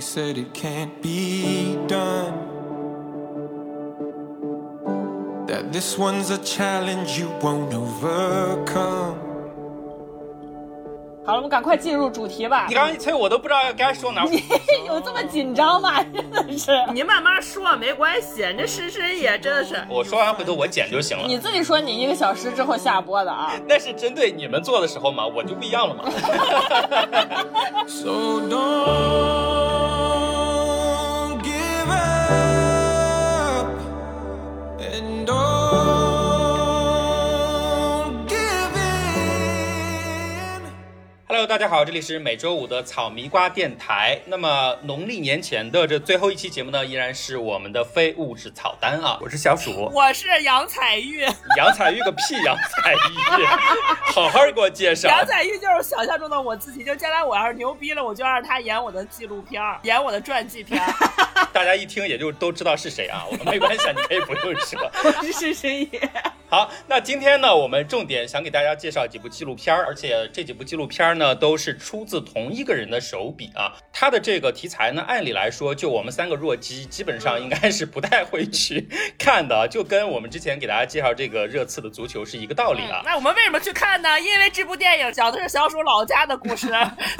They said it can't be done. That this one's a challenge you won't overcome. 好了，我们赶快进入主题吧你。刚刚一催我都不知道该说哪你。有这么紧张吗？真的是。你慢慢说没关系，这深深也真的是。我说完回头我剪就行了。你自己说你一个小时之后下播的啊？那是针对你们做的时候嘛，我就不一样了嘛。So don't 大家好，这里是每周五的草迷瓜电台。那么农历年前的这最后一期节目呢，依然是我们的非物质草单啊。我是小鼠，我是杨彩玉，杨彩玉个屁，杨彩玉，好好给我介绍。杨彩玉就是想象中的我自己。就将来我要是牛逼了，我就让他演我的纪录片儿，演我的传记片儿。大家一听也就都知道是谁啊，我没关系，你可以不用说。我是深深也。好，那今天呢，我们重点想给大家介绍几部纪录片儿，而且这几部纪录片儿呢，都是出自同一个人的手笔啊。他的这个题材呢，按理来说，就我们三个弱鸡，基本上应该是不太会去 看的，就跟我们之前给大家介绍这个热刺的足球是一个道理啊。那我们为什么去看呢？因为这部电影讲的是小鼠老家的故事，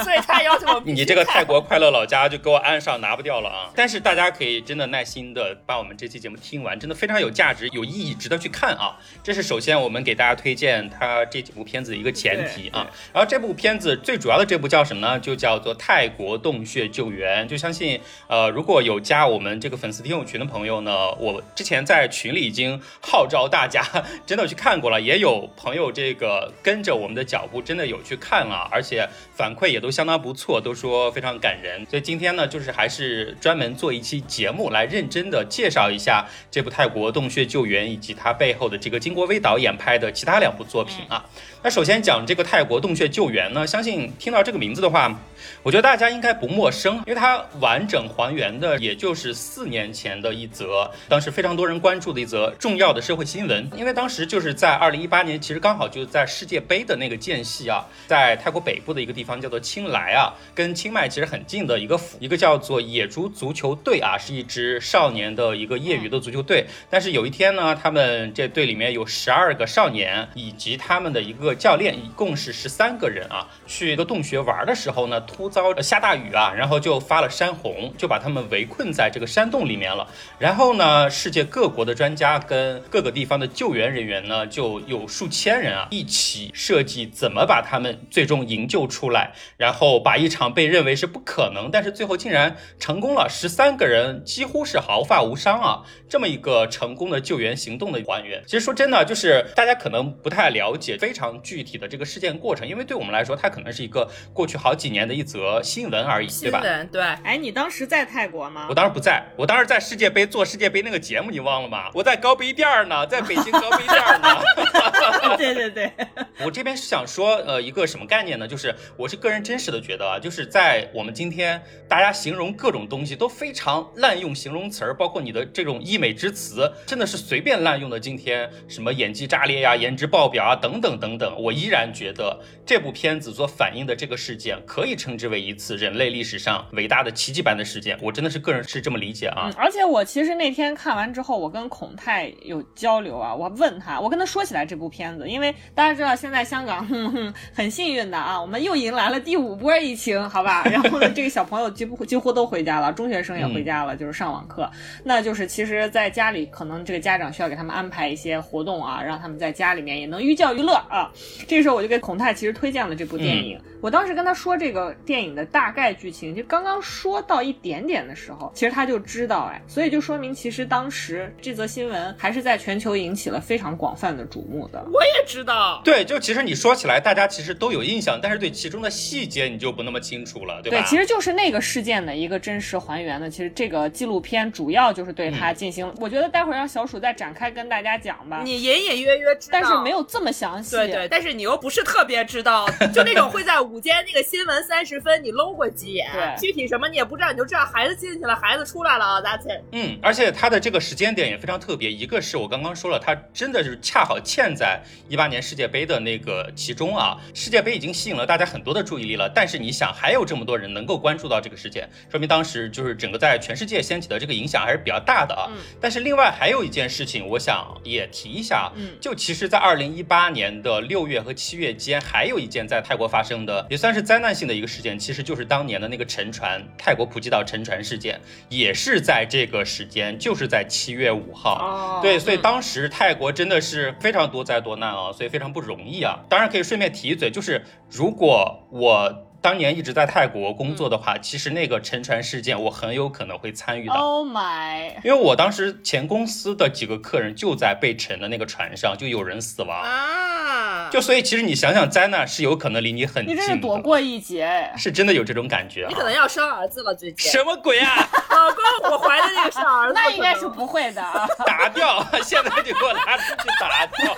所以他要求我们你这个泰国快乐老家就给我安上，拿不掉了啊！但是大家可以真的耐心的把我们这期节目听完，真的非常有价值、有意义，值得去看啊！这是首先我们给大家推荐他这几部片子的一个前提啊。然后这部片子最主要的这部叫什么呢？就叫做《泰国洞穴救援》。就相信呃，如果有加我们这个粉丝听友群的朋友呢，我之前在群里已经号召大家 真的去看过了，也有朋友这个跟着我们的脚步真的有去看了，而且反馈也都相当不错，都说非常感人。所以今天呢，就是还是专门做一期节目来认真的介绍一下这部泰国洞穴救援以及它背后的这个金国威导演拍的其他两部作品啊。那首先讲这个泰国洞穴救援呢，相信听到这个名字的话，我觉得大家应该不陌生，因为它完整还原的也就是四年前的一则，当时非常多人关注的一则重要的社会新闻。因为当时就是在二零一八年，其实刚好就在世界杯的那个间隙啊，在泰国北部的一个地方叫做清莱啊，跟清迈其实很近的一个府，一个叫做野猪足球队啊，是一支少年的一个业余的足球队。但是有一天呢，他们这队里面有十二个少年以及他们的一个教练，一共是十三个人啊，去一个洞穴玩的时候呢，突遭下大雨啊，然后就发了山洪，就把他们围困在这个山洞里面了。然后呢，世界各国的专家跟各个地方的救援人员呢，就有数千人啊，一起设计怎么把他们最终营救出来，然后把一场被认为是不可能，但是最后竟然成功了，十三个人几乎是毫发无伤啊，这么一个成功的救援行动的还原。其实说真的，就是大家可能不太了解非常具体的这个事件过程，因为对我们来说，它可能是一个过去好几年的一则新闻而已，对吧？新闻对。哎，你当时在泰国吗我？当时不在，我当时在世界杯做世界杯那个节目，你忘了吗？我在高碑店儿呢，在北京高碑店儿呢。对 对对，我这边是想说，呃，一个什么概念呢？就是我是个人真实的觉得啊，就是在我们今天大家形容各种东西都非常滥用形容词儿，包括你的这种溢美之词，真的是随便滥用的。今天什么演技炸裂呀、颜值爆表啊等等等等，我依然觉得这部片子所反映的这个事件可以称之为一次人类历史上伟大的奇迹般的事件。我真的是个人是这么理解啊。嗯，而且我其实那天看完之后，我跟孔泰有交流啊，我问他，我跟他说起来这部片子，因为大家知道现在香港 哼哼很幸运的啊，我们又迎来了第五波疫情，好吧？然后呢，这个小朋友几乎几乎都回家了，中学生也回家了，就是上网课。那就是其实在家里，可能这个家长需要给他们安排一些活动啊，让他们在家里面也能寓教于乐啊。这个时候我就给孔泰其实推荐了这部电影。我当时跟他说这个电影的大概剧情，就刚刚说到一点点的时候，其实他就知道，哎，所以就说明其实当时这则新闻还是在全球引起了非常广泛的瞩目的。我也知道，对，就其实你说起来，大家其实都有印象，但是对其中的细节你就不那么清楚了，对吧？对，其实就是那个事件的一个真实还原的。其实这个纪录片主要就是对它进行，我觉得待会儿让小鼠再展开跟大家讲吧。你隐隐约约知道，但是没有这么详细。对对，但是你又不是特别知道，就那种会在午间那个新闻三十分你搂过几眼，对具体什么你也不知道，你就知道孩子进去了，孩子出来了啊，That's it。嗯，而且它的这个时间点也非常特别，一个是我刚刚说了，它真的是恰好嵌在在一八年世界杯的那个其中啊。世界杯已经吸引了大家很多的注意力了，但是你想，还有这么多人能够关注到这个事件，说明当时就是整个在全世界掀起的这个影响还是比较大的啊。嗯但是另外还有一件事情，我想也提一下，嗯就其实，在二零一八年的六月和七月间，还有一件在泰国发生的，也算是灾难性的一个事件，其实就是当年的那个沉船，泰国普吉岛沉船事件，也是在这个时间，就是在七月五号。哦对，所以嗯当时泰国真的是非常多灾多难啊，所以非常不容易啊。当然可以顺便提一嘴，就是如果我当年一直在泰国工作的话，其实那个沉船事件我很有可能会参与到。，Oh my，因为我当时前公司的几个客人就在被沉的那个船上，就有人死亡，啊，就所以其实你想想，灾难是有可能离你很你近的，真是躲过一劫哎。是真的有这种感觉、啊。你可能要生儿子了，最近。什么鬼啊！老公，我怀的那个是儿子，那应该是不会的啊。打掉！现在就给我拿出去打掉！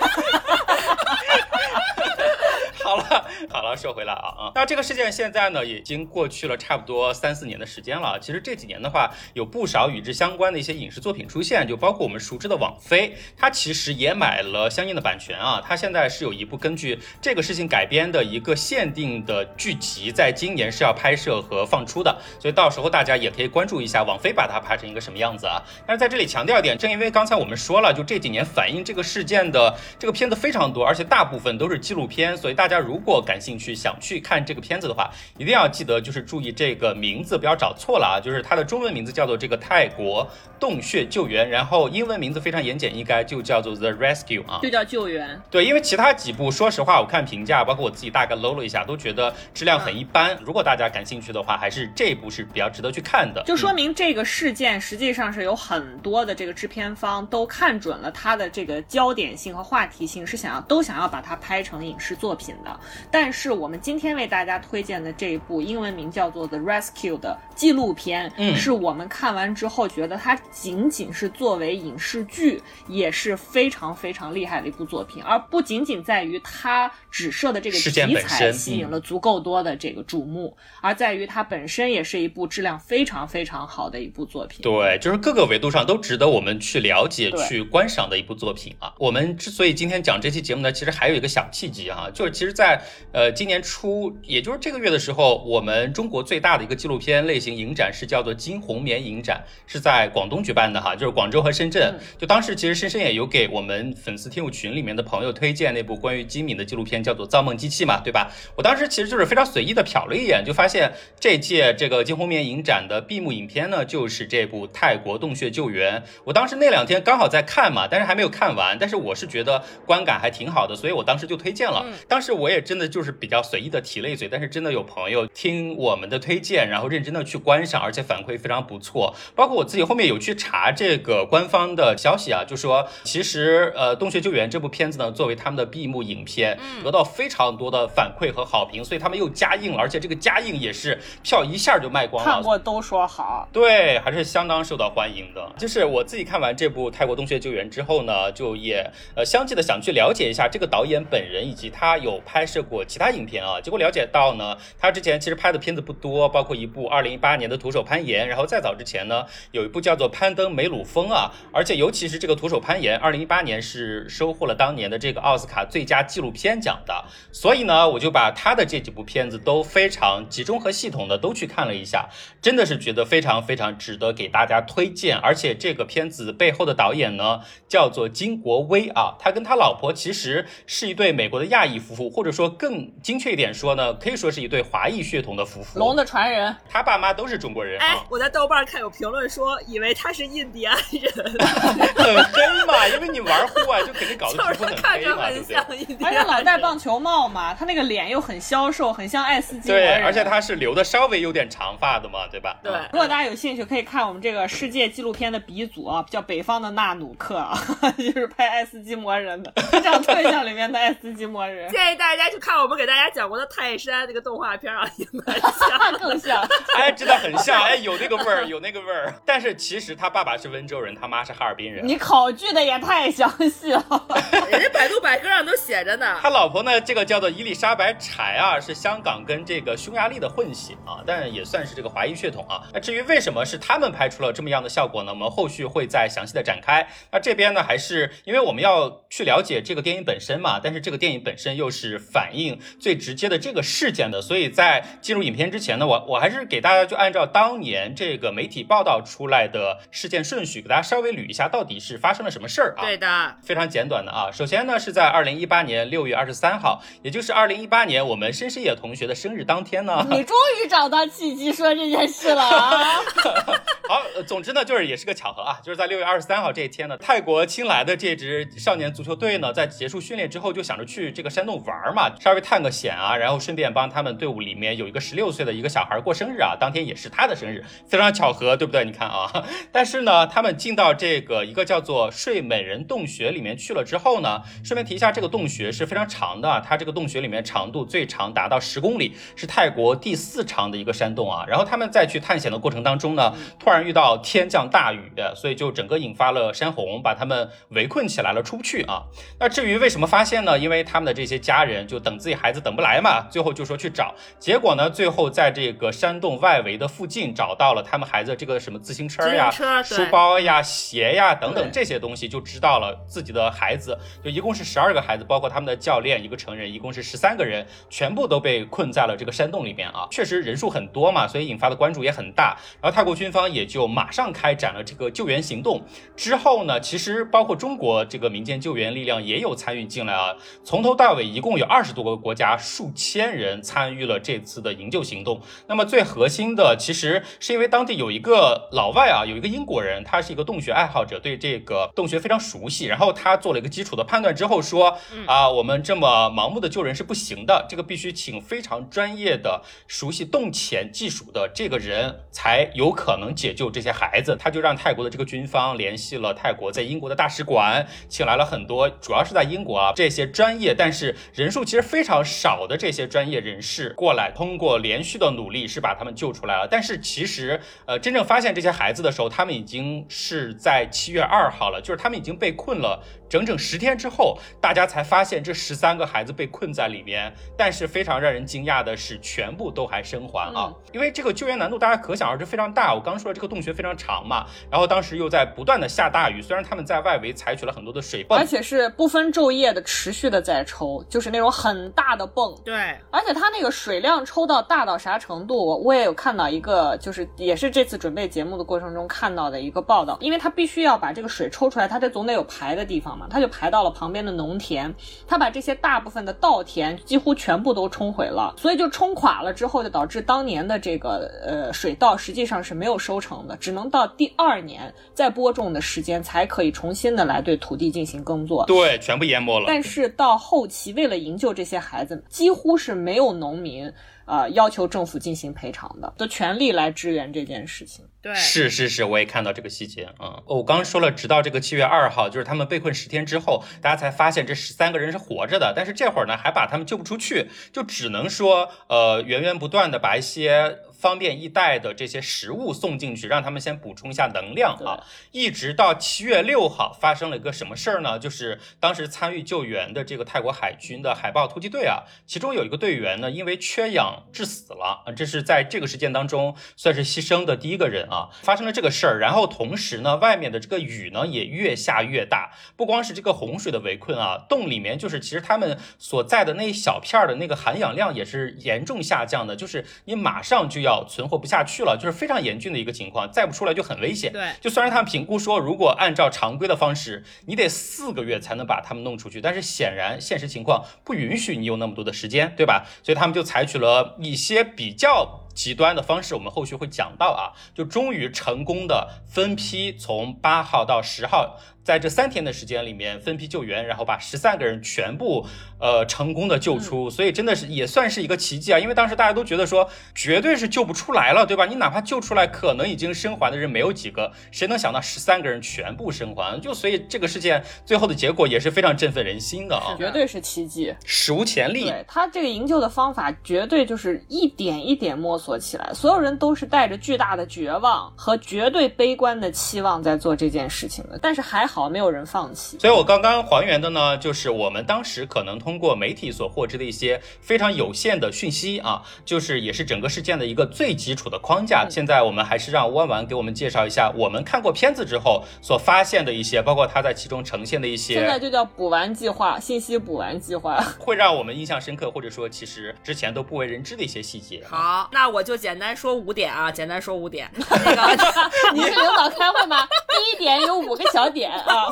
好了好了，说回来啊啊，那这个事件现在呢，已经过去了差不多三四年的时间了。其实这几年的话，有不少与之相关的一些影视作品出现，就包括我们熟知的网飞，它其实也买了相应的版权啊。它现在是有一部根据这个事情改编的一个限定的剧集，在今年是要拍摄和放出的，所以到时候大家也可以关注一下网飞把它拍成一个什么样子啊。但是在这里强调一点，正因为刚才我们说了，就这几年反映这个事件的这个片子非常多，而且大部分都是纪录片，所以大家如果感兴趣想去看这个片子的话，一定要记得就是注意这个名字不要找错了啊，就是它的中文名字叫做这个泰国洞穴救援，然后英文名字非常言简意赅，就叫做 The Rescue 啊。就叫救援。对，因为其他几部，说实话，我看评价，包括我自己大概搂了一下，都觉得质量很一般。如果大家感兴趣的话，还是这部是比较值得去看的。就说嗯明这个事件实际上是有很多的这个制片方都看准了它的这个焦点性和话题性，是想要都想要把它拍成影视作品的。但是我们今天为大家推荐的这一部英文名叫做《The Rescue》的纪录片，嗯是我们看完之后觉得它仅仅是作为影视剧也是非常非常厉害的一部作品，而不仅仅在于它只设的这个题材本身嗯吸引了足够多的这个瞩目，而在于它本身也是一部质量非常非常好的一部作品。对，就是各个维度上都值得我们去了解、去观赏的一部作品啊。我们之所以今天讲这期节目呢，其实还有一个小契机哈、就是其实在，呃今年初，也就是这个月的时候，我们中国最大的一个纪录片类型影展是叫做金红棉影展，是在广东举办的哈，就是广州和深圳。嗯就当时其实深深也有给我们粉丝听友群里面的朋友推荐那部关于金敏的纪录片，叫做《造梦机器》嘛，对吧？我当时其实就是非常随意的瞟了一眼，就发现这届这个金红棉影展的闭幕影片呢，就是这部泰国洞穴救援。我当时那两天刚好在看嘛，但是还没有看完，但是我是觉得观感还挺好的，所以我当时就推荐了。当时我也真的就是比较随意的提了一嘴，但是真的有朋友听我们的推荐，然后认真的去观赏，而且反馈非常不错。包括我自己后面有去查这个官方的消息啊，就说其实呃《洞穴救援》这部片子呢，作为他们的闭幕影片，得到非常多的反馈和好评，所以他们又加映了，而且这个加映也是票一下就卖光了看。过都说好，对，还是相当受到欢迎的。就是我自己看完这部泰国洞穴救援之后呢，就也呃相继的想去了解一下这个导演本人，以及他有拍摄过其他影片啊。结果了解到呢，他之前其实拍的片子不多，包括一部二零一八年的《徒手攀岩》，然后再早之前呢，有一部叫做《攀登梅鲁峰》啊。而且尤其是这个《徒手攀岩》，二零一八年是收获了当年的这个奥斯卡最佳纪录片奖的。所以呢，我就把他的这几部片子都非常集中和系统的都去看了一下，真的是觉得非常非常值得给大家推荐。而且这个片子背后的导演呢，叫做金国威啊，他跟他老婆其实是一对美国的亚裔夫妇，或者说更精确一点说呢，可以说是一对华裔血统的夫妇。龙的传人，他爸妈都是中国人哎啊，，我在豆瓣看有评论说，以为他是印第安人，很黑嘛，因为你玩户外就肯定搞得就是皮肤很他看着黑嘛，对很不对？像印第而且。老戴棒球帽嘛，他那个脸又很消瘦，很像爱斯基摩人对，而且他是留的稍微有点长发的嘛，对吧？对嗯如果大家有兴趣，可以看我们这个世界纪录片的鼻祖啊，叫北方的纳努克啊，就是拍爱斯基摩人的，非常特像里面的爱斯基摩人。建议大家去看我们给大大家讲过的泰山那个动画片啊，也蛮像更像。哎，真的很像，哎，有那个味儿，有那个味儿。但是其实他爸爸是温州人，他妈是哈尔滨人。你考据的也太详细了。人家百度百科上都写着呢。他老婆呢，这个叫做伊丽莎白柴啊，是香港跟这个匈牙利的混血啊，但也算是这个华裔血统啊。那至于为什么是他们拍出了这么样的效果呢？我们后续会再详细的展开。那这边呢，还是因为我们要去了解这个电影本身嘛，但是这个电影本身又是反映最直接的这个事件的，所以在进入影片之前呢，我我还是给大家就按照当年这个媒体报道出来的事件顺序，给大家稍微捋一下到底是发生了什么事儿啊？对的，非常简短的啊。首先呢，是在二零一八年六月二十三号，也就是二零一八年我们申申野同学的生日当天呢，你终于找到契机说这件事了啊！好，总之呢，就是也是个巧合啊，就是在六月二十三号这一天呢，泰国青来的这支少年足球队呢，在结束训练之后，就想着去这个山洞玩嘛，稍微探个险啊，然后顺便帮他们队伍里面有一个十六岁的一个小孩过生日啊，当天也是他的生日，非常巧合，对不对？你看啊，但是呢，他们进到这个一个叫做睡美人洞穴里面去了之后呢，顺便提一下，这个洞穴是非常长的，它这个洞穴里面长度最长达到十公里，是泰国第四长的一个山洞啊。然后他们在去探险的过程当中呢，突然遇到天降大雨，所以就整个引发了山洪，把他们围困起来了，出不去啊。那至于为什么发现呢？因为他们的这些家人就等自己孩子等不来嘛，最后就说去找，结果呢，最后在这个山洞外围的附近找到了他们孩子这个什么自行车呀、书包呀、鞋呀等等这些东西，就知道了自己的孩子就一共是十二个孩子，包括他们的教练一个成人，一共是十三个人，全部都被困在了这个山洞里面啊。确实人数很多嘛，所以引发的关注也很大。然后泰国军方也就马上开展了这个救援行动。之后呢，其实包括中国这个民间救援力量也有参与进来啊。从头到尾一共有二十多个国家，数千人参与了这次的营救行动。那么最核心的，其实是因为当地有一个老外啊，有一个英国人，他是一个洞穴爱好者，对这个洞穴非常熟悉。然后他做了一个基础的判断之后说，啊，我们这么盲目的救人是不行的，这个必须请非常专业的、熟悉洞潜技术的这个人才有可能解救这些孩子。他就让泰国的这个军方联系了泰国在英国的大使馆，请来了很多，主要是在英国啊这些专业，但是人数其实非常少的这些专业人士过来，通过连续的努力是把他们救出来了。但是其实，呃，真正发现这些孩子的时候，他们已经是在七月二号了，就是他们已经被困了整整十天之后，大家才发现这十三个孩子被困在里面。但是非常让人惊讶的是，全部都还生还啊！因为这个救援难度大家可想而知非常大。我刚说了，这个洞穴非常长嘛，然后当时又在不断的下大雨，虽然他们在外围采取了很多的水泵，而且是不分昼夜的持续的在抽，就是那种很大的泵。对，而且它那个水量抽到大到啥程度，我我也有看到一个，就是也是这次准备节目的过程中看到的一个报道，因为它必须要把这个水抽出来，它这总得有排的地方嘛，它就排到了旁边的农田，他把这些大部分的稻田几乎全部都冲毁了，所以就冲垮了之后，就导致当年的这个呃水稻实际上是没有收成的，只能到第二年再播种的时间才可以重新的来对土地进行耕作。对，全部淹没了。但是到后期，为了营救这些孩子，几乎是没有农民。呃，要求政府进行赔偿的，的全力来支援这件事情。对，是是是，我也看到这个细节啊。我刚说了，直到这个七月二号，就是他们被困十天之后，大家才发现这十三个人是活着的。但是这会儿呢，还把他们救不出去，就只能说，呃，源源不断的把一些。方便易带的这些食物送进去，让他们先补充一下能量啊。一直到七月六号，发生了一个什么事儿呢？就是当时参与救援的这个泰国海军的海豹突击队啊，其中有一个队员呢，因为缺氧致死了啊。这是在这个事件当中算是牺牲的第一个人啊。发生了这个事儿，然后同时呢，外面的这个雨呢也越下越大，不光是这个洪水的围困啊，洞里面就是其实他们所在的那一小片的那个含氧量也是严重下降的，就是你马上就要。存活不下去了，就是非常严峻的一个情况，再不出来就很危险。对，就虽然他们评估说，如果按照常规的方式，你得四个月才能把他们弄出去，但是显然现实情况不允许你有那么多的时间，对吧？所以他们就采取了一些比较极端的方式，我们后续会讲到啊，就终于成功的分批从八号到十号。在这三天的时间里面分批救援，然后把十三个人全部呃成功的救出，所以真的是也算是一个奇迹啊！因为当时大家都觉得说绝对是救不出来了，对吧？你哪怕救出来，可能已经生还的人没有几个，谁能想到十三个人全部生还？就所以这个事件最后的结果也是非常振奋人心的啊，绝对是奇迹，史无前例。对他这个营救的方法，绝对就是一点一点摸索起来，所有人都是带着巨大的绝望和绝对悲观的期望在做这件事情的，但是还好没有人放弃。所以我刚刚还原的呢，就是我们当时可能通过媒体所获知的一些非常有限的讯息啊，就是也是整个事件的一个最基础的框架。现在我们还是让弯弯给我们介绍一下我们看过片子之后所发现的一些，包括他在其中呈现的一些，现在就叫补完计划，信息补完计划，会让我们印象深刻，或者说其实之前都不为人知的一些细节。好，那我就简单说五点啊，简单说五点。那个，你是领导开会吗？第一点有五个小点啊。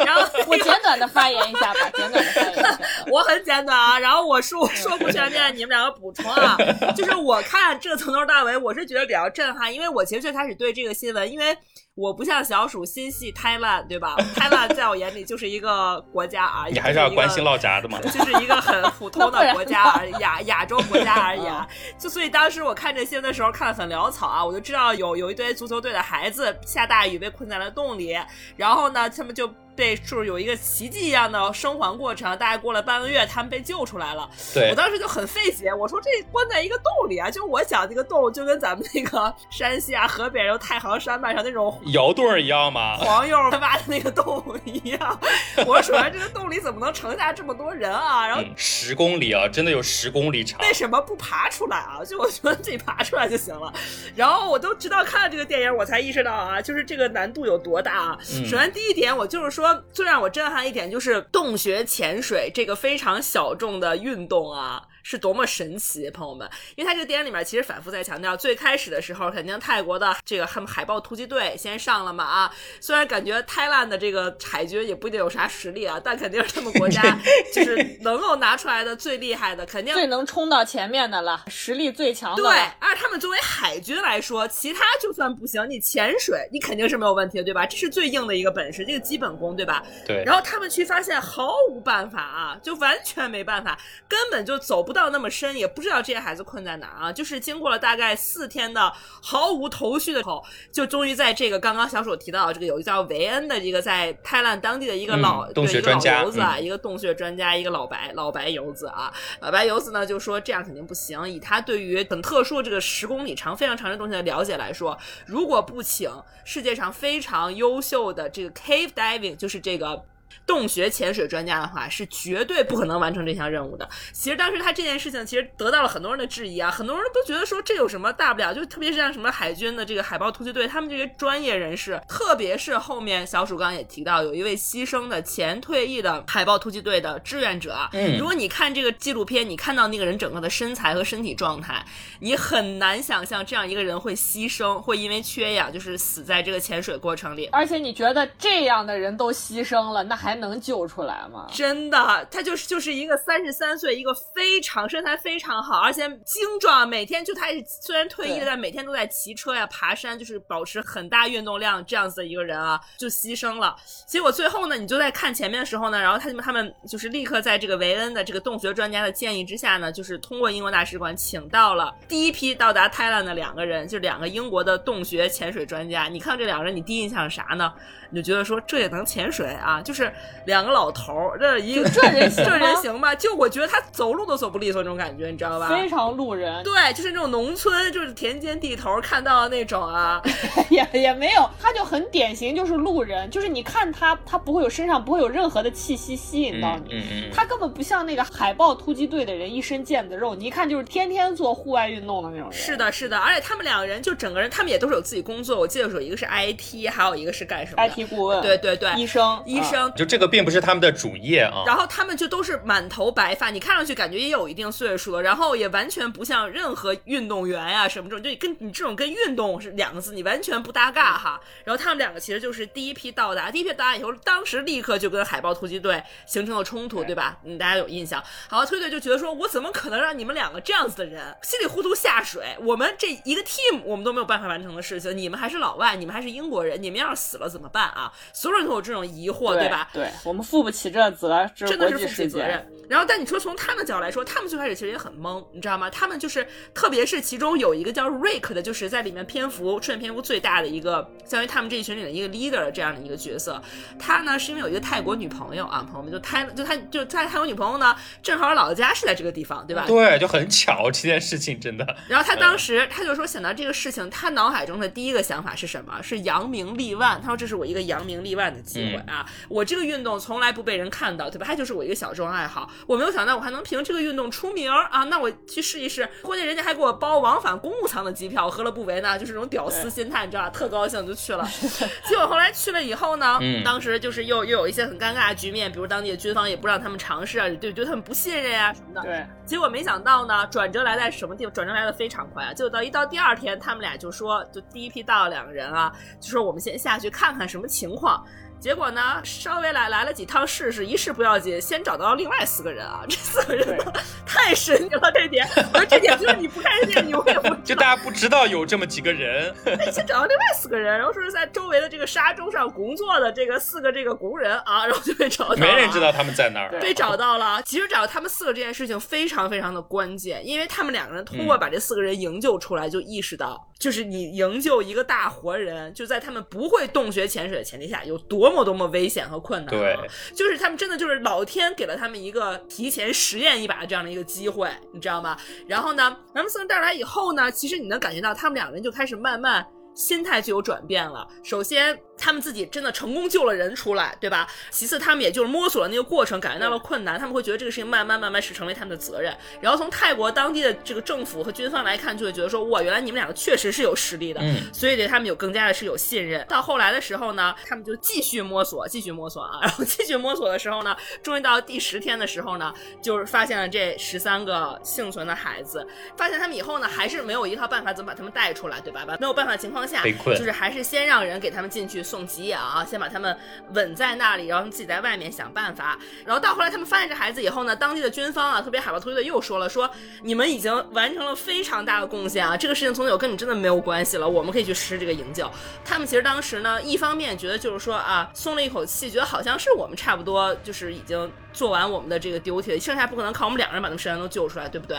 然后我简短的发言一下吧，简短的发言一下。我很简短啊，然后我说说不全面，你们两个补充啊。就是我看这个从头到尾，我是觉得比较震撼，因为我其实最开始对这个新闻，因为。我不像小鼠心系 Thailand，对吧？Thailand 在我眼里就是一个国家啊，你还是要关心老家的嘛，就是一个很普通的国家而亚亚洲国家而已啊。就所以当时我看这新闻的时候看的很潦草啊，我就知道有有一堆足球队的孩子下大雨被困在了洞里，然后呢，他们就被是有一个奇迹一样的生还过程，大概过了半个月，他们被救出来了。对我当时就很费解，我说这关在一个洞里啊，就我想这个洞就跟咱们那个山西啊、河北然后太行山脉上那种。窑洞一样吗？黄油挖的那个洞一样。我说，首先这个洞里怎么能盛下这么多人啊？然后十公里啊，真的有十公里长。为什么不爬出来啊？就我觉得自己爬出来就行了。然后我都知道看了这个电影，我才意识到啊，就是这个难度有多大啊。首先第一点，我就是说说最让我震撼一点就是洞穴潜水这个非常小众的运动啊。是多么神奇，朋友们！因为他这个电影里面其实反复在强调，最开始的时候肯定泰国的这个他们海豹突击队先上了嘛啊，虽然感觉泰兰的这个海军也不一定有啥实力啊，但肯定是他们国家 就是能够拿出来的最厉害的，肯定最能冲到前面的了，实力最强的。对，而他们作为海军来说，其他就算不行，你潜水你肯定是没有问题的，对吧？这是最硬的一个本事，这个基本功，对吧？对。然后他们去发现毫无办法啊，就完全没办法，根本就走不。到那么深，也不知道这些孩子困在哪儿啊！就是经过了大概四天的毫无头绪的后，就终于在这个刚刚小鼠提到的这个有一个叫维恩的一个在泰兰当地的一个老洞穴专家游子啊，一个洞穴专家，一个老白老白游子啊，老白游子呢就说这样肯定不行，以他对于很特殊这个十公里长非常长的东西的了解来说，如果不请世界上非常优秀的这个 cave diving，就是这个。洞穴潜水专家的话是绝对不可能完成这项任务的。其实当时他这件事情其实得到了很多人的质疑啊，很多人都觉得说这有什么大不了？就特别是像什么海军的这个海豹突击队，他们这些专业人士，特别是后面小鼠刚也提到有一位牺牲的前退役的海豹突击队的志愿者。嗯，如果你看这个纪录片，你看到那个人整个的身材和身体状态，你很难想象这样一个人会牺牲，会因为缺氧就是死在这个潜水过程里。而且你觉得这样的人都牺牲了，那还？能救出来吗？真的，他就是就是一个三十三岁，一个非常身材非常好，而且精壮，每天就他虽然退役了，但每天都在骑车呀、爬山，就是保持很大运动量这样子的一个人啊，就牺牲了。结果最后呢，你就在看前面的时候呢，然后他们他们就是立刻在这个维恩的这个洞穴专家的建议之下呢，就是通过英国大使馆请到了第一批到达泰兰的两个人，就两个英国的洞穴潜水专家。你看这两个人，你第一印象是啥呢？你就觉得说这也能潜水啊？就是两个老头儿，这一这人行这人行吧？就我觉得他走路都走不利索那种感觉，你知道吧？非常路人。对，就是那种农村，就是田间地头看到的那种啊。也也没有，他就很典型，就是路人。就是你看他，他不会有身上不会有任何的气息吸引到你。嗯嗯。他根本不像那个海豹突击队的人，一身腱子肉，你一看就是天天做户外运动的那种人。是的，是的。而且他们两个人就整个人，他们也都是有自己工作。我记得有一个是 IT，还有一个是干什么？IT 顾问。对对对，医生，医生，就这个并不是他们的主业啊。然后他们就都是满头白发，你看上去感觉也有一定岁数了，然后也完全不像任何运动员呀、什么这种，就跟你这种跟运动是两个字，你完全不搭嘎哈。然后他们两个其实就是第一批到达，第一批到达以后，当时立刻就跟海豹突击队形成了冲突，对吧？嗯，大家有印象。海豹突击队就觉得说，我怎么可能让你们两个这样子的人稀里糊涂下水？我们这一个 team 我们都没有办法完成的事情，你们还是老外，你们还是英国人，你们要是死了怎么办啊？所有人都有这种疑惑，对吧？对我们负不起这责，这真的是负不起责任。。然后，但你说从他们角度来说，他们最开始其实也很懵，你知道吗？他们就是，特别是其中有一个叫 Rick 的，就是在里面篇幅出现篇幅最大的一个，相当于他们这一群里的一个 leader 这样的一个角色。他呢是因为有一个泰国女朋友啊，朋友们就泰就他就他泰国女朋友呢，正好老家是在这个地方，对吧？对，就很巧这件事情，真的。然后他当时他就说想到这个事情，他脑海中的第一个想法是什么？是扬名立万。他说这是我一个扬名立万的机会啊！我这个运动从来不被人看到，对吧？它就是我一个小众爱好。我没有想到我还能凭这个运动出名儿啊！那我去试一试。关键人家还给我包往返公务舱的机票，何乐不为呢？就是这种屌丝心态，你知道吧？特高兴就去了。结果后来去了以后呢，嗯当时就是又又有一些很尴尬的局面，比如当地的军方也不让他们尝试啊，对对他们不信任呀、什么的。对，结果没想到呢，转折来在什么地方？转折来的非常快啊！结果到一到第二天，他们俩就说，就第一批到了两个人啊，就说我们先下去看看什么情况。结果呢，稍微来来了几趟试试，一试不要紧，先找到了另外四个人啊，这四个人呢太神奇了，这点，我说这点就是你不看这点，你永远不就大家不知道有这么几个人，先找到另外四个人，然后说是在周围的这个沙洲上工作的这个四个这个工人啊，然后就被找到了，没人知道他们在那儿。对被找到了。其实找到他们四个这件事情非常非常的关键，因为他们两个人通过把这四个人营救出来，就意识到，就是你营救一个大活人，就在他们不会洞穴潜水的前提下，有多么多么危险和困难。对，就是他们真的就是老天给了他们一个提前实验一把的这样的一个机会，你知道吗？然后呢，他们四带来以后呢，其实你能感觉到他们两个人就开始慢慢。心态就有转变了。首先，他们自己真的成功救了人出来，对吧？其次，他们也就是摸索了那个过程，感觉到了困难，他们会觉得这个事情慢慢慢慢是成为他们的责任。然后从泰国当地的这个政府和军方来看，就会觉得说，哇，原来你们两个确实是有实力的，所以对他们有更加的是有信任。到后来的时候呢，他们就继续摸索，继续摸索啊，然后继续摸索的时候呢，终于到第十天的时候呢，就是发现了这十三个幸存的孩子。发现他们以后呢，还是没有一套办法怎么把他们带出来，对吧？没有办法情况下，就是还是先让人给他们进去送给养啊，先把他们稳在那里，然后自己在外面想办法。然后到后来他们发现这孩子以后呢，当地的军方啊，特别海豹突击队又说了，说你们已经完成了非常大的贡献啊，这个事情从此有跟你真的没有关系了，我们可以去实施这个营救。他们其实当时呢，一方面觉得就是说啊，松了一口气，觉得好像是我们差不多就是已经做完我们的这个 duty，剩下不可能靠我们两个人把他们十三都救出来，对不对？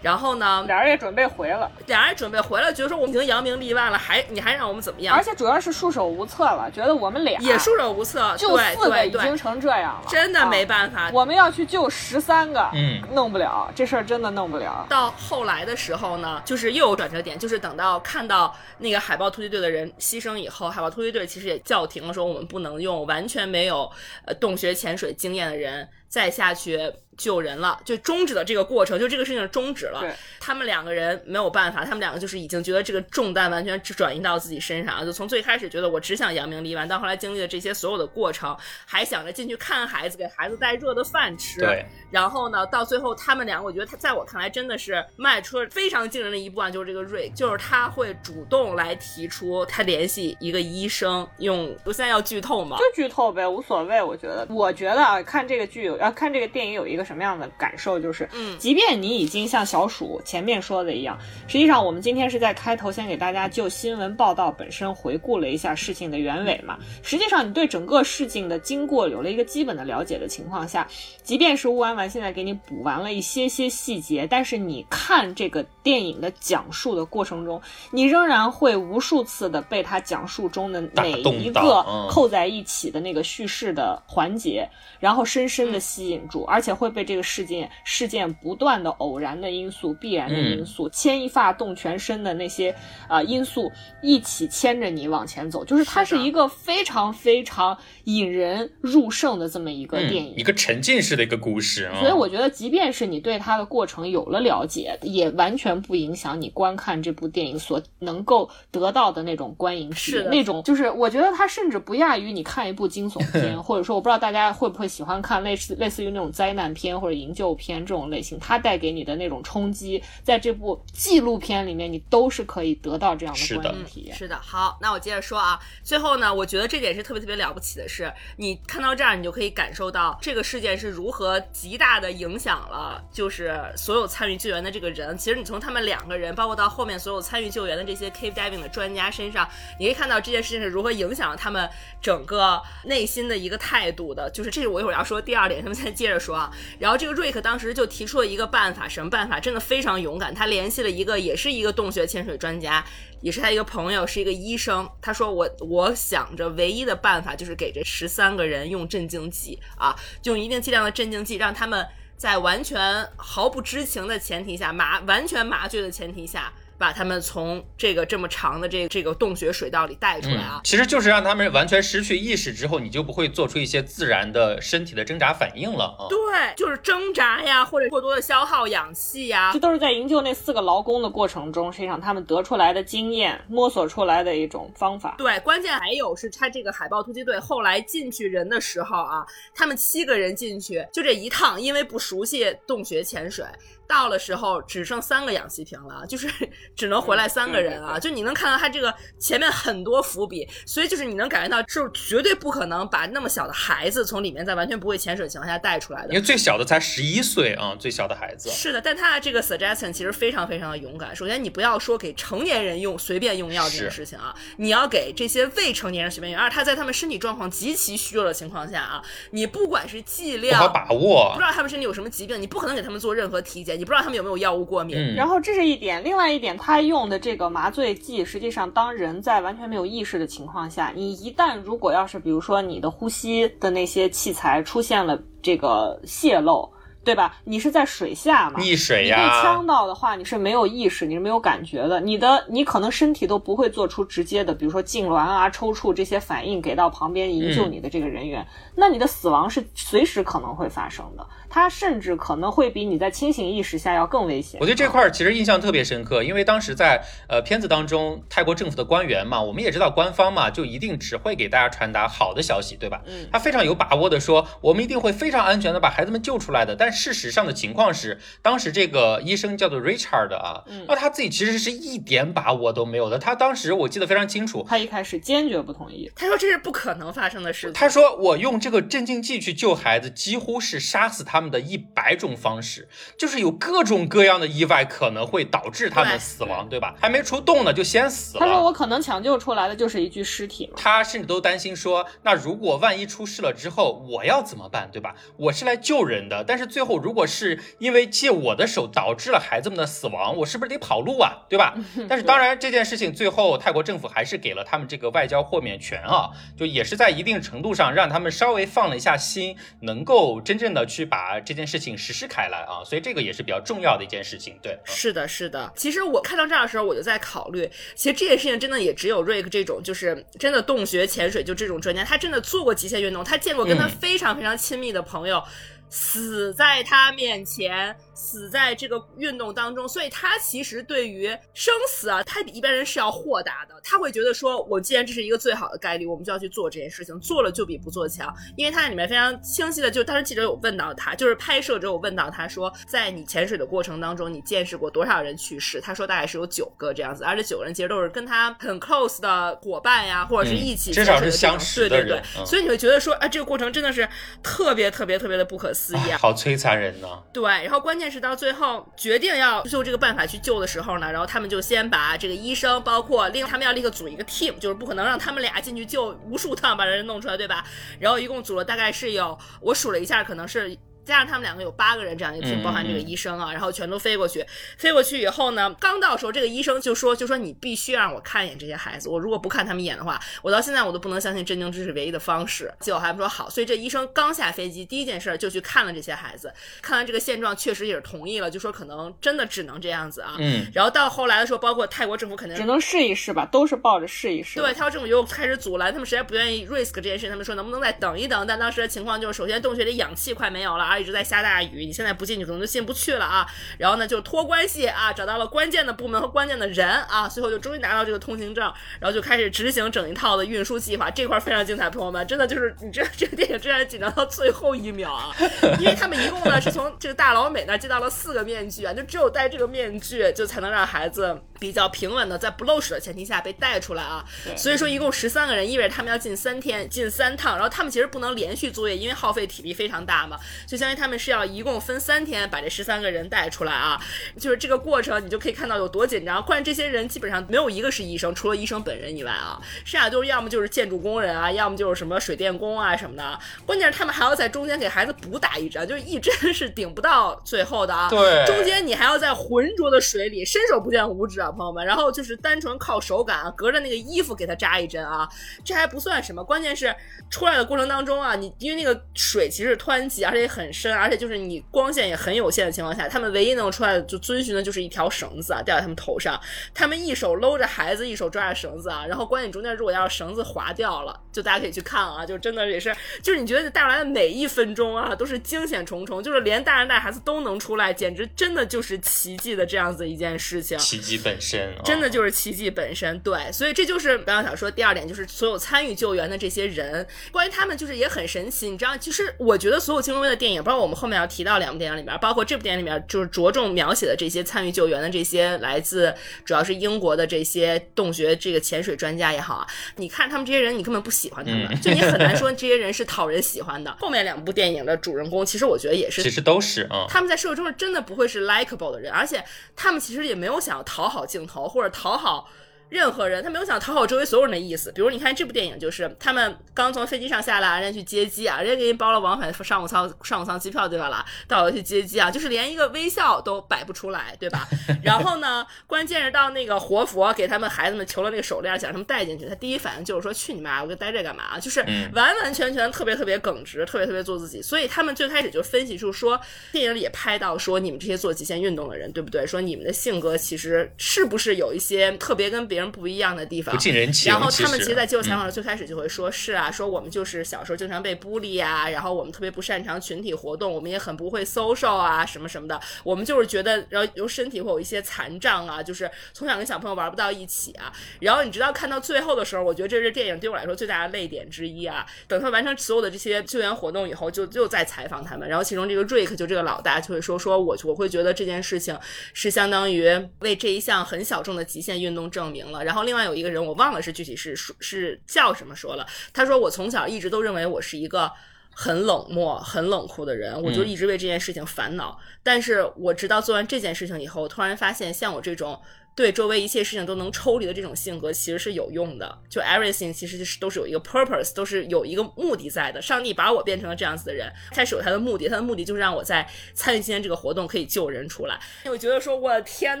然后呢，俩人也准备回了，俩人准备回了，觉得说我们已经扬名立万了，还你还让我们怎么样而？且主要是束手无策了，觉得我们俩也束手无策，就对四个对对，已经成这样了，真的没啊办法。我们要去救十三个，嗯，弄不了，这事儿真的弄不了。到后来的时候呢，就是又有转折点，就是等到看到那个海豹突击队的人牺牲以后，海豹突击队其实也叫停了，说我们不能用完全没有呃洞穴潜水经验的人再下去救人了，就终止了这个过程，就这个事情终止了对。他们两个人没有办法，他们两个就是已经觉得这个重担完全转移到自己身上，就从最开始觉得我只想扬名立万，到后来经历了这些所有的过程，还想着进去看孩子，给孩子带热的饭吃。对，然后呢，到最后他们两个，我觉得他在我看来真的是迈出了非常惊人的一步啊！就是这个瑞，就是他会主动来提出他联系一个医生，用我现在要剧透吗？就剧透呗，无所谓。我觉得，我觉得啊，看这个剧有，要看这个电影有一个什么样的感受，就是，嗯即便你已经像小鼠前面说的一样，实际上我们今天是在开头先给大家就新闻报道本身回顾了一下事情的原委嘛。实际上，你对整个事情的经过有了一个基本的了解的情况下，即便是乌安完现在给你补完了一些些细节，但是你看这个电影的讲述的过程中，你仍然会无数次的被他讲述中的打每一个嗯扣在一起的那个叙事的环节，然后深深的吸引住，而且会被被这个事件事件不断的偶然的因素、必然的嗯因素、牵一发动全身的那些啊、呃因素一起牵着你往前走，就是它是一个非常非常引人入胜的这么一个电影。嗯，一个沉浸式的一个故事啊。所以我觉得，即便是你对它的过程有了了解，也完全不影响你观看这部电影所能够得到的那种观影体验。是那种就是，我觉得它甚至不亚于你看一部惊悚片，或者说，我不知道大家会不会喜欢看类似类似于那种灾难片或者营救片这种类型，它带给你的那种冲击，在这部纪录片里面，你都是可以得到这样的的观影体验。是的，好，那我接着说啊。最后呢，我觉得这点是特别特别了不起的是，你看到这儿，你就可以感受到这个事件是如何极大的影响了，就是所有参与救援的这个人。其实你从他们两个人，包括到后面所有参与救援的这些 cave diving 的专家身上，你可以看到这件事情是如何影响了他们整个内心的一个态度的。就是这是我一会儿要说第二点，咱们先接着说啊。然后这个瑞克当时就提出了一个办法，什么办法？真的非常勇敢，他联系了一个也是一个洞穴潜水专家，也是他一个朋友，是一个医生。他说我我想着唯一的办法就是给这十三个人用镇静剂啊，用一定剂量的镇静剂，让他们在完全毫不知情的前提下，麻完全麻醉的前提下。把他们从这个这么长的这个这个洞穴水道里带出来啊嗯，，其实就是让他们完全失去意识之后，你就不会做出一些自然的身体的挣扎反应了啊。对，就是挣扎呀，或者过多的消耗氧气呀这，都是在营救那四个劳工的过程中，实际上他们得出来的经验，摸索出来的一种方法。对，关键还有是他这个海豹突击队后来进去人的时候啊，他们七个人进去，就这一趟，因为不熟悉洞穴潜水，到了时候只剩三个氧气瓶了，就是只能回来三个人啊。就你能看到他这个前面很多伏笔，所以就是你能感觉到，是绝对不可能把那么小的孩子从里面在完全不会潜水的情况下带出来的因。为最小的才十一岁啊，最小的孩子。是的，但他的这个 suggestion 其实非常非常的勇敢。首先，你不要说给成年人用随便用药这件事情啊，你要给这些未成年人随便用。而他在他们身体状况极其虚弱的情况下啊，你不管是剂不量，好把握不知。道他们身体有什么疾病，你不可能给他们做任何体检，你不知道他们有没有药物过敏。嗯，然后这是一点，另外一点，他用的这个麻醉剂，实际上当人在完全没有意识的情况下，你一旦如果要是比如说你的呼吸的那些器材出现了这个泄漏，对吧？你是在水下嘛，溺水你被呛，到的话，你是没有意识，你是没有感觉的，你的你可能身体都不会做出直接的，比如说痉挛啊、抽搐这些反应给到旁边营救你的这个人员，那你的死亡是随时可能会发生的，它甚至可能会比你在清醒意识下要更危险。我对这块儿其实印象特别深刻，因为当时在呃片子当中，泰国政府的官员嘛，我们也知道官方嘛，就一定只会给大家传达好的消息，对吧？嗯他非常有把握的说，我们一定会非常安全的把孩子们救出来的。但事实上的情况是，当时这个医生叫做 Richard 啊，嗯那他自己其实是一点把握都没有的。他当时我记得非常清楚，他一开始坚决不同意。他说这是不可能发生的事情。他说：“我用这个镇静剂去救孩子，几乎是杀死他们的一百种方式，就是有各种各样的意外可能会导致他们死亡，对吧？还没出动呢，就先死了。”他说我可能抢救出来的就是一具尸体嘛。他甚至都担心说，那如果万一出事了之后，我要怎么办，对吧？我是来救人的，但是最后如果是因为借我的手导致了孩子们的死亡，我是不是得跑路啊，对吧？但是当然这件事情最后泰国政府还是给了他们这个外交豁免权啊，就也是在一定程度上让他们稍微放了一下心，能够真正的去把这件事情实施开来啊，所以这个也是比较重要的一件事情，对。嗯是的，是的。其实我看到这儿的时候，我就在考虑，其实这件事情真的也只有瑞克这种，就是真的洞穴潜水就这种专家，他真的做过极限运动，他见过跟他嗯非常非常亲密的朋友。死在他面前，死在这个运动当中，所以他其实对于生死啊，他比一般人是要豁达的。他会觉得说，我既然这是一个最好的概率，我们就要去做这件事情，做了就比不做强。因为他在里面非常清晰的，就当时记者有问到他，就是拍摄者有问到他说，在你潜水的过程当中，你见识过多少人去世？他说大概是有九个这样子，而这九个人其实都是跟他很 close 的伙伴呀，或者是一起嗯至少是相识的对对对，嗯所以你会觉得说，啊，这个过程真的是特别特别特别的不可好摧残人呢！对，然后关键是到最后决定要用这个办法去救的时候呢，然后他们就先把这个医生，包括另他们要立刻组一个 team，就是不可能让他们俩进去救无数趟把人弄出来，对吧？然后一共组了大概是有我数了一下，可能是。加上他们两个有八个人这样一个 team，嗯包含这个医生啊，然后全都飞过去。飞过去以后呢，刚到的时候，这个医生就说就说你必须让我看一眼这些孩子，我如果不看他们一眼的话，我到现在我都不能相信震惊知识唯一的方式。结果他们说好，所以这医生刚下飞机，第一件事就去看了这些孩子，看完这个现状，确实也是同意了，就说可能真的只能这样子啊。嗯，然后到后来的时候，包括泰国政府肯定只能试一试吧，都是抱着试一试。对，泰国政府又开始阻拦，他们实在不愿意 risk 这件事，他们说能不能再等一等？但当时的情况就是，首先洞穴里氧气快没有了啊，一直在下大雨，你现在不进去可能就进不去了啊。然后呢，就托关系啊，找到了关键的部门和关键的人啊，最后就终于拿到这个通行证，然后就开始执行整一套的运输计划。这块非常精彩，朋友们，真的就是你这这个电影真是紧张到最后一秒啊，因为他们一共呢是从这个大老美那儿接到了四个面具啊，就只有戴这个面具，就才能让孩子比较平稳的在不漏水的前提下被带出来啊。所以说一共十三个人，意味着他们要进三天，进三趟，然后他们其实不能连续作业，因为耗费体力非常大嘛，就相当于他们是要一共分三天把这十三个人带出来啊。就是这个过程，你就可以看到有多紧张。关键这些人基本上没有一个是医生，除了医生本人以外啊，剩下都是要么就是建筑工人啊，要么就是什么水电工啊什么的。关键是他们还要在中间给孩子补打一针，就是一针是顶不到最后的啊。对中间你还要在浑浊的水里，伸手不见五指啊，朋友们。然后就是单纯靠手感啊，隔着那个衣服给他扎一针啊，这还不算什么，关键是出来的过程当中啊，你因为那个水其实是湍急，而且很深，而且就是你光线也很有限的情况下，他们唯一能出来的就遵循的就是一条绳子啊，吊在他们头上，他们一手搂着孩子，一手抓着绳子啊，然后关键中间如果要是绳子滑掉了，就大家可以去看啊，就真的也是，就是你觉得带出来的每一分钟啊，都是惊险重重，就是连大人带孩子都能出来，简直真的就是奇迹的这样子一件事情。奇迹本身，啊真的就是奇迹本身，对，所以这就是刚刚想说第二点，就是所有参与救援的这些人，关于他们就是也很神奇，你知道，其实我觉得所有金龙威的电影，包括我们后面要提到两部电影里面，包括这部电影里面，就是着重描写的这些参与救援的这些来自主要是英国的这些洞穴这个潜水专家也好啊，你看他们这些人，你根本不喜欢他们，嗯就你很难 说这些人是讨人喜欢的。后面两部电影的主人公，其实我觉得也是其实都是啊，他们在社会中真的不会是 likable 的人，而且他们其实也没有想要讨好镜头或者讨好。任何人，他没有想讨好周围所有人的意思。比如，你看这部电影，就是他们刚从飞机上下来，人家去接机啊，人家给你包了往返商务舱 商务舱机票，对吧啦？到了去接机啊，就是连一个微笑都摆不出来，对吧？然后呢，关键是到那个活佛给他们孩子们求了那个手链，想让他们带进去，他第一反应就是说：“去你妈！我给带这干嘛？”就是完完全全特别特别耿直，特别特别做自己。所以他们最开始就分析出说，电影里也拍到说，你们这些做极限运动的人，对不对？说你们的性格其实是不是有一些特别跟别人不一样的地方？不近人情。然后他们其实实，在接受采访嗯的时候，最开始就会说：“是啊，说我们就是小时候经常被孤立啊，然后我们特别不擅长群体活动，我们也很不会 social 啊，什么什么的。我们就是觉得，然后由身体会有一些残障啊，就是从小跟小朋友玩不到一起啊。然后你直到看到最后的时候，我觉得这是电影对我来说最大的泪点之一啊。等他完成所有的这些救援活动以后，就就在采访他们，然后其中这个瑞克就这个老大就会说：说我我会觉得这件事情是相当于为这一项很小众的极限运动证明了。然后另外有一个人，我忘了是具体是是是叫什么说了，他说我从小一直都认为我是一个。很冷漠、很冷酷的人，我就一直为这件事情烦恼。但是我直到做完这件事情以后，突然发现，像我这种对周围一切事情都能抽离的这种性格，其实是有用的。就 everything 其实是都是有一个 purpose，都是有一个目的在的。上帝把我变成了这样子的人，他是有他的目的，他的目的就是让我在参与今天这个活动可以救人出来。我觉得说，我的天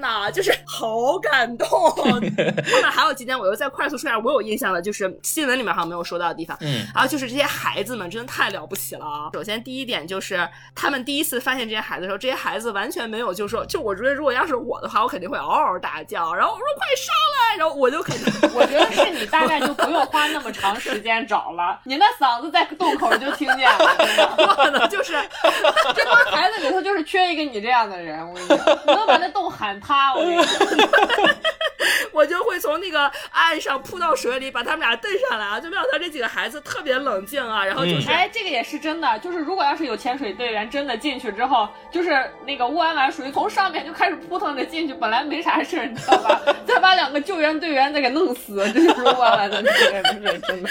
哪，就是好感动。后面还有几点，我又再快速说一下，我有印象的，就是新闻里面好像没有说到的地方。嗯，然后就是这些孩子们真的太了不起了啊！首先第一点就是他们第一次发现这些孩子的时候，这些孩子完全没有就是说，就我觉得如果要是我的话，我肯定会嗷嗷大叫，然后我说快上来，然后我就肯定 我觉得是你大概就不用花那么长时间找了，你那嗓子在洞口就听见了，真的。我可能就是这帮孩子里头就是缺一个你这样的人，我跟你讲，你能把那洞喊塌，我跟你讲。我就会从那个岸上扑到水里，把他们俩蹬上来啊！就没想到这几个孩子特别冷静啊，然后就是、哎，这个也是真的，就是如果要是有潜水队员真的进去之后，就是那个乌安丸属于从上面就开始扑腾着进去，本来没啥事儿，你知道吧？再把两个救援队员再给弄死，这就是乌安丸的那个真的真的。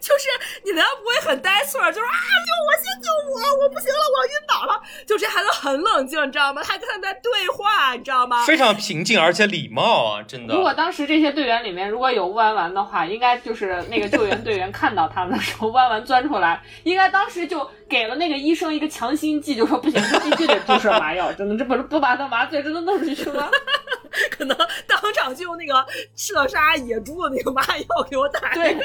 就是你难道不会很呆错？就是啊，救我，先救我，我不行了，我晕倒了。就这孩子很冷静，你知道吗？他跟他们在对话，你知道吗？非常平静而且礼貌啊，真的。如果当时这些队员里面如果有乌丸丸的话，应该就是那个救援队员看到他们的时候，乌丸丸钻出来，应该当时就给了那个医生一个强心剂，就说不行，他必须得注射麻药，真的，这不是不把他麻醉真的弄出去吗？可能当场就用那个射杀野猪的那个麻药给我打。对，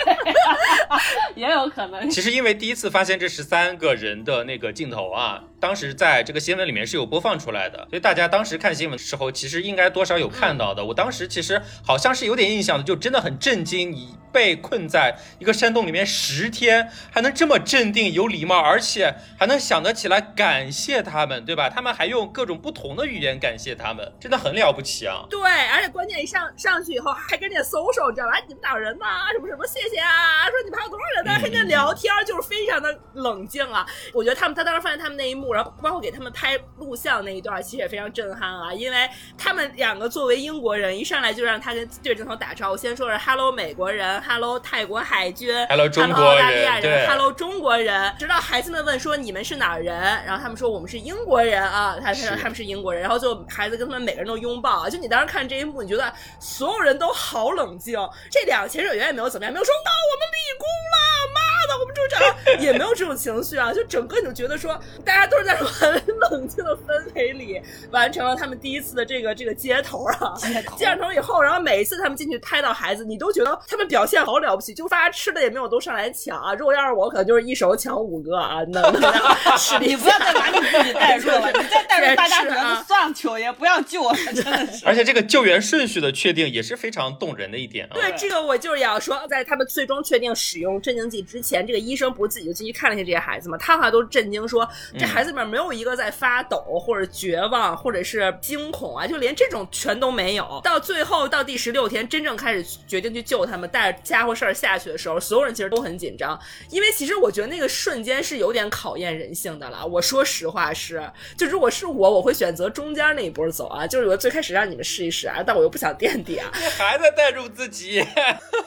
也有可能。其实因为第一次发现这十三个人的那个镜头啊，当时在这个新闻里面是有播放出来的，所以大家当时看新闻的时候，其实应该多少有看到的。我当时其实好像是有点印象的，就真的很震惊，你被困在一个山洞里面十天，还能这么镇定、有礼貌，而且还能想得起来感谢他们，对吧？他们还用各种不同的语言感谢他们，真的很了不起啊！对，而且关键一上上去以后还跟人家搜手，知道吧？你们哪人呐？什么什么，谢谢啊！说你们还有多少人？大家跟人家聊天，就是非常的冷静啊。我觉得他们，他当时发现他们那一幕，然后包括给他们拍录像那一段，其实也非常震撼啊。因为他们两个作为英国人，一上来就让他跟对着镜头打招呼，先说是 “hello 美国人 ”，“hello 泰国海军 ”，“hello 中国澳大利亚人”，人 “hello 中国人”。直到孩子们问说你们是哪儿人，然后他们说我们是英国人啊，他他说他们是英国人，然后就孩子跟他们每个人都拥抱啊。就你当时看这一幕，你觉得所有人都好冷静。这两个潜水员也没有怎么样，没有说到我们立功了，妈的，我们中奖 也没有这种情绪啊。就整个你就觉得说，大家都是在很冷静的氛围里完成了他们第一次的这个这个接头啊。接头接上头以后，然后每一次他们进去拍到孩子，你都觉得他们表现好了不起，就大家吃的也没有都上来抢啊。如果要是我，可能就是一手抢五个啊，能 你不要再把你自己带入了，你再带入大家是觉得啊算球也不要救了，真的是。而且这个救援顺序的确定也是非常动人的一点啊。对，这个我就是要说，在他们最终确定使用镇静剂之前，这个医生不是自己就进去看了一下这些孩子吗？他好像都震惊说，这孩子里面没有一个在发抖或者绝望或者是惊恐啊，就连这种全都没有。到最后到第十六天，真正开始决定去救他们，带着家伙事儿下去的时候，所有人其实都很紧张，因为其实我觉得那个瞬间是有点考验人性的了。我说实话是，就如果是我，我会选择中间那一波走啊，就是我最开始让你们试一试啊，但我又不想垫底啊。你还在带入自己，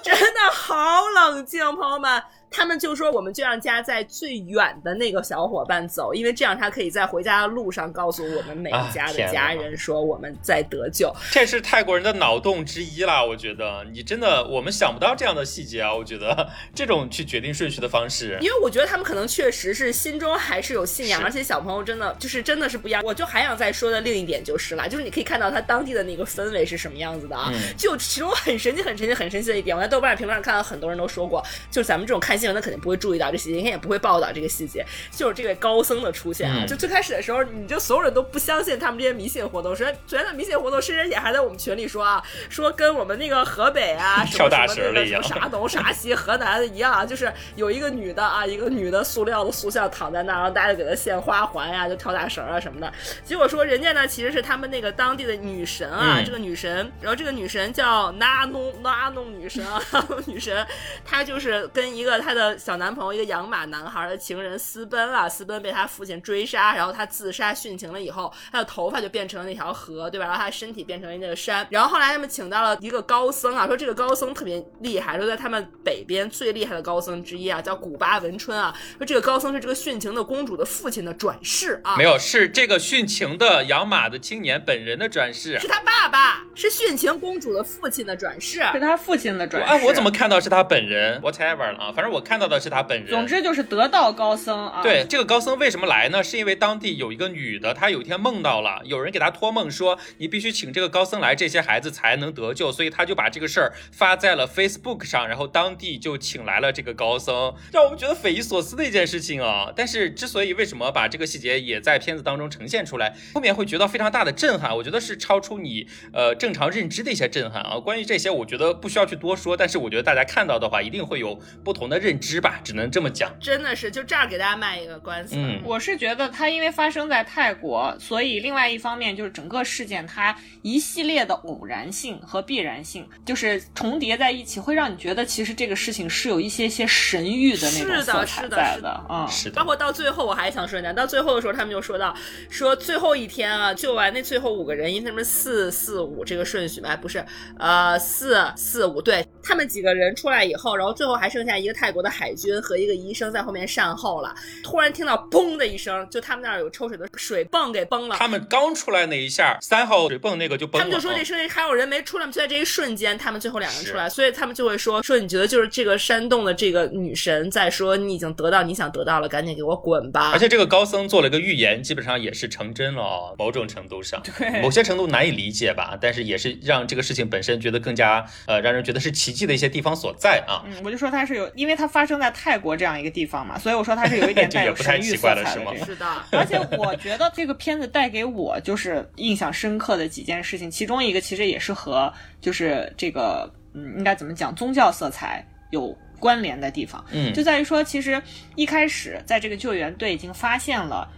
真的好冷静，朋友们。他们就说，我们就让家在最远的那个小伙伴走，因为这样他可以在回家的路上告诉我们每一家的家人说我们在得救。这是泰国人的脑洞之一啦。我觉得你真的我们想不到这样的细节啊。我觉得这种去决定顺序的方式，因为我觉得他们可能确实是心中还是有信仰，而且小朋友真的就是真的是不一样。我就还想再说的另一点就是啦，就是你可以看到他当地的那个氛围是什么样子的啊。嗯就其中很神奇、很神奇、很神奇的一点，我在豆瓣评论上看到很多人都说过，就是咱们这种看新闻的肯定不会注意到这细节，应该也不会报道这个细节，就是这位高僧的出现啊。嗯就最开始的时候，你就所有人都不相信他们这些迷信活动。首先，昨天的迷信活动，甚至也还在我们群里说啊，说跟我们那个河北啊 什么跳大什么那个啥东啥西河南的一样啊，就是有一个女的啊，一个女的塑料的塑像躺在那儿，然后大家就给她献花环呀、就跳大绳啊什么的。结果说人家呢其实是他们那个当地的女神啊，嗯这个女神，然后这个女神叫纳弄纳弄女神啊，女神，她就是跟一个她的小男朋友一个养马男孩的情人私奔了，私奔被他父亲追杀，然后他自杀殉情了以后，他的头发就变成了那条河，对吧？然后他的身体变成了那个山，然后后来他们请到了一个高僧啊，说这个高僧特别厉害，说在他们北边最厉害的高僧之一啊，叫古巴文春啊，说这个高僧是这个殉情的公主的父亲的转世啊，没有是这个殉情的养马的青年本人的转世是。他爸爸，是殉情公主的父亲的转世。是他父亲的转世。哎，我怎么看到是他本人？whatever 了啊，反正我看到的是他本人。总之就是得道高僧啊。对，这个高僧为什么来呢？是因为当地有一个女的，她有一天梦到了，有人给她托梦说，你必须请这个高僧来，这些孩子才能得救，所以她就把这个事儿发在了 Facebook 上，然后当地就请来了这个高僧，让我们觉得匪夷所思的一件事情啊。但是之所以为什么把这个细节也在片子当中呈现出来，后面会觉得非常大的震撼，我觉得是超出你呃正常认知的一些震撼啊。关于这些，我觉得不需要去多说，但是我觉得大家看到的话，一定会有不同的认知吧，只能这么讲。真的是，就这样给大家卖一个官司。嗯我是觉得它因为发生在泰国，所以另外一方面就是整个事件它一系列的偶然性和必然性，就是重叠在一起，会让你觉得其实这个事情是有一些些神谕的那种是的色彩是的是在的，嗯。是的包。括到最后，我还想说一下，到最后的时候，他们就说到，说最后一天啊，救完那最后五个人，因为他们四四五这个顺序嘛，哎不是，呃，四四五，对他们几个人出来以后，然后最后还剩下一个泰国国的海军和一个医生在后面善后了，突然听到嘣的一声，就他们那儿有抽水的水泵给崩了。他们刚出来那一下，三号水泵那个就崩了。他们就说这啊声音还有人没出来，就在这一瞬间，他们最后两个人出来，所以他们就会说说你觉得就是这个山洞的这个女神在说你已经得到你想得到了，赶紧给我滚吧。而且这个高僧做了一个预言，基本上也是成真了哦，某种程度上，对某些程度难以理解吧，但是也是让这个事情本身觉得更加呃让人觉得是奇迹的一些地方所在啊。嗯，我就说他是有，因为它发生在泰国这样一个地方嘛，所以我说它是有一点 带有神域色彩的这个。是的，而且我觉得这个片子带给我就是印象深刻的几件事情，其中一个其实也是和就是这个嗯应该怎么讲宗教色彩有关联的地方，嗯就在于说，其实一开始在这个救援队已经发现了。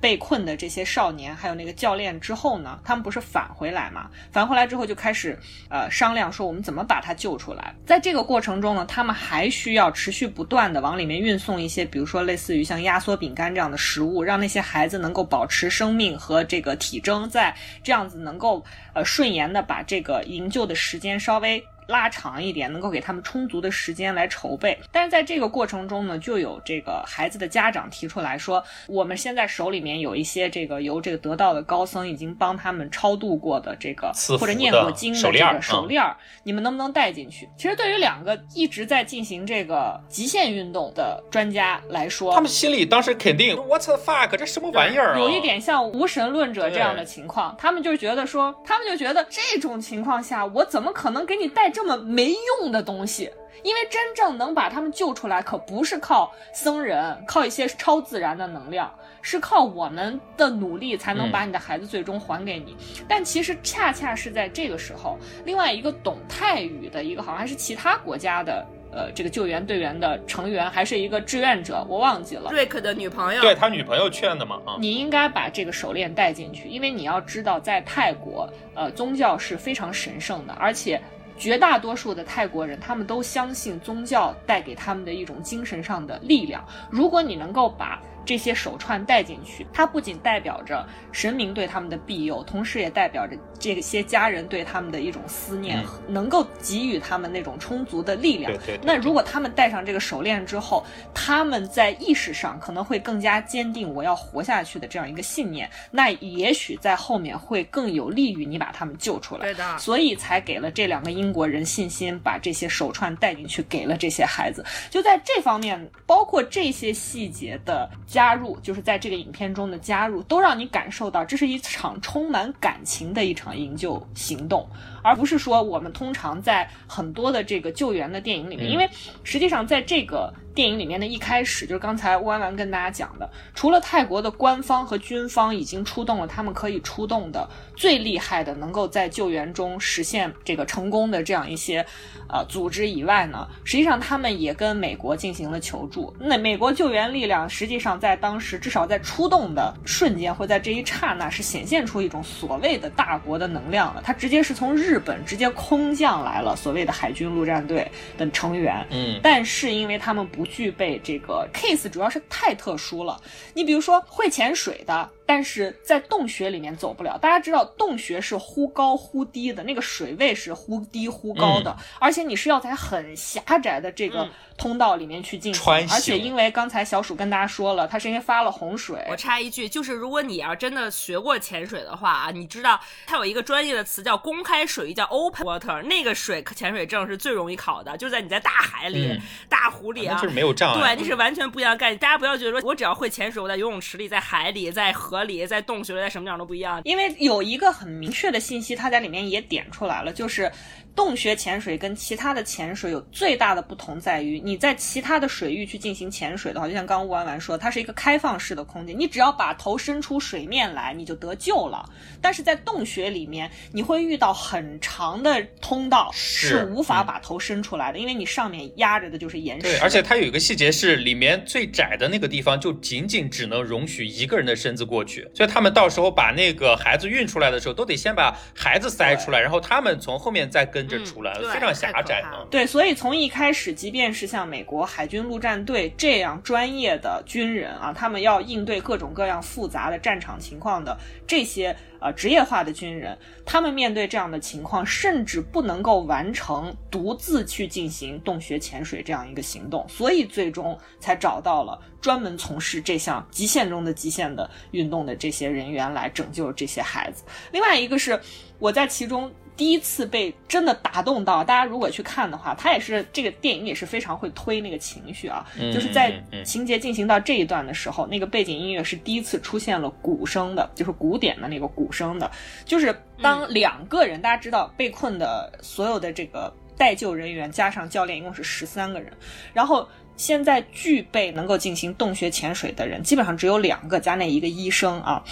被困的这些少年，还有那个教练之后呢，他们不是返回来嘛？返回来之后就开始呃商量说我们怎么把他救出来。在这个过程中呢，他们还需要持续不断的往里面运送一些，比如说类似于像压缩饼干这样的食物，让那些孩子能够保持生命和这个体征在，这样子能够呃顺延的把这个营救的时间稍微。拉长一点，能够给他们充足的时间来筹备。但是在这个过程中呢，就有这个孩子的家长提出来说，我们现在手里面有一些这个由这个得道的高僧已经帮他们超度过的这个或者念过经的这个手链儿你们能不能带进去？其实对于两个一直在进行这个极限运动的专家来说，他们心里当时肯定 What the fuck，这什么玩意儿啊？有一点像无神论者这样的情况，他们就觉得说，他们就觉得这种情况下，我怎么可能给你带这么没用的东西？因为真正能把他们救出来，可不是靠僧人，靠一些超自然的能量，是靠我们的努力才能把你的孩子最终还给你。但其实恰恰是在这个时候，另外一个懂泰语的一个，好像还是其他国家的。呃，这个救援队员的成员还是一个志愿者，我忘记了。瑞克的女朋友，对他女朋友劝的嘛啊。你应该把这个手链带进去，因为你要知道，在泰国，呃，宗教是非常神圣的，而且绝大多数的泰国人，他们都相信宗教带给他们的一种精神上的力量。如果你能够把这些手串带进去，它不仅代表着神明对他们的庇佑，同时也代表着这些家人对他们的一种思念，能够给予他们那种充足的力量。对对对那如果他们戴上这个手链之后，他们在意识上可能会更加坚定我要活下去的这样一个信念，那也许在后面会更有利于你把他们救出来。对的所以才给了这两个英国人信心，把这些手串带进去，给了这些孩子。就在这方面，包括这些细节的加入，就是在这个影片中的加入，都让你感受到这是一场充满感情的一场营救行动，而不是说我们通常在很多的这个救援的电影里面，嗯因为实际上在这个。电影里面的一开始，就是刚才弯弯跟大家讲的，除了泰国的官方和军方已经出动了他们可以出动的最厉害的，能够在救援中实现这个成功的这样一些呃组织以外呢，实际上他们也跟美国进行了求助。那美国救援力量实际上在当时至少在出动的瞬间或在这一刹那是显现出一种所谓的大国的能量了，它直接是从日本直接空降来了所谓的海军陆战队的成员。嗯，但是因为他们不具备这个 case，主要是太特殊了。你比如说会潜水的，但是在洞穴里面走不了。大家知道洞穴是忽高忽低的，那个水位是忽低忽高的，而且你是要在很狭窄的这个嗯通道里面去进行。穿行而且因为刚才小鼠跟大家说了，它是因为发了洪水，我插一句，就是如果你要真的学过潜水的话啊，你知道它有一个专业的词叫公开水域，叫 open water，那个水潜水证是最容易考的，就在你在大海里、嗯大湖里啊那就。是没有障碍。对，那是完全不一样的概念。大家不要觉得说我只要会潜水，我在游泳池里、在海里、在河里、在洞穴里、在什么地方都不一样。因为有一个很明确的信息，它在里面也点出来了，就是洞穴潜水跟其他的潜水有最大的不同在于，你在其他的水域去进行潜水的话，就像刚刚吴婉婉说，它是一个开放式的空间，你只要把头伸出水面来，你就得救了。但是在洞穴里面，你会遇到很长的通道，是是无法把头伸出来的，因为你上面压着的就是岩石。对，而且它有一个细节是，里面最窄的那个地方就仅仅只能容许一个人的身子过去，所以他们到时候把那个孩子运出来的时候，都得先把孩子塞出来，然后他们从后面再跟着出来，嗯对非常狭窄。对，所以从一开始，即便是像美国海军陆战队这样专业的军人啊，他们要应对各种各样复杂的战场情况的这些呃职业化的军人，他们面对这样的情况，甚至不能够完成独自去进行洞穴潜水这样一个行动，所以最终才找到了专门从事这项极限中的极限的运动的这些人员来拯救这些孩子。另外一个是我在其中。第一次被真的打动到，大家如果去看的话，他也是这个电影也是非常会推那个情绪啊，就是在情节进行到这一段的时候，那个背景音乐是第一次出现了鼓声的，就是古典的那个鼓声的，就是当两个人，大家知道被困的所有的这个待救人员加上教练一共是十三个人，然后现在具备能够进行洞穴潜水的人基本上只有两个，加那一个医生啊。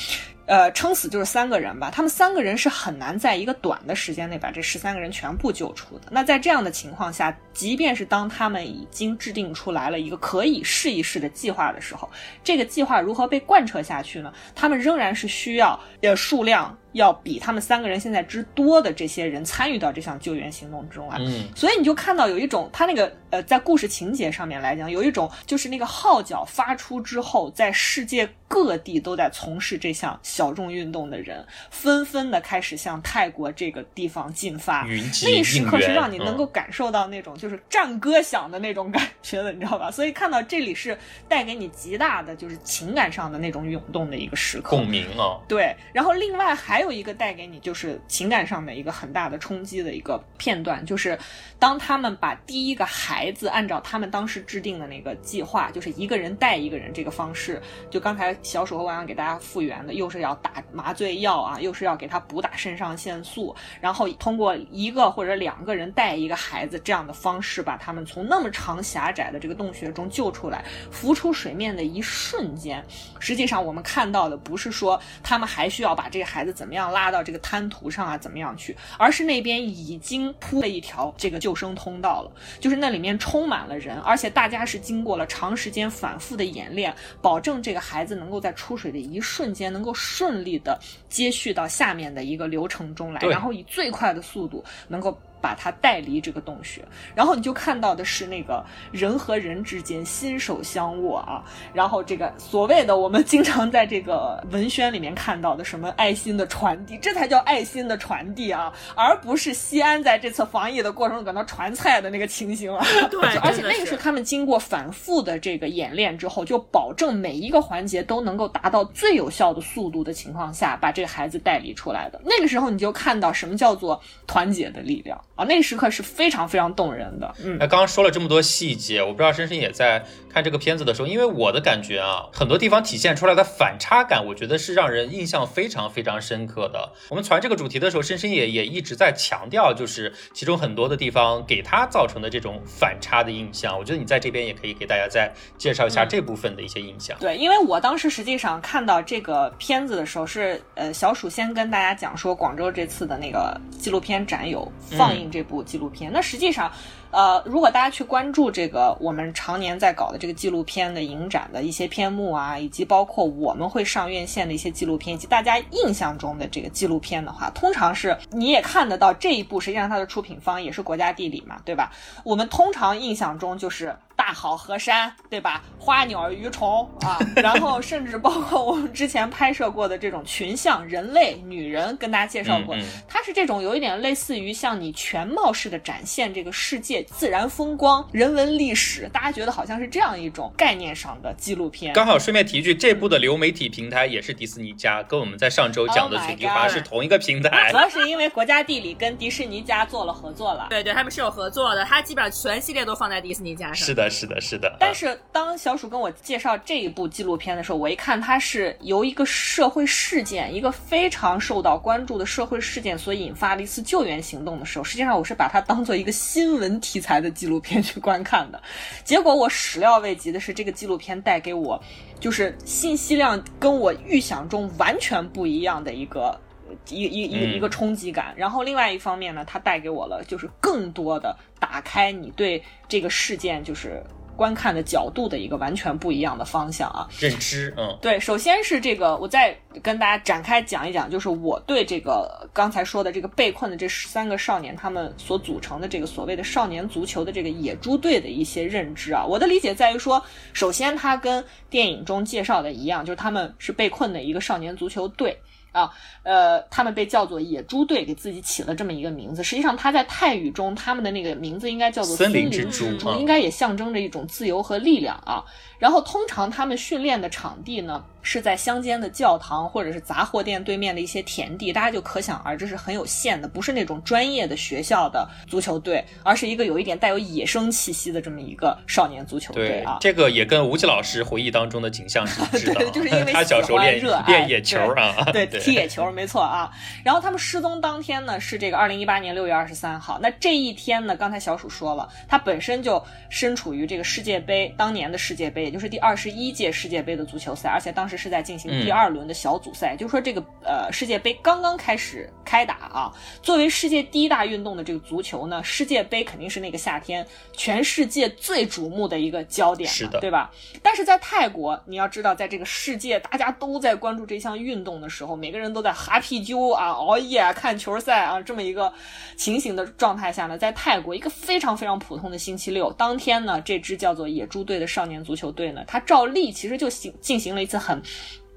呃，撑死就是三个人吧，他们三个人是很难在一个短的时间内把这十三个人全部救出的。那在这样的情况下，即便是当他们已经制定出来了一个可以试一试的计划的时候，这个计划如何被贯彻下去呢？他们仍然是需要呃数量。要比他们三个人现在之多的这些人参与到这项救援行动之中来，嗯，所以你就看到有一种他那个呃，在故事情节上面来讲，有一种就是那个号角发出之后，在世界各地都在从事这项小众运动的人，纷纷的开始向泰国这个地方进发。那一时刻是让你能够感受到那种就是战歌响的那种感觉的，你知道吧？所以看到这里是带给你极大的就是情感上的那种涌动的一个时刻，共鸣啊。对，然后另外还。有一个带给你就是情感上的一个很大的冲击的一个片段，就是当他们把第一个孩子按照他们当时制定的那个计划，就是一个人带一个人这个方式，就刚才小鼠和王洋给大家复原的，又是要打麻醉药啊，又是要给他补打肾上腺素，然后通过一个或者两个人带一个孩子这样的方式，把他们从那么长狭窄的这个洞穴中救出来，浮出水面的一瞬间，实际上我们看到的不是说他们还需要把这个孩子怎么。样拉到这个滩涂上啊，怎么样去？而是那边已经铺了一条这个救生通道了，就是那里面充满了人，而且大家是经过了长时间反复的演练，保证这个孩子能够在出水的一瞬间能够顺利的接续到下面的一个流程中来，然后以最快的速度能够。把他带离这个洞穴，然后你就看到的是那个人和人之间心手相握啊，然后这个所谓的我们经常在这个文宣里面看到的什么爱心的传递，这才叫爱心的传递啊，而不是西安在这次防疫的过程中搁那传菜的那个情形啊。对，而且那个是他们经过反复的这个演练之后，就保证每一个环节都能够达到最有效的速度的情况下，把这个孩子带离出来的。那个时候你就看到什么叫做团结的力量。啊，那个时刻是非常非常动人的。嗯，那刚刚说了这么多细节，我不知道深深也在看这个片子的时候，因为我的感觉啊，很多地方体现出来的反差感，我觉得是让人印象非常非常深刻的。我们传这个主题的时候，深深也也一直在强调，就是其中很多的地方给他造成的这种反差的印象。我觉得你在这边也可以给大家再介绍一下这部分的一些印象。对，因为我当时实际上看到这个片子的时候，是呃小鼠先跟大家讲说，广州这次的那个纪录片展有放映。这部纪录片，那实际上，呃，如果大家去关注这个我们常年在搞的这个纪录片的影展的一些片目啊，以及包括我们会上院线的一些纪录片，以及大家印象中的这个纪录片的话，通常是你也看得到这一部，实际上它的出品方也是国家地理嘛，对吧？我们通常印象中就是。大好河山，对吧？花鸟鱼虫啊，然后甚至包括我们之前拍摄过的这种群像人类、女人，跟大家介绍过，它是这种有一点类似于像你全貌式的展现这个世界自然风光、人文历史，大家觉得好像是这样一种概念上的纪录片。刚好顺便提一句，这部的流媒体平台也是迪士尼家，跟我们在上周讲的《雪地花》是同一个平台。主要是因为国家地理跟迪士尼家做了合作了。对对，他们是有合作的，它基本上全系列都放在迪士尼家上。是的。是的，是的。但是当小鼠跟我介绍这一部纪录片的时候，我一看它是由一个社会事件，一个非常受到关注的社会事件所引发的一次救援行动的时候，实际上我是把它当做一个新闻题材的纪录片去观看的。结果我始料未及的是，这个纪录片带给我就是信息量跟我预想中完全不一样的一个。一一一一个冲击感，然后另外一方面呢，它带给我了就是更多的打开你对这个事件就是观看的角度的一个完全不一样的方向啊，认知，嗯，对，首先是这个，我再跟大家展开讲一讲，就是我对这个刚才说的这个被困的这十三个少年他们所组成的这个所谓的少年足球的这个野猪队的一些认知啊，我的理解在于说，首先它跟电影中介绍的一样，就是他们是被困的一个少年足球队。啊，呃，他们被叫做野猪队，给自己起了这么一个名字。实际上，他在泰语中，他们的那个名字应该叫做森林林之猪应该也象征着一种自由和力量啊。然后，通常他们训练的场地呢，是在乡间的教堂或者是杂货店对面的一些田地，大家就可想而知是很有限的，不是那种专业的学校的足球队，而是一个有一点带有野生气息的这么一个少年足球队啊，。这个也跟吴奇老师回忆当中的景象是一致的啊。对就是因为 他小时候练练野球啊，对 对，踢野球没错啊。然后他们失踪当天呢是这个二零一八年六月二十三号。那这一天呢，刚才小鼠说了，他本身就身处于这个世界杯当年的世界杯，也就是第二十一届世界杯的足球赛，而且当时是在进行第二轮的小组赛，就是说这个呃世界杯刚刚开始开打啊。作为世界第一大运动的这个足球呢，世界杯肯定是那个夏天全世界最瞩目的一个焦点嘛，是的对吧？但是在泰国，你要知道，在这个世界大家都在关注这项运动的时候，每个人都在哈啤酒啊、熬夜、看球赛啊这么一个情形的状态下呢，在泰国一个非常非常普通的星期六当天呢，这支叫做野猪队的少年足球队呢，他照例其实就行进行了一次很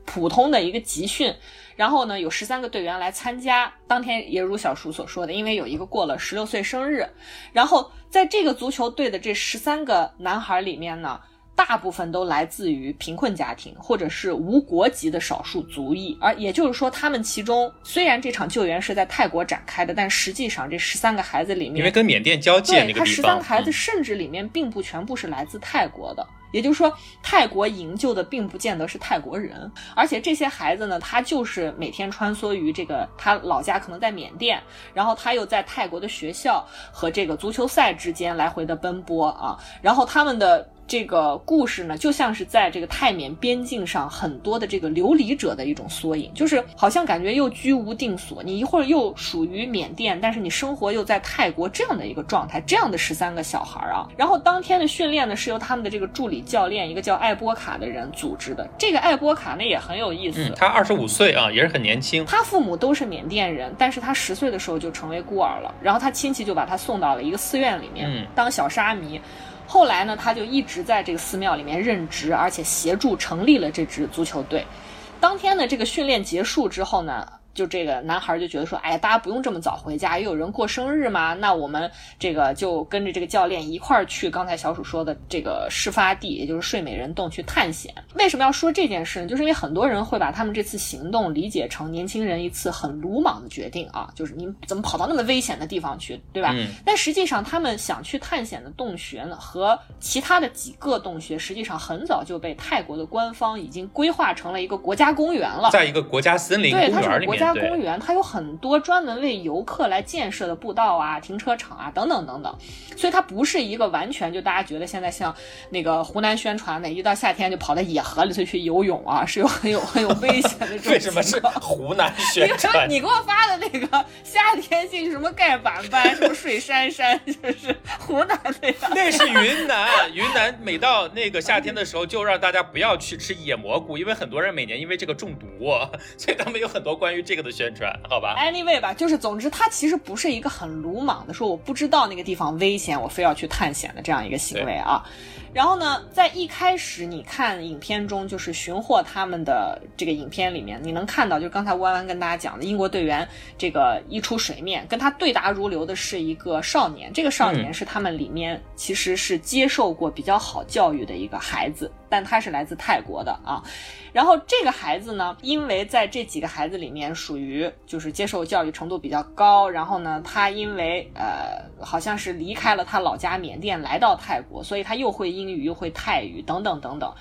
普通的一个集训。然后呢，有十三个队员来参加。当天也如小叔所说的，因为有一个过了十六岁生日，然后在这个足球队的这十三个男孩里面呢，大部分都来自于贫困家庭或者是无国籍的少数族裔，而也就是说，他们其中虽然这场救援是在泰国展开的，但实际上这十三个孩子里面，因为跟缅甸交界那个地方十三个，孩子嗯甚至里面并不全部是来自泰国的。也就是说，泰国营救的并不见得是泰国人，而且这些孩子呢，他就是每天穿梭于这个他老家可能在缅甸，然后他又在泰国的学校和这个足球赛之间来回的奔波啊，然后他们的。这个故事呢，就像是在这个泰缅边境上很多的这个流离者的一种缩影，就是好像感觉又居无定所，你一会儿又属于缅甸，但是你生活又在泰国这样的一个状态，这样的十三个小孩啊。然后当天的训练呢，是由他们的这个助理教练，一个叫艾波卡的人组织的。这个艾波卡呢也很有意思，嗯，他二十五岁啊，也是很年轻。他父母都是缅甸人，但是他十岁的时候就成为孤儿了，然后他亲戚就把他送到了一个寺院里面、嗯当小沙弥。后来呢，他就一直在这个寺庙里面任职，而且协助成立了这支足球队。当天的这个训练结束之后呢，就这个男孩就觉得说，哎，大家不用这么早回家，也有人过生日嘛，那我们这个就跟着这个教练一块儿去刚才小鼠说的这个事发地，也就是睡美人洞去探险。为什么要说这件事呢？就是因为很多人会把他们这次行动理解成年轻人一次很鲁莽的决定啊，就是你怎么跑到那么危险的地方去，对吧？嗯但实际上，他们想去探险的洞穴呢，和其他的几个洞穴，实际上很早就被泰国的官方已经规划成了一个国家公园了。在一个国家森林公园里面，家公园，它有很多专门为游客来建设的步道啊、停车场啊等等等等，所以它不是一个完全就大家觉得现在像那个湖南宣传的，一到夏天就跑到野河里头去游泳啊，是有很有很有危险的这种 为什么是湖南宣传？你给我发的那个夏天进什么盖板班，什么水杉杉，就是湖南的呀。那是云南，云南每到那个夏天的时候，就让大家不要去吃野蘑菇，因为很多人每年因为这个中毒，所以他们有很多关于这个的宣传，好吧？Anyway 吧，就是总之，它其实不是一个很鲁莽的说我不知道那个地方危险，我非要去探险的这样一个行为啊。然后呢，在一开始你看影片中，就是寻获他们的这个影片里面，你能看到，就刚才弯弯跟大家讲的，英国队员这个一出水面，跟他对答如流的是一个少年，这个少年是他们里面其实是接受过比较好教育的一个孩子，但他是来自泰国的啊。然后这个孩子呢，因为在这几个孩子里面属于就是接受教育程度比较高，然后呢，他因为呃好像是离开了他老家缅甸来到泰国，所以他又会英语又会泰语等等等等。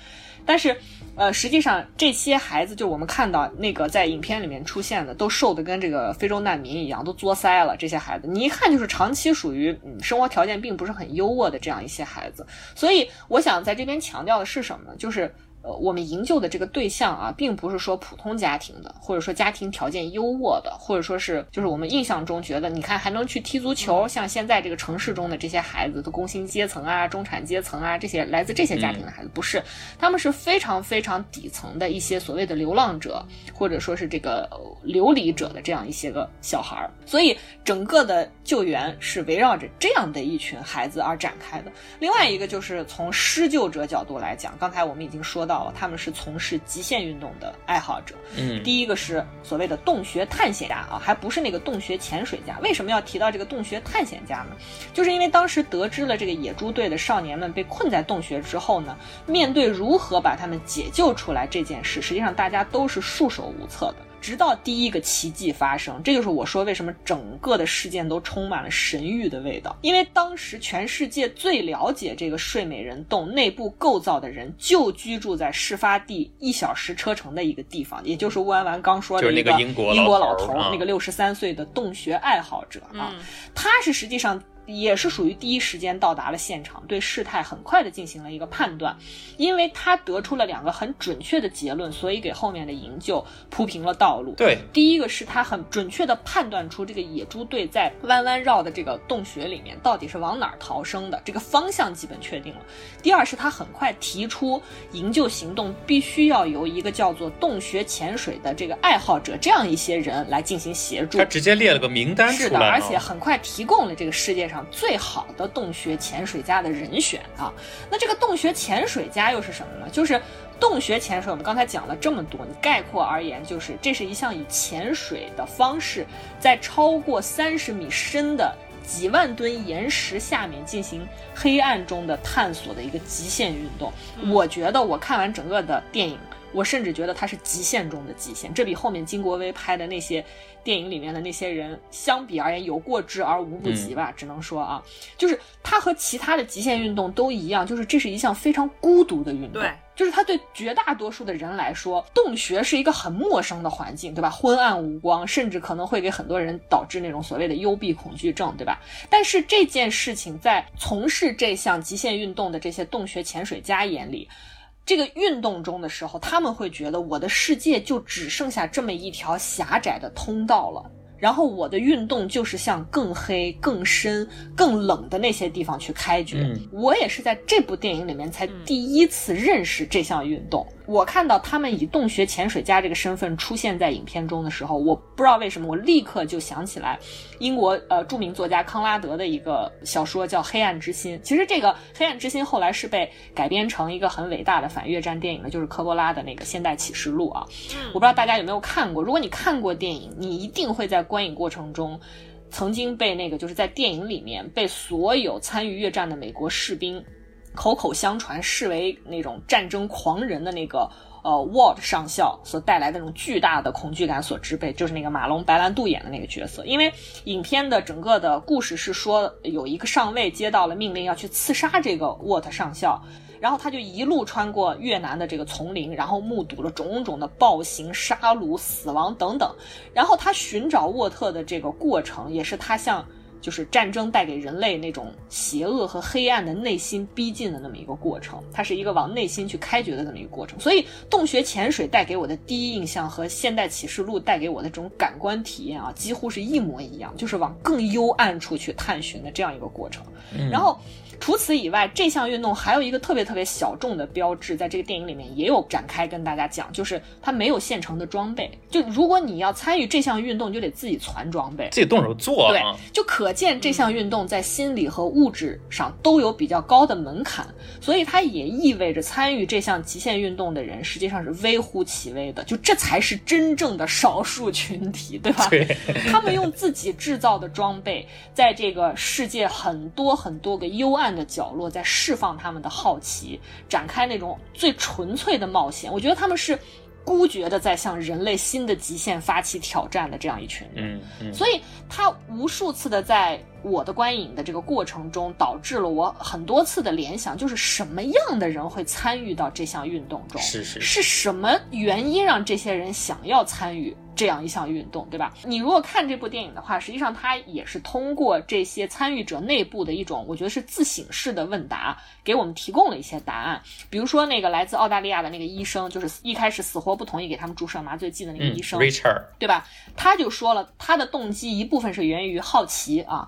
但是，呃，实际上这些孩子，就我们看到那个在影片里面出现的，都瘦的跟这个非洲难民一样，都作腮了。这些孩子，你一看就是长期属于嗯生活条件并不是很优渥的这样一些孩子。所以，我想在这边强调的是什么呢？就是。呃，我们营救的这个对象啊，并不是说普通家庭的，或者说家庭条件优渥的，或者说是就是我们印象中觉得，你看还能去踢足球，像现在这个城市中的这些孩子的工薪阶层啊、中产阶层啊，这些来自这些家庭的孩子，不是，他们是非常非常底层的一些所谓的流浪者，或者说是这个呃流离者的这样一些个小孩儿，所以整个的救援是围绕着这样的一群孩子而展开的。另外一个就是从施救者角度来讲，刚才我们已经说到道他们是从事极限运动的爱好者。嗯，第一个是所谓的洞穴探险家啊，还不是那个洞穴潜水家。为什么要提到这个洞穴探险家呢？就是因为当时得知了这个野猪队的少年们被困在洞穴之后呢，面对如何把他们解救出来这件事，实际上大家都是束手无策的。直到第一个奇迹发生，这就是我说为什么整个的事件都充满了神谕的味道。因为当时全世界最了解这个睡美人洞内部构造的人，就居住在事发地一小时车程的一个地方，也就是乌安完刚说的就是那个个英国英国老头那个六十三岁的洞穴爱好者啊，嗯他是实际上也是属于第一时间到达了现场，对事态很快的进行了一个判断，因为他得出了两个很准确的结论，所以给后面的营救铺平了道路。对，第一个是他很准确的判断出这个野猪队在弯弯绕的这个洞穴里面到底是往哪儿逃生的，这个方向基本确定了。第二是他很快提出营救行动必须要由一个叫做洞穴潜水的这个爱好者这样一些人来进行协助他。直接列了个名单是的，出来啊而且很快提供了这个世界上最好的洞穴潜水家的人选啊。那这个洞穴潜水家又是什么呢？就是洞穴潜水，我们刚才讲了这么多，你概括而言，就是这是一项以潜水的方式，在超过三十米深的几万吨岩石下面进行黑暗中的探索的一个极限运动。我觉得我看完整个的电影。我甚至觉得它是极限中的极限，这比后面金国威拍的那些电影里面的那些人相比而言有过之而无不及吧，只能说啊，就是它和其他的极限运动都一样，就是这是一项非常孤独的运动。对，就是它对绝大多数的人来说，洞穴是一个很陌生的环境，对吧？昏暗无光，甚至可能会给很多人导致那种所谓的幽闭恐惧症，对吧？但是这件事情在从事这项极限运动的这些洞穴潜水家眼里，这个运动中的时候，他们会觉得我的世界就只剩下这么一条狭窄的通道了。然后我的运动就是向更黑、更深、更冷的那些地方去开掘。嗯我也是在这部电影里面才第一次认识这项运动。我看到他们以洞穴潜水家这个身份出现在影片中的时候，我不知道为什么，我立刻就想起来英国呃著名作家康拉德的一个小说叫《黑暗之心》。其实这个《黑暗之心》后来是被改编成一个很伟大的反越战电影的，就是科波拉的那个《现代启示录》啊。我不知道大家有没有看过，如果你看过电影，你一定会在观影过程中。曾经被那个就是在电影里面被所有参与越战的美国士兵口口相传视为那种战争狂人的那个呃 Ward 上校所带来的那种巨大的恐惧感所支配，就是那个马龙白兰度演的那个角色。因为影片的整个的故事是说，有一个上尉接到了命令要去刺杀这个 Ward 上校。然后他就一路穿过越南的这个丛林，然后目睹了种种的暴行、杀戮、死亡等等。然后他寻找沃特的这个过程，也是他向就是战争带给人类那种邪恶和黑暗的内心逼近的那么一个过程。它是一个往内心去开掘的这么一个过程。所以，洞穴潜水带给我的第一印象和《现代启示录》带给我的这种感官体验啊，几乎是一模一样，就是往更幽暗处去探寻的这样一个过程。然后。除此以外，这项运动还有一个特别特别小众的标志，在这个电影里面也有展开跟大家讲，就是它没有现成的装备。就如果你要参与这项运动，你就得自己攒装备。自己动手做对啊。，就可见这项运动在心理和物质上都有比较高的门槛，所以它也意味着参与这项极限运动的人实际上是微乎其微的，就这才是真正的少数群体，对吧？对，他们用自己制造的装备，在这个世界很多很多个幽暗的角落，在释放他们的好奇，展开那种最纯粹的冒险。我觉得他们是孤绝的在向人类新的极限发起挑战的这样一群人。嗯嗯，所以他无数次的在我的观影的这个过程中，导致了我很多次的联想，就是什么样的人会参与到这项运动中？是是是什么原因让这些人想要参与这样一项运动，对吧？你如果看这部电影的话，实际上它也是通过这些参与者内部的一种，我觉得是自省式的问答，给我们提供了一些答案。比如说那个来自澳大利亚的那个医生，就是一开始死活不同意给他们注射麻醉剂的那个嗯医生，，Richard，对吧？他就说了，他的动机一部分是源于好奇啊，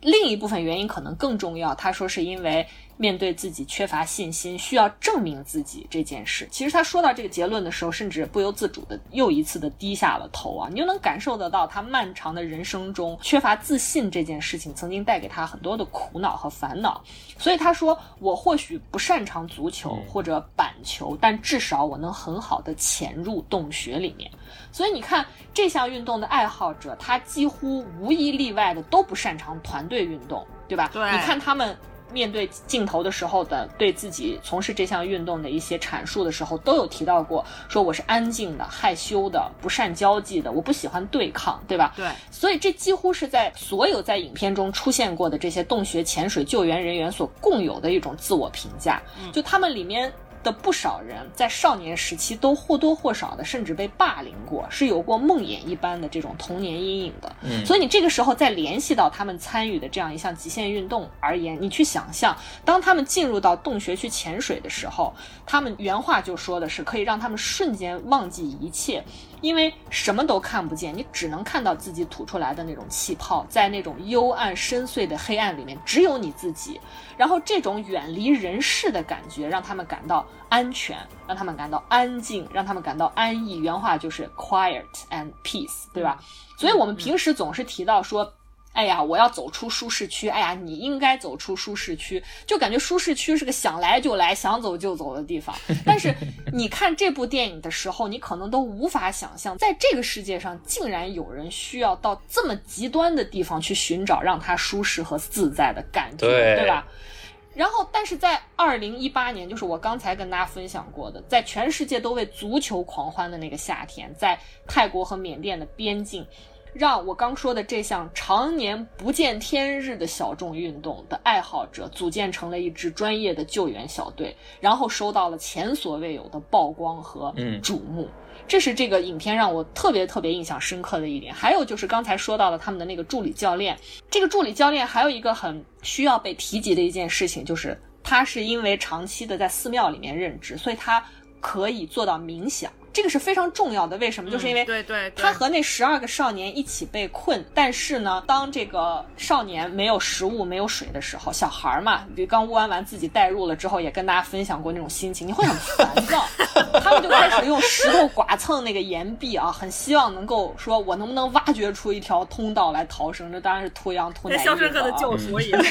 另一部分原因可能更重要，他说是因为面对自己缺乏信心，需要证明自己这件事。其实他说到这个结论的时候，甚至不由自主的又一次的低下了头啊，你就能感受得到他漫长的人生中缺乏自信这件事情曾经带给他很多的苦恼和烦恼。所以他说，我或许不擅长足球或者板球，但至少我能很好的潜入洞穴里面。所以你看，这项运动的爱好者，他几乎无一例外的都不擅长团队运动，对吧？对你看他们面对镜头的时候的对自己从事这项运动的一些阐述的时候，都有提到过，说我是安静的、害羞的、不善交际的，我不喜欢对抗，对吧？对，所以这几乎是在所有在影片中出现过的这些洞穴潜水救援人员所共有的一种自我评价。就他们里面的不少人在少年时期都或多或少的甚至被霸凌过，是有过梦魇一般的这种童年阴影的。嗯所以你这个时候再联系到他们参与的这样一项极限运动而言，你去想象，当他们进入到洞穴去潜水的时候，他们原话就说的是可以让他们瞬间忘记一切，因为什么都看不见，你只能看到自己吐出来的那种气泡，在那种幽暗深邃的黑暗里面，只有你自己。然后这种远离人世的感觉，让他们感到安全，让他们感到安静，让他们感到安逸。原话就是 quiet and peace，对吧？所以我们平时总是提到说。哎呀，我要走出舒适区。哎呀，你应该走出舒适区，就感觉舒适区是个想来就来、想走就走的地方。但是你看这部电影的时候，你可能都无法想象，在这个世界上竟然有人需要到这么极端的地方去寻找让他舒适和自在的感觉，对对吧？然后，但是在二零一八年，就是我刚才跟大家分享过的，在全世界都为足球狂欢的那个夏天，在泰国和缅甸的边境，让我刚说的这项常年不见天日的小众运动的爱好者组建成了一支专业的救援小队，然后收到了前所未有的曝光和嗯瞩目。这是这个影片让我特别特别印象深刻的一点。还有就是刚才说到了他们的那个助理教练，这个助理教练还有一个很需要被提及的一件事情，就是他是因为长期的在寺庙里面任职，所以他可以做到冥想。这个是非常重要的，为什么？就是因为嗯对对对他和那十二个少年一起被困，但是呢，当这个少年没有食物、没有水的时候，小孩儿嘛，比如刚悟完完自己带入了之后，也跟大家分享过那种心情，你会很烦躁。他们就开始用石头剐蹭那个岩壁啊，很希望能够说，我能不能挖掘出一条通道来逃生？这当然是图羊图奶跟《肖申克的救赎》一样。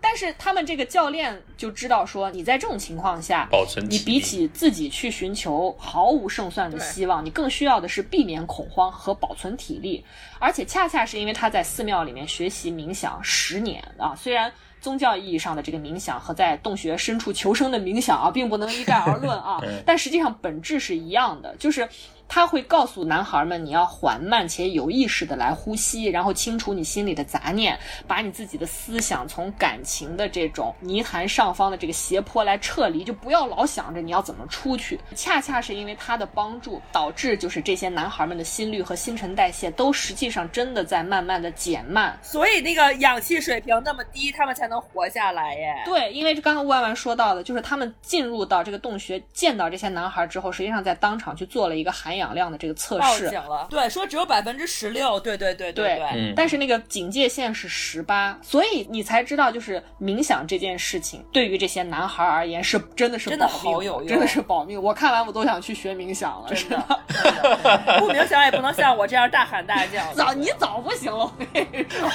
但是他们这个教练就知道说，你在这种情况下，保存你比起自己去寻求毫无胜算的希望，你更需要的是避免恐慌和保存体力。而且恰恰是因为他在寺庙里面学习冥想十年啊，虽然。宗教意义上的这个冥想和在洞穴深处求生的冥想啊，并不能一概而论啊，但实际上本质是一样的，就是他会告诉男孩们，你要缓慢且有意识的来呼吸，然后清除你心里的杂念，把你自己的思想从感情的这种泥潭上方的这个斜坡来撤离，就不要老想着你要怎么出去。恰恰是因为他的帮助，导致就是这些男孩们的心率和新陈代谢都实际上真的在慢慢的减慢。所以那个氧气水平那么低，他们才能活下来耶。对，因为刚刚万万说到的，就是他们进入到这个洞穴，见到这些男孩之后，实际上在当场去做了一个含氧量的这个测试报警。了，对，说只有百分之十六，对对对对对，嗯但是那个警戒线是十八，所以你才知道，就是冥想这件事情对于这些男孩而言是真的是真的保命好有用真的是保命。我看完我都想去学冥想了，真是的，真的不冥想也不能像我这样大喊大叫。早你早不行了，我跟你说，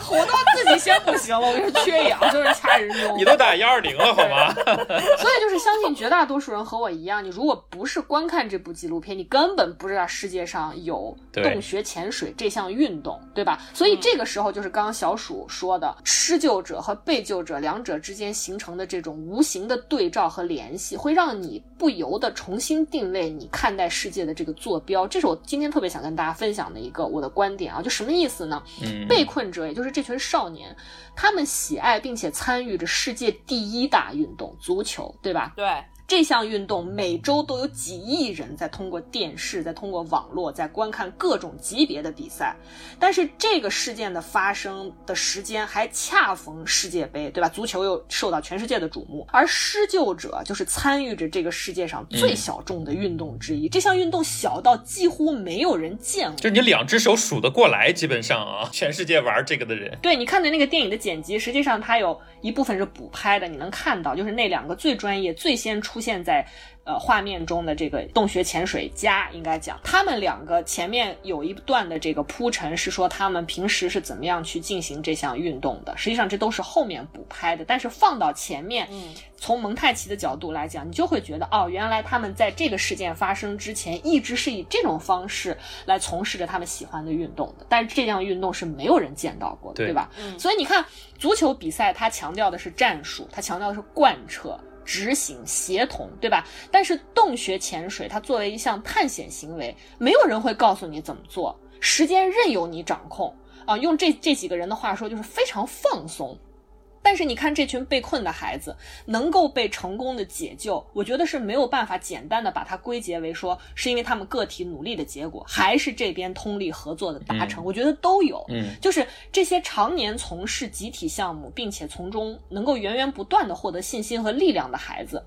活到自己先不行了，我跟你说缺氧就是掐人中。你都打幺二零了好吗？所以就是相信绝大多数人和我一样，你如果不是观看这部纪录片，你根本不知道世界上有洞穴潜水这项运动，对吧？所以这个时候就是刚刚小鼠说的，施救者和被救者两者之间形成的这种无形的对照和联系，会让你不由得重新定位你看待世界的这个坐标。这是我今天特别想跟大家分享的一个我的观点啊，就什么意思呢？嗯，被困者，也就是这群少年，他们喜爱并且参与着世界第一大运动——足球，对吧？对，这项运动每周都有几亿人在通过电视、在通过网络在观看各种级别的比赛，但是这个事件的发生的时间还恰逢世界杯，对吧？足球又受到全世界的瞩目，而施救者就是参与着这个世界上最小众的运动之一。这项运动小到几乎没有人见过，就你两只手数得过来，基本上啊，全世界玩这个的人。对你看的那个电影的剪辑，实际上它有一部分是补拍的，你能看到，就是那两个最专业、最先出。出现在呃画面中的这个洞穴潜水家，应该讲他们两个前面有一段的这个铺陈，是说他们平时是怎么样去进行这项运动的。实际上这都是后面补拍的，但是放到前面，嗯，从蒙太奇的角度来讲，你就会觉得哦，原来他们在这个事件发生之前，一直是以这种方式来从事着他们喜欢的运动的。但是这项运动是没有人见到过的，对吧？嗯，所以你看足球比赛，它强调的是战术，它强调的是贯彻。执行协同，对吧？但是洞穴潜水，它作为一项探险行为，没有人会告诉你怎么做，时间任由你掌控啊。用这这几个人的话说，就是非常放松。但是你看，这群被困的孩子能够被成功的解救，我觉得是没有办法简单的把它归结为说是因为他们个体努力的结果，还是这边通力合作的达成。我觉得都有，嗯，就是这些常年从事集体项目，并且从中能够源源不断的获得信心和力量的孩子，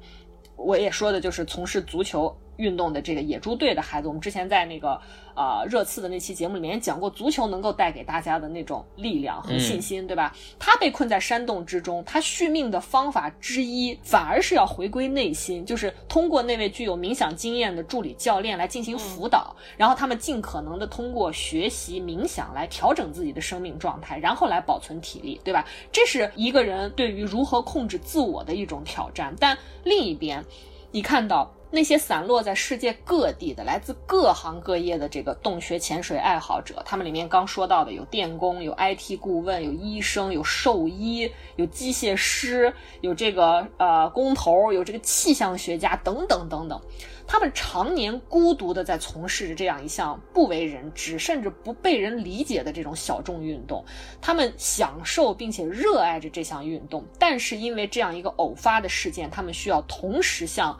我也说的就是从事足球。运动的这个野猪队的孩子，我们之前在那个呃热刺的那期节目里面讲过，足球能够带给大家的那种力量和信心，对吧？他被困在山洞之中，他续命的方法之一，反而是要回归内心，就是通过那位具有冥想经验的助理教练来进行辅导，然后他们尽可能的通过学习冥想来调整自己的生命状态，然后来保存体力，对吧？这是一个人对于如何控制自我的一种挑战。但另一边，你看到。那些散落在世界各地的、来自各行各业的这个洞穴潜水爱好者，他们里面刚说到的有电工、有 IT 顾问、有医生、有兽医、有机械师、有这个呃工头、有这个气象学家等等等等。他们常年孤独的在从事着这样一项不为人知，甚至不被人理解的这种小众运动。他们享受并且热爱着这项运动，但是因为这样一个偶发的事件，他们需要同时向。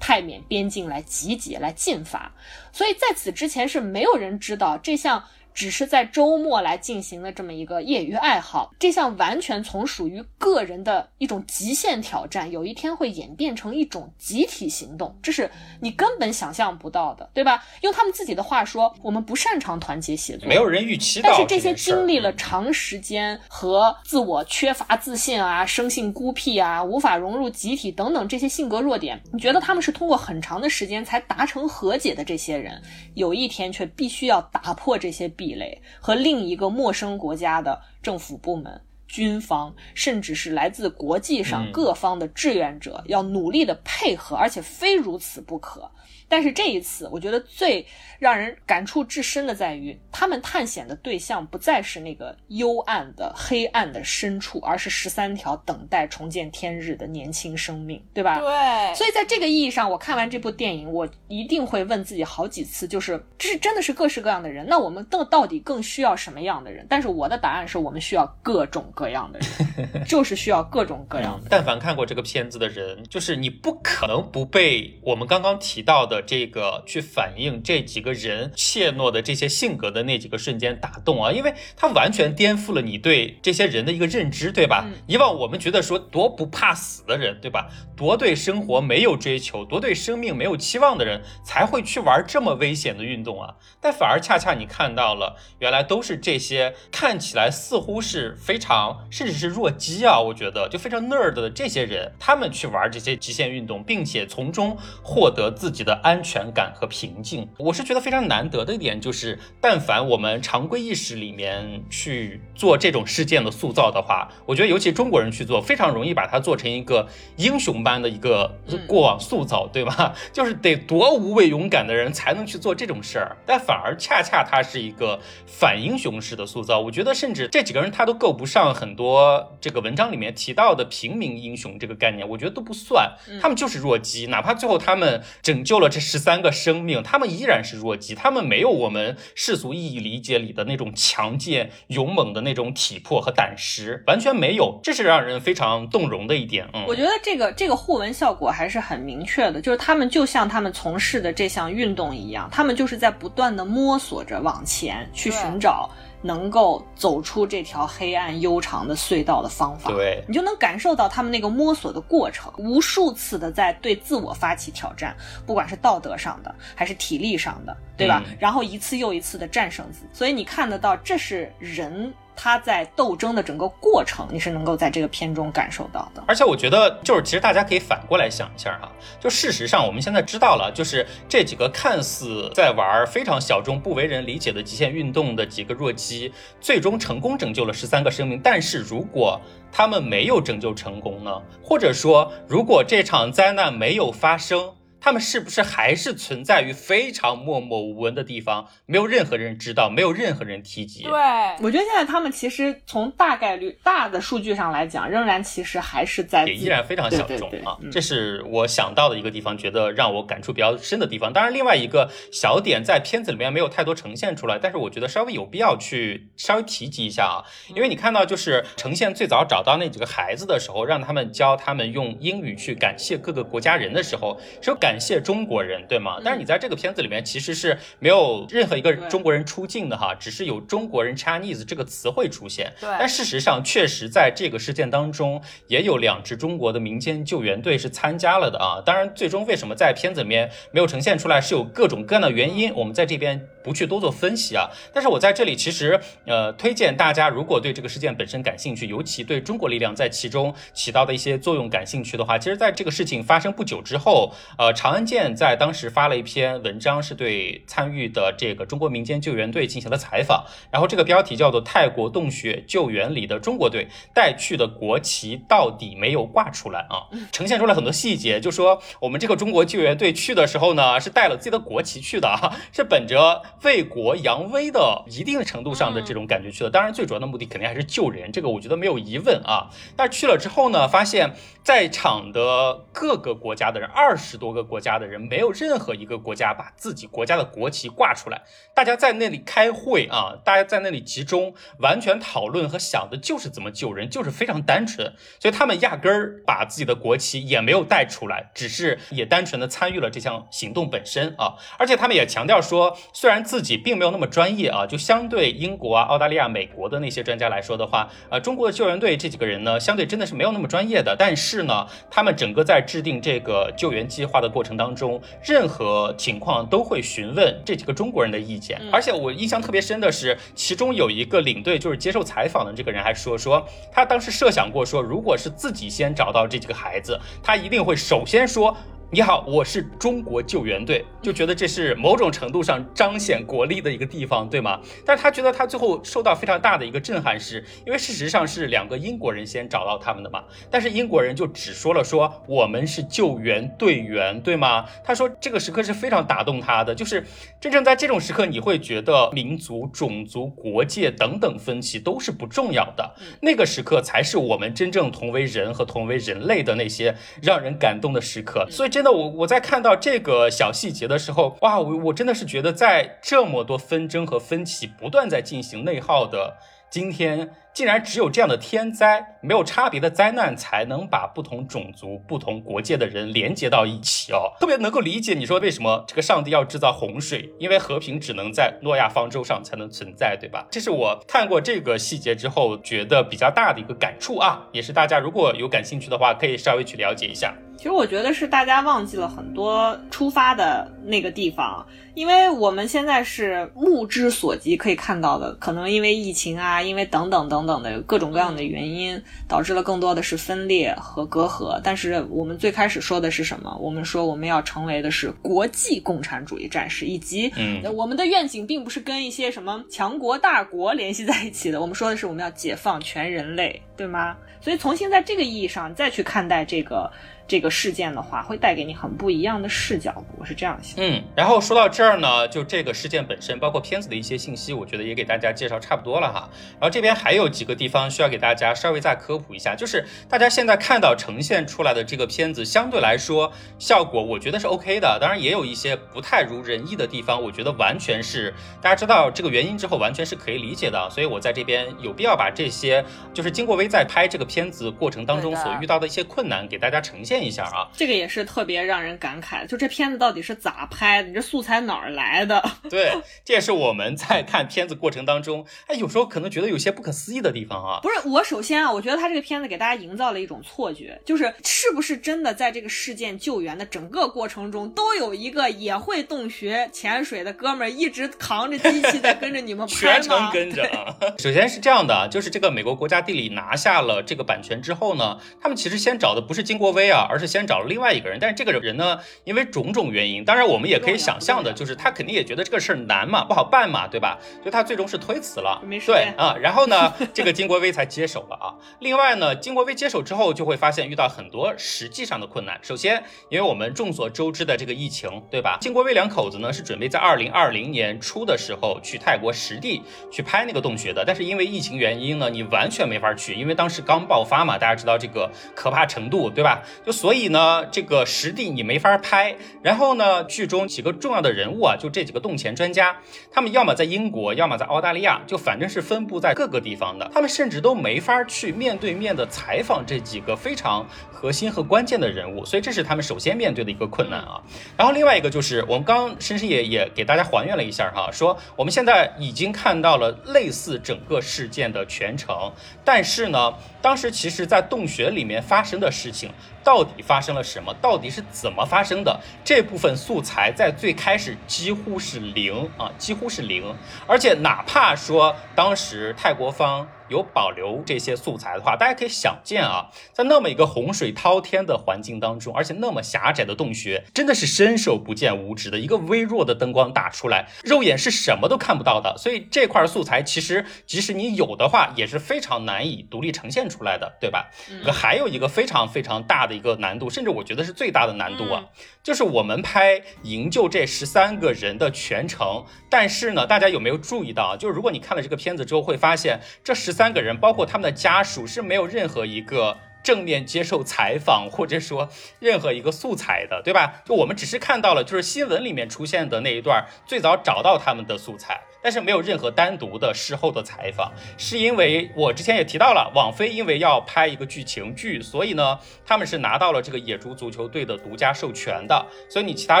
泰缅边境来集结来进发，所以在此之前是没有人知道这项。只是在周末来进行的这么一个业余爱好，这项完全从属于个人的一种极限挑战，有一天会演变成一种集体行动，这是你根本想象不到的，对吧？用他们自己的话说，我们不擅长团结协作，没有人预期到。但是这些经历了长时间和自我缺乏自信啊、生性孤僻啊、无法融入集体等等这些性格弱点，你觉得他们是通过很长的时间才达成和解的这些人，有一天却必须要打破这些壁。壁垒和另一个陌生国家的政府部门、军方，甚至是来自国际上各方的志愿者，要努力的配合，而且非如此不可。但是这一次，我觉得最让人感触至深的在于，他们探险的对象不再是那个幽暗的黑暗的深处，而是十三条等待重见天日的年轻生命，对吧？对。所以在这个意义上，我看完这部电影，我一定会问自己好几次，就是这是真的是各式各样的人，那我们到到底更需要什么样的人？但是我的答案是我们需要各种各样的人，就是需要各种各样的。但凡看过这个片子的人，就是你不可能不被我们刚刚提到的。这个去反映这几个人怯懦的这些性格的那几个瞬间打动啊，因为它完全颠覆了你对这些人的一个认知，对吧？以往我们觉得说多不怕死的人，对吧？多对生活没有追求，多对生命没有期望的人才会去玩这么危险的运动啊。但反而恰恰你看到了，原来都是这些看起来似乎是非常甚至是弱鸡啊，我觉得就非常 nerd 的这些人，他们去玩这些极限运动，并且从中获得自己的。安全感和平静，我是觉得非常难得的一点，就是但凡我们常规意识里面去做这种事件的塑造的话，我觉得尤其中国人去做，非常容易把它做成一个英雄般的一个过往塑造，对吧？就是得多无畏勇敢的人才能去做这种事儿，但反而恰恰它是一个反英雄式的塑造。我觉得甚至这几个人他都够不上很多这个文章里面提到的平民英雄这个概念，我觉得都不算，他们就是弱鸡，哪怕最后他们拯救了这十三个生命，他们依然是弱鸡，他们没有我们世俗意义理解里的那种强健勇猛的那种体魄和胆识，完全没有，这是让人非常动容的一点。嗯，我觉得这个这个互文效果还是很明确的，就是他们就像他们从事的这项运动一样，他们就是在不断的摸索着往前去寻找。能够走出这条黑暗悠长的隧道的方法，对你就能感受到他们那个摸索的过程，无数次的在对自我发起挑战，不管是道德上的还是体力上的，对吧？然后一次又一次的战胜自己，所以你看得到，这是人。他在斗争的整个过程，你是能够在这个片中感受到的。而且我觉得，就是其实大家可以反过来想一下哈，就事实上我们现在知道了，就是这几个看似在玩非常小众、不为人理解的极限运动的几个弱鸡，最终成功拯救了十三个生命。但是如果他们没有拯救成功呢？或者说，如果这场灾难没有发生？他们是不是还是存在于非常默默无闻的地方，没有任何人知道，没有任何人提及？对，我觉得现在他们其实从大概率、大的数据上来讲，仍然其实还是在，也依然非常小众啊。这是我想到的一个地方，觉得让我感触比较深的地方。当然，另外一个小点在片子里面没有太多呈现出来，但是我觉得稍微有必要去稍微提及一下啊，因为你看到就是呈现最早找到那几个孩子的时候，让他们教他们用英语去感谢各个国家人的时候，是有感。感谢中国人，对吗？但是你在这个片子里面其实是没有任何一个中国人出镜的哈，只是有中国人 Chinese 这个词汇出现。对，但事实上确实在这个事件当中，也有两支中国的民间救援队是参加了的啊。当然，最终为什么在片子里面没有呈现出来，是有各种各样的原因，我们在这边不去多做分析啊。但是我在这里其实呃推荐大家，如果对这个事件本身感兴趣，尤其对中国力量在其中起到的一些作用感兴趣的话，其实在这个事情发生不久之后，呃。长安健在当时发了一篇文章，是对参与的这个中国民间救援队进行了采访。然后这个标题叫做《泰国洞穴救援里的中国队带去的国旗到底没有挂出来啊？呈现出来很多细节，就说我们这个中国救援队去的时候呢，是带了自己的国旗去的啊，是本着为国扬威的一定程度上的这种感觉去的。当然，最主要的目的肯定还是救人，这个我觉得没有疑问啊。但去了之后呢，发现在场的各个国家的人，二十多个国。家的人没有任何一个国家把自己国家的国旗挂出来，大家在那里开会啊，大家在那里集中，完全讨论和想的就是怎么救人，就是非常单纯，所以他们压根儿把自己的国旗也没有带出来，只是也单纯的参与了这项行动本身啊，而且他们也强调说，虽然自己并没有那么专业啊，就相对英国啊、澳大利亚、美国的那些专家来说的话，呃，中国的救援队这几个人呢，相对真的是没有那么专业的，但是呢，他们整个在制定这个救援计划的过。程当中，任何情况都会询问这几个中国人的意见，而且我印象特别深的是，其中有一个领队，就是接受采访的这个人还说，说他当时设想过，说如果是自己先找到这几个孩子，他一定会首先说。你好，我是中国救援队，就觉得这是某种程度上彰显国力的一个地方，对吗？但是他觉得他最后受到非常大的一个震撼，是因为事实上是两个英国人先找到他们的嘛，但是英国人就只说了说我们是救援队员，对吗？他说这个时刻是非常打动他的，就是真正在这种时刻，你会觉得民族、种族、国界等等分歧都是不重要的，那个时刻才是我们真正同为人和同为人类的那些让人感动的时刻，所以真。那我我在看到这个小细节的时候，哇，我我真的是觉得，在这么多纷争和分歧不断在进行内耗的今天，竟然只有这样的天灾，没有差别的灾难，才能把不同种族、不同国界的人连接到一起哦。特别能够理解你说为什么这个上帝要制造洪水，因为和平只能在诺亚方舟上才能存在，对吧？这是我看过这个细节之后觉得比较大的一个感触啊，也是大家如果有感兴趣的话，可以稍微去了解一下。其实我觉得是大家忘记了很多出发的那个地方，因为我们现在是目之所及可以看到的，可能因为疫情啊，因为等等等等的各种各样的原因，导致了更多的是分裂和隔阂。但是我们最开始说的是什么？我们说我们要成为的是国际共产主义战士，以及我们的愿景并不是跟一些什么强国大国联系在一起的。我们说的是我们要解放全人类，对吗？所以重新在这个意义上再去看待这个。这个事件的话，会带给你很不一样的视角。我是这样想。嗯，然后说到这儿呢，就这个事件本身，包括片子的一些信息，我觉得也给大家介绍差不多了哈。然后这边还有几个地方需要给大家稍微再科普一下，就是大家现在看到呈现出来的这个片子，相对来说效果我觉得是 OK 的，当然也有一些不太如人意的地方，我觉得完全是大家知道这个原因之后，完全是可以理解的。所以我在这边有必要把这些就是金国威在拍这个片子过程当中所遇到的一些困难给大家呈现一下啊。这个也是特别让人感慨，就这片子到底是咋拍的？你这素材哪儿来的？对，这也是我们在看片子过程当中，哎，有时候可能觉得有些不可思议的地方啊。不是我，首先啊，我觉得他这个片子给大家营造了一种错觉，就是是不是真的在这个事件救援的整个过程中，都有一个也会洞穴潜水的哥们儿一直扛着机器在跟着你们 拍全程？跟着啊！首先是这样的，就是这个美国国家地理拿下了这个版权之后呢，他们其实先找的不是金国威啊，而是先找了另外一个人。但是这个人呢，因为种种原因，当然我们也可以想象的，就是他肯定也觉得这个事儿难嘛，不好办嘛，对吧？所以他最终是推辞了。没对啊，然后呢，这个金国威才接手了啊。另外呢，金国威接手之后，就会发现遇到很多实际上的困难。首先，因为我们众所周知的这个疫情，对吧？金国威两口子呢是准备在二零二零年初的时候去泰国实地去拍那个洞穴的，但是因为疫情原因呢，你完全没法去，因为当时刚爆发嘛，大家知道这个可怕程度，对吧？就所以呢，这个实地你没法拍。然后呢，剧中几个重要的人物啊，就这几个洞钱专家，他们要么在英国，要么在澳大利亚，就反正是分布在各个地方的。他们甚至都没法去面对面的采访这几个非常核心和关键的人物，所以这是他们首先面对的一个困难啊。然后另外一个就是我们刚刚深深也也给大家还原了一下哈，说我们现在已经看到了类似整个事件的全程，但是呢，当时其实在洞穴里面发生的事情。到底发生了什么？到底是怎么发生的？这部分素材在最开始几乎是零啊，几乎是零。而且哪怕说当时泰国方有保留这些素材的话，大家可以想见啊，在那么一个洪水滔天的环境当中，而且那么狭窄的洞穴，真的是伸手不见五指的一个微弱的灯光打出来，肉眼是什么都看不到的。所以这块素材其实即使你有的话，也是非常难以独立呈现出来的，对吧？嗯还有一个非常非常大的一个难度，甚至我觉得是最大的难度啊，嗯就是我们拍营救这十三个人的全程。但是呢，大家有没有注意到啊？就是如果你看了这个片子之后，会发现这十三个人，包括他们的家属，是没有任何一个。正面接受采访，或者说任何一个素材的，对吧？就我们只是看到了，就是新闻里面出现的那一段最早找到他们的素材，但是没有任何单独的事后的采访，是因为我之前也提到了，网飞因为要拍一个剧情剧，所以呢，他们是拿到了这个野猪足球队的独家授权的，所以你其他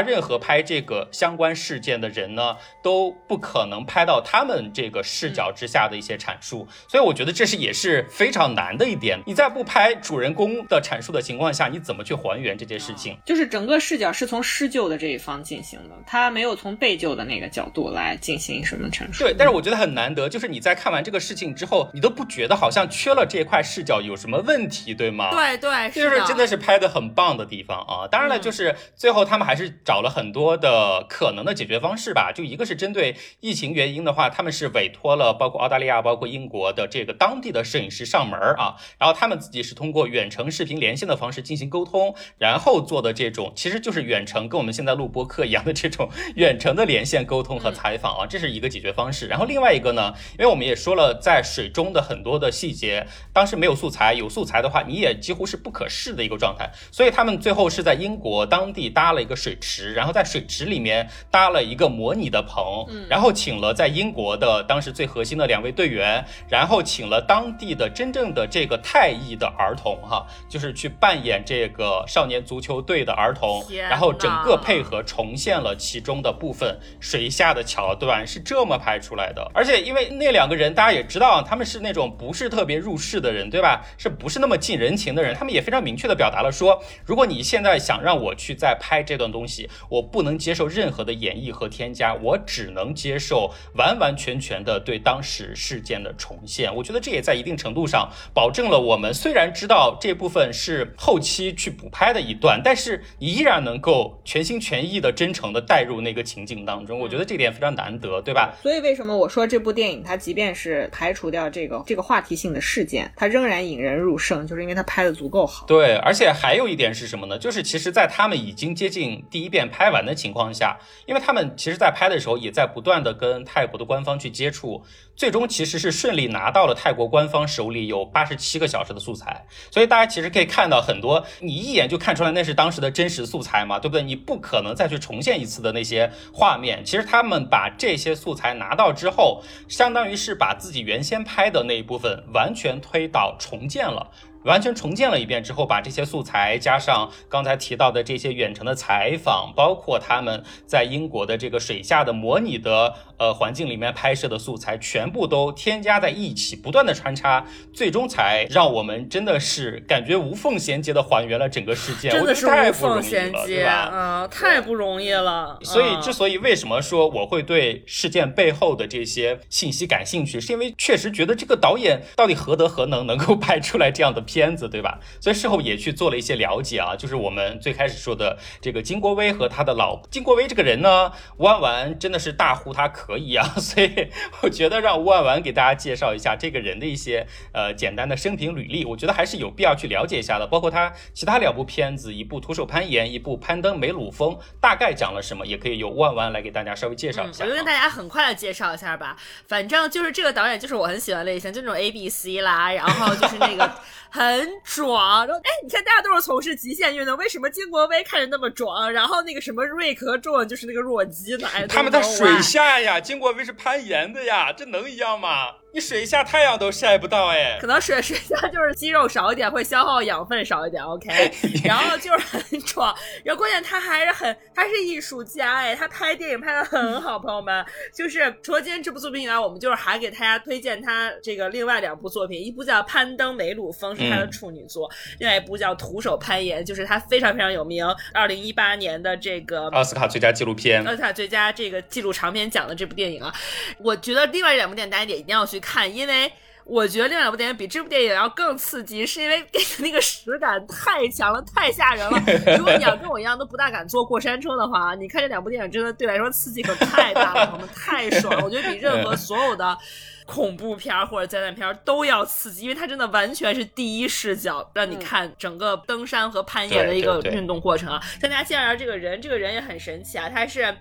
任何拍这个相关事件的人呢，都不可能拍到他们这个视角之下的一些阐述，所以我觉得这是也是非常难的一点。你在不拍主人公的阐述的情况下，你怎么去还原这件事情？就是整个视角是从施救的这一方进行的，他没有从被救的那个角度来进行什么对，但是我觉得很难得，就是你在看完这个事情之后，你都不觉得好像缺了这块视角有什么问题，对吗？。对对，就是真的是拍的很棒的地方啊！当然了，嗯就是最后他们还是找了很多的可能的解决方式吧。就一个是针对疫情原因的话，他们是委托了包括澳大利亚、包括英国的这个当地的摄影师上门啊，然后他们自己是通过远程视频连线的方式进行沟通，然后做的这种其实就是远程跟我们现在录播客一样的这种 远程的连线沟通和采访啊，这是一个解决方式。然后另外一个呢，因为我们也说了，在水中的很多的细节，当时没有素材，有素材的话，你也几乎是不可视的一个状态。所以他们最后是在英国当地搭了一个水池，然后在水池里面搭了一个模拟的棚，然后请了在英国的当时最核心的两位队员，然后请了当地的真正的这个泰裔的儿童哈，就是去扮演这个少年足球队的儿童，然后整个配合重现了其中的部分水下的桥段是这么拍出来的。而且因为那两个人大家也知道，他们是那种不是特别入世的人，对吧？是不是那么近人情的人？他们也非常明确的表达了说，如果你现在想让我去再拍这段东西，我不能接受任何的演绎和添加，我只能接受完完全全的对当时事件的重现。我觉得这也在一定程度上保证了我们虽然知道这部分是后期去补拍的一段，但是你依然能够全心全意的、真诚的带入那个情境当中。我觉得这点非常难得，对吧？所以为什么我说这部电影它即便是排除掉这个这个话题性的事件，它仍然引人入胜，就是因为它拍的足够好。对，而且还有一点是什么呢？就是其实，在他们已经接近第一遍拍完的情况下，因为他们其实在拍的时候也在不断的跟泰国的官方去接触，最终其实是顺利拿到了泰国官方手里有八十七个小时的素材。所以大家其实可以看到很多，你一眼就看出来那是当时的真实素材嘛，对不对？你不可能再去重现一次的那些画面。其实他们把这些素材拿到之后，相当于是把自己原先拍的那一部分完全推倒重建了。完全重建了一遍之后，把这些素材加上刚才提到的这些远程的采访，包括他们在英国的这个水下的模拟的呃环境里面拍摄的素材，全部都添加在一起，不断的穿插，最终才让我们真的是感觉无缝衔接的还原了整个事件。真的是无缝衔接，啊，太不容易了。所以，之所以为什么说我会对事件背后的这些信息感兴趣，是因为确实觉得这个导演到底何德何能，能够拍出来这样的片。子对吧？所以事后也去做了一些了解啊，就是我们最开始说的这个金国威和他的老金国威这个人呢，吴万完真的是大呼他可以啊，所以我觉得让吴万完给大家介绍一下这个人的一些呃简单的生平履历，我觉得还是有必要去了解一下的。包括他其他两部片子，一部徒手攀岩，一部攀登梅鲁峰，大概讲了什么，也可以由万完来给大家稍微介绍一下。我就跟大家很快的介绍一下吧，反正就是这个导演就是我很喜欢类型，就那种 A B C 啦，然后就是那个。很壮，然后哎，你看大家都是从事极限运动，为什么金国威看着那么壮？然后那个什么瑞克壮就是那个弱鸡呢？他们在水下呀，金国威是攀岩的呀，这能一样吗？你水下太阳都晒不到哎，可能水水下就是肌肉少一点，会消耗养分少一点，OK。然后就是很壮，然后关键他还是很，他是艺术家哎，他拍电影拍的很好，朋友们。就是除了今天这部作品以外，我们就是还给大家推荐他这个另外两部作品，一部叫《攀登梅鲁峰》是他的处女作，另外一部叫《徒手攀岩》，就是他非常非常有名，二零一八年的这个奥斯卡最佳纪录片，奥斯卡最佳这个纪录长片奖的这部电影啊，我觉得另外两部电影大家也一定要去。看，因为我觉得另外两部电影比这部电影要更刺激，是因为那个实感太强了，太吓人了。如果你要跟我一样都不大敢坐过山车的话，你看这两部电影真的对来说刺激可太大了，朋友们太爽了。我觉得比任何 所有的恐怖片或者灾难片都要刺激，因为它真的完全是第一视角让你看整个登山和攀岩的一个运动过程啊。向大家介绍一下这个人，这个人也很神奇啊，他是。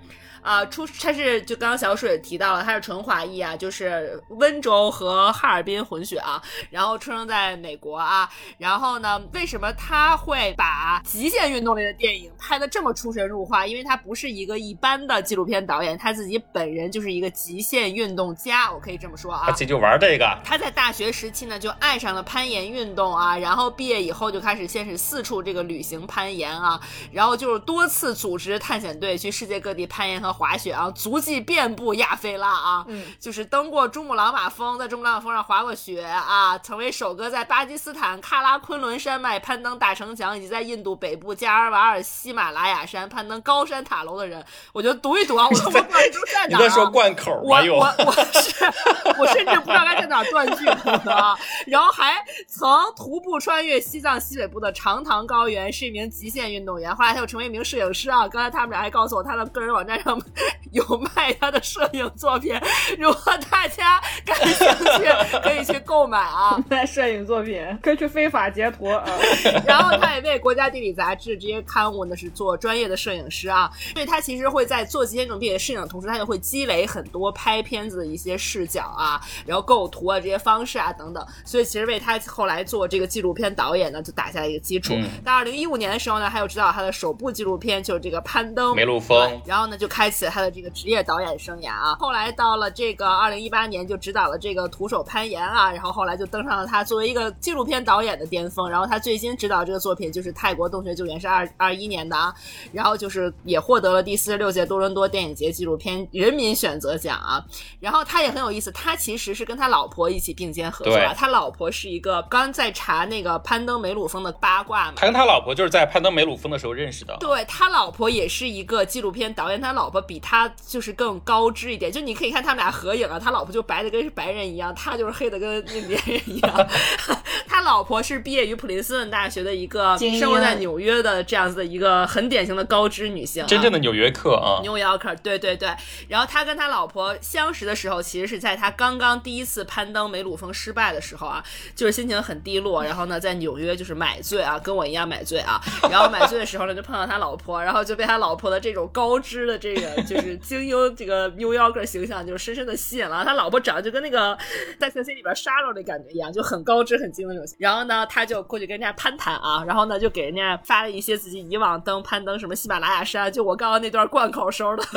啊，出他是就刚刚小水也提到了，他是纯华裔啊，就是温州和哈尔滨混血啊，然后出生在美国啊，然后呢，为什么他会把极限运动类的电影拍的这么出神入化？因为他不是一个一般的纪录片导演，他自己本人就是一个极限运动家，我可以这么说啊。他自己就玩这个。他在大学时期呢，就爱上了攀岩运动啊，然后毕业以后就开始先是四处这个旅行攀岩啊，然后就是多次组织探险队去世界各地攀岩和。滑雪啊，足迹遍布亚非拉啊，嗯，就是登过珠穆朗玛峰，在珠穆朗玛峰上滑过雪啊，成为首个在巴基斯坦喀拉昆仑山脉攀登大城墙，以及在印度北部加尔瓦尔喜马拉雅山攀登高山塔楼的人，我就读一读啊，我都不知道都在哪。你在说贯口我我我是我甚至不知道该在哪断句啊。然后还曾徒步穿越西藏西北部的长塘高原，是一名极限运动员。后来他又成为一名摄影师啊。刚才他们俩还告诉我，他的个人网站上。有卖他的摄影作品，如果大家感兴趣，可以去购买啊。卖摄影作品可以去非法截图啊。然后他也为国家地理杂志这些刊物呢是做专业的摄影师啊，所以他其实会在做这些种毕业摄影的同时，他就会积累很多拍片子的一些视角啊，然后构图啊这些方式啊等等，所以其实为他后来做这个纪录片导演呢就打下了一个基础。在二零一五年的时候呢，他又指导他的首部纪录片就是这个攀登梅鲁峰，然后呢就开启了他的这个职业导演生涯啊，后来到了这个二零一八年就指导了这个徒手攀岩啊，然后后来就登上了他作为一个纪录片导演的巅峰。然后他最新指导这个作品就是泰国洞穴救援，是二二一年的啊，然后就是也获得了第四十六届多伦多电影节纪录片人民选择奖啊。然后他也很有意思，他其实是跟他老婆一起并肩合作啊，他老婆是一个刚在查那个攀登梅鲁峰的八卦嘛，他跟他老婆就是在攀登梅鲁峰的时候认识的，对他老婆也是一个纪录片导演，他老婆比他就是更高知一点，就你可以看他们俩合影啊，他老婆就白的跟白人一样，他就是黑的跟印第安人一样。他老婆是毕业于普林斯顿大学的一个生活在纽约的这样子的一个很典型的高知女性、啊，真正的纽约客啊，New Yorker，对对对。然后他跟他老婆相识的时候，其实是在他刚刚第一次攀登梅鲁峰失败的时候啊，就是心情很低落，然后呢，在纽约就是买醉啊，跟我一样买醉啊。然后买醉的时候呢，就碰到他老婆，然后就被他老婆的这种高知的这个就是精英这个 New Yorker 形象，就是深深的吸引了。他老婆长得就跟那个在 C C 里边沙漏的感觉一样，就很高知、很精的那种。然后呢，他就过去跟人家攀谈啊，然后呢，就给人家发了一些自己以往登攀登什么喜马拉雅山，就我刚刚那段贯口收的。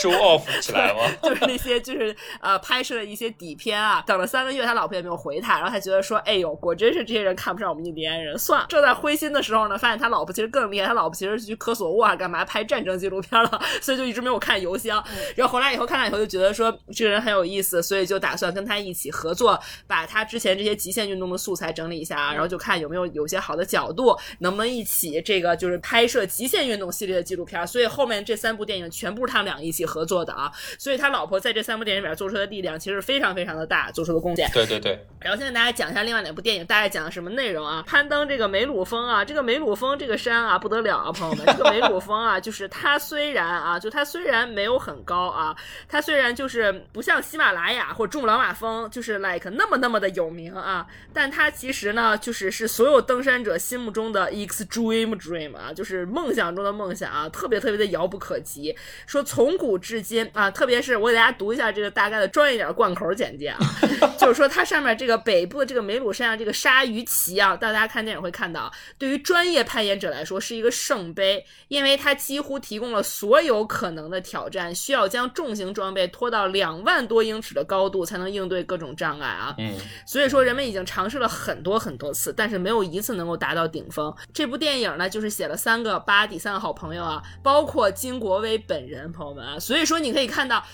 show off 起来吗？就是那些就是呃拍摄的一些底片啊，等了三个月，他老婆也没有回他，然后他觉得说，哎呦，果真是这些人看不上我们印第安人，算了。正在灰心的时候呢，发现他老婆其实更厉害，他老婆其实是去科索沃啊干嘛拍战争纪录片了，所以就一直没有看邮箱。然后回来以后看了以后就觉得说这个人很有意思，所以就打算跟他一起合作，把他之前这些极限运动的素材整理一下，然后就看有没有有些好的角度，能不能一起这个就是拍摄极限运动系列的纪录片。所以后面这三部电影全部是他们俩一起合作的啊。所以他老婆在这三部电影里面做出的力量其实非常非常的大，做出的贡献。对对对，然后现在大家讲一下另外两部电影，大概讲的什么内容啊？攀登这个梅鲁峰啊，这个梅鲁峰这个山啊不得了啊，朋友们，这个梅鲁峰啊，就是它虽然啊，啊就它虽然没有很高啊，它虽然就是不像喜马拉雅或珠穆朗玛峰，就是 like 那么那么的有名啊，但它其实呢，就是是所有登山者心目中的 extreme dream 啊，就是梦想中的梦想啊，特别特别的遥不可及。说从古至今啊，特别是我给大家读一下这个大概的专业点儿贯口简介啊，就是说它上面这个北部的这个梅鲁山上这个鲨鱼鳍啊，大家看电影会看到，对于专业攀岩者来说是一个圣杯，因为它几乎提供了所有可能的挑战，需要将重型装备拖到两万多英尺的高度才能应对各种障碍啊。嗯，所以说人们已经尝试了很多很多次，但是没有一次能够达到顶峰。这部电影呢，就是写了三个巴迪三个好朋友啊，包括金国威本人，朋友们啊，所以说你可以看到。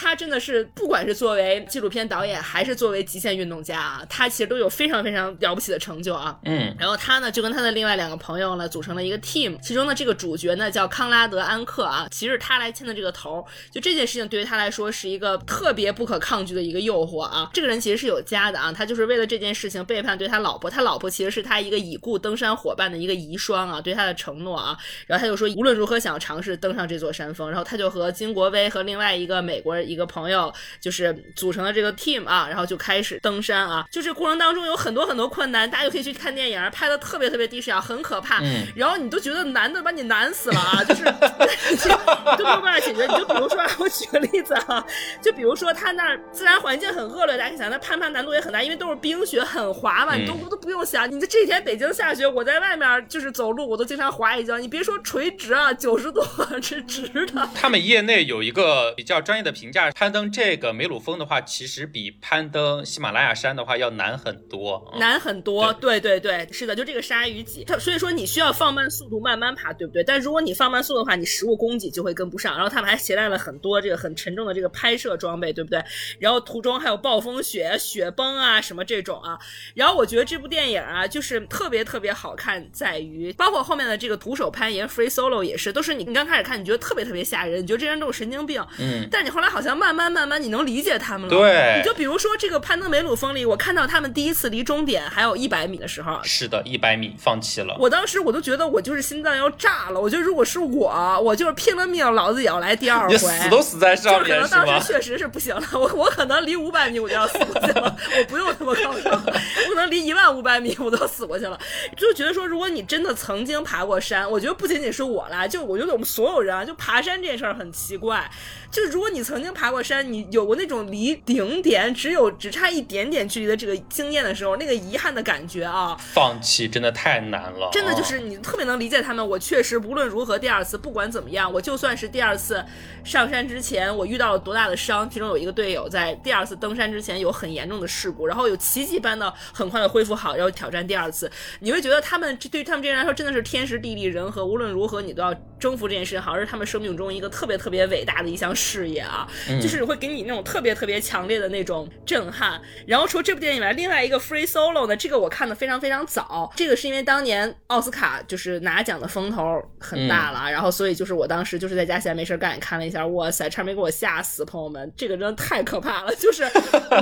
他真的是，不管是作为纪录片导演，还是作为极限运动家啊，他其实都有非常非常了不起的成就啊。嗯，然后他呢，就跟他的另外两个朋友呢，组成了一个 team。其中呢，这个主角呢叫康拉德·安克啊，其实是他来牵的这个头儿。就这件事情对于他来说是一个特别不可抗拒的一个诱惑啊。这个人其实是有家的啊，他就是为了这件事情背叛对他老婆，他老婆其实是他一个已故登山伙伴的一个遗孀啊，对他的承诺啊。然后他就说无论如何想要尝试登上这座山峰。然后他就和金国威和另外一个美国一个朋友，就是组成了这个 team 啊，然后就开始登山啊。就这过程当中有很多很多困难，大家就可以去看电影，拍的特别特别低视角，很可怕。嗯然后你都觉得难的把你难死了啊，就是 都没有办法解决。你就比如说，我举个例子啊，就比如说他那儿自然环境很恶劣，大家想，那攀爬难度也很大，因为都是冰雪，很滑嘛，你都嗯都不用想。你这这几天北京下雪，我在外面就是走路，我都经常滑一跤。你别说垂直啊，九十度是直的。他们业内有一个比较专业的评价，攀登这个梅鲁峰的话，其实比攀登喜马拉雅山的话要难很多。嗯难很多，对对对，是的，就这个鲨鱼脊，它所以说你需要放慢速度慢慢爬，对不对？但如果你放慢速度的话，你食物供给就会跟不上。然后他们还携带了很多这个很沉重的这个拍摄装备，对不对？然后途中还有暴风雪、雪崩啊什么这种啊。然后我觉得这部电影啊，就是特别特别好看，在于包括后面的这个徒手攀岩 free solo 也是，都是你你刚开始看你觉得特别特别吓人，你觉得这人都是神经病，嗯，但你后来好像慢慢慢慢你能理解他们了。对你就比如说这个攀登梅鲁峰里，我看到他们第一次离终点还有一百米的时候，是的，一百米放弃了。我当时我都觉得我就是心脏要炸了。我觉得如果是我，我就是拼了命，老子也要来第二回。你死都死在上面是可能当时？确实是不行了，我 我可能离五百米我就要死过去了，我不用那么高尚，我可能离一万五百米我都死过去了。就觉得说，如果你真的曾经爬过山，我觉得不仅仅是我啦，就我觉得我们所有人啊，就爬山这件事儿很奇怪。就如果你曾经爬过山，你有过那种离顶点只有只差一点点距离的这个经验的时候，那个遗憾的感觉啊，放弃真的太难了，真的就嗯是你特别能理解他们。我确实无论如何，第二次不管怎么样，我就算是第二次上山之前，我遇到了多大的伤，其中有一个队友在第二次登山之前有很严重的事故，然后有奇迹般的很快快的恢复好，然后挑战第二次。你会觉得他们这对于他们这些人来说真的是天时地利人和，无论如何你都要征服这件事情，好像是他们生命中一个特别特别伟大的一项事业啊，就是会给你那种特别特别强烈的那种震撼。然后除了这部电影以外，另外一个 Free Solo 呢，这个我看的非常非常早，这个是因为当年奥斯卡就是拿奖的风头很大了，然后所以就是我当时就是在家闲没事干看了一下，哇塞，差点没给我吓死，朋友们，这个真的太可怕了。就是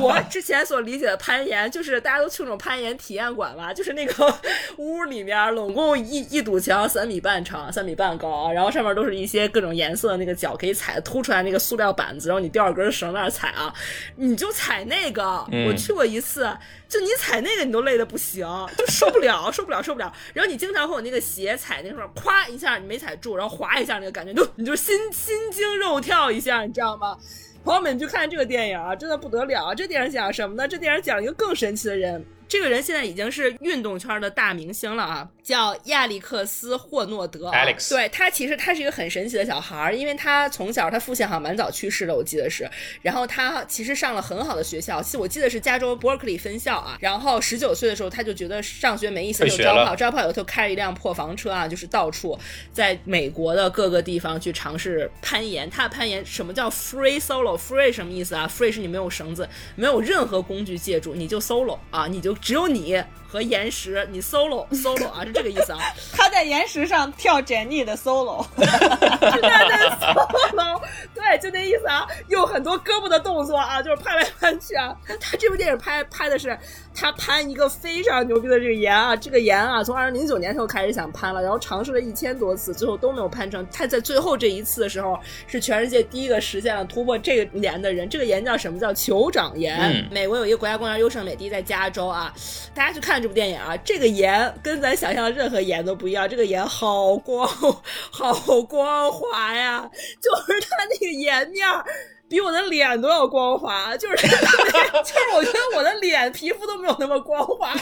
我之前所理解的攀岩，就是大家都去那种攀岩体验馆吧，就是那个 屋里面拢共一一堵墙三米半长，三米半高，然后上面都是一些各种颜色的那个脚可以踩凸出来那个塑料板子，然后你吊着根绳在那儿踩啊，你就踩那个，我去过一次，就你踩那个你都累得不行，就受不了，受不了，受不了。然后你经常会有那个鞋踩那个时候，咵一下你没踩住，然后滑一下那个感觉，就你就心心惊肉跳一下，你知道吗？朋友们，你去看这个电影啊，真的不得了啊！这电影讲什么呢？这电影讲一个更神奇的人。这个人现在已经是运动圈的大明星了啊，叫亚历克斯·霍诺德。Alex 对他其实他是一个很神奇的小孩儿，因为他从小他父亲好像蛮早去世的，我记得是。然后他其实上了很好的学校，其实我记得是加州伯克利分校啊。然后十九岁的时候他就觉得上学没意思，就招跑，招跑以后就开了一辆破房车啊，就是到处在美国的各个地方去尝试攀岩。他的攀岩什么叫 free solo？free 什么意思啊？free 是你没有绳子，没有任何工具借助，你就 solo 啊，你就只有你和岩石，你 solo solo 啊，是这个意思啊。他在岩石上跳 Jenny 的 solo，是他的 solo，对，就那意思啊，用很多胳膊的动作啊，就是攀来攀去啊。他这部电影拍拍的是他攀一个非常牛逼的这个岩啊，这个岩啊，从二零零九年他就开始想攀了，然后尝试了一千多次，最后都没有攀成。他在最后这一次的时候，是全世界第一个实现了突破这个岩的人。这个岩叫什么？叫酋长岩。嗯美国有一个国家公园优胜美地在加州啊，大家去看看这部电影啊，这个颜跟咱想象的任何颜都不一样，这个颜好光，好光滑呀，就是它那个颜面儿。比我的脸都要光滑，就是 就是我觉得我的脸皮肤都没有那么光滑，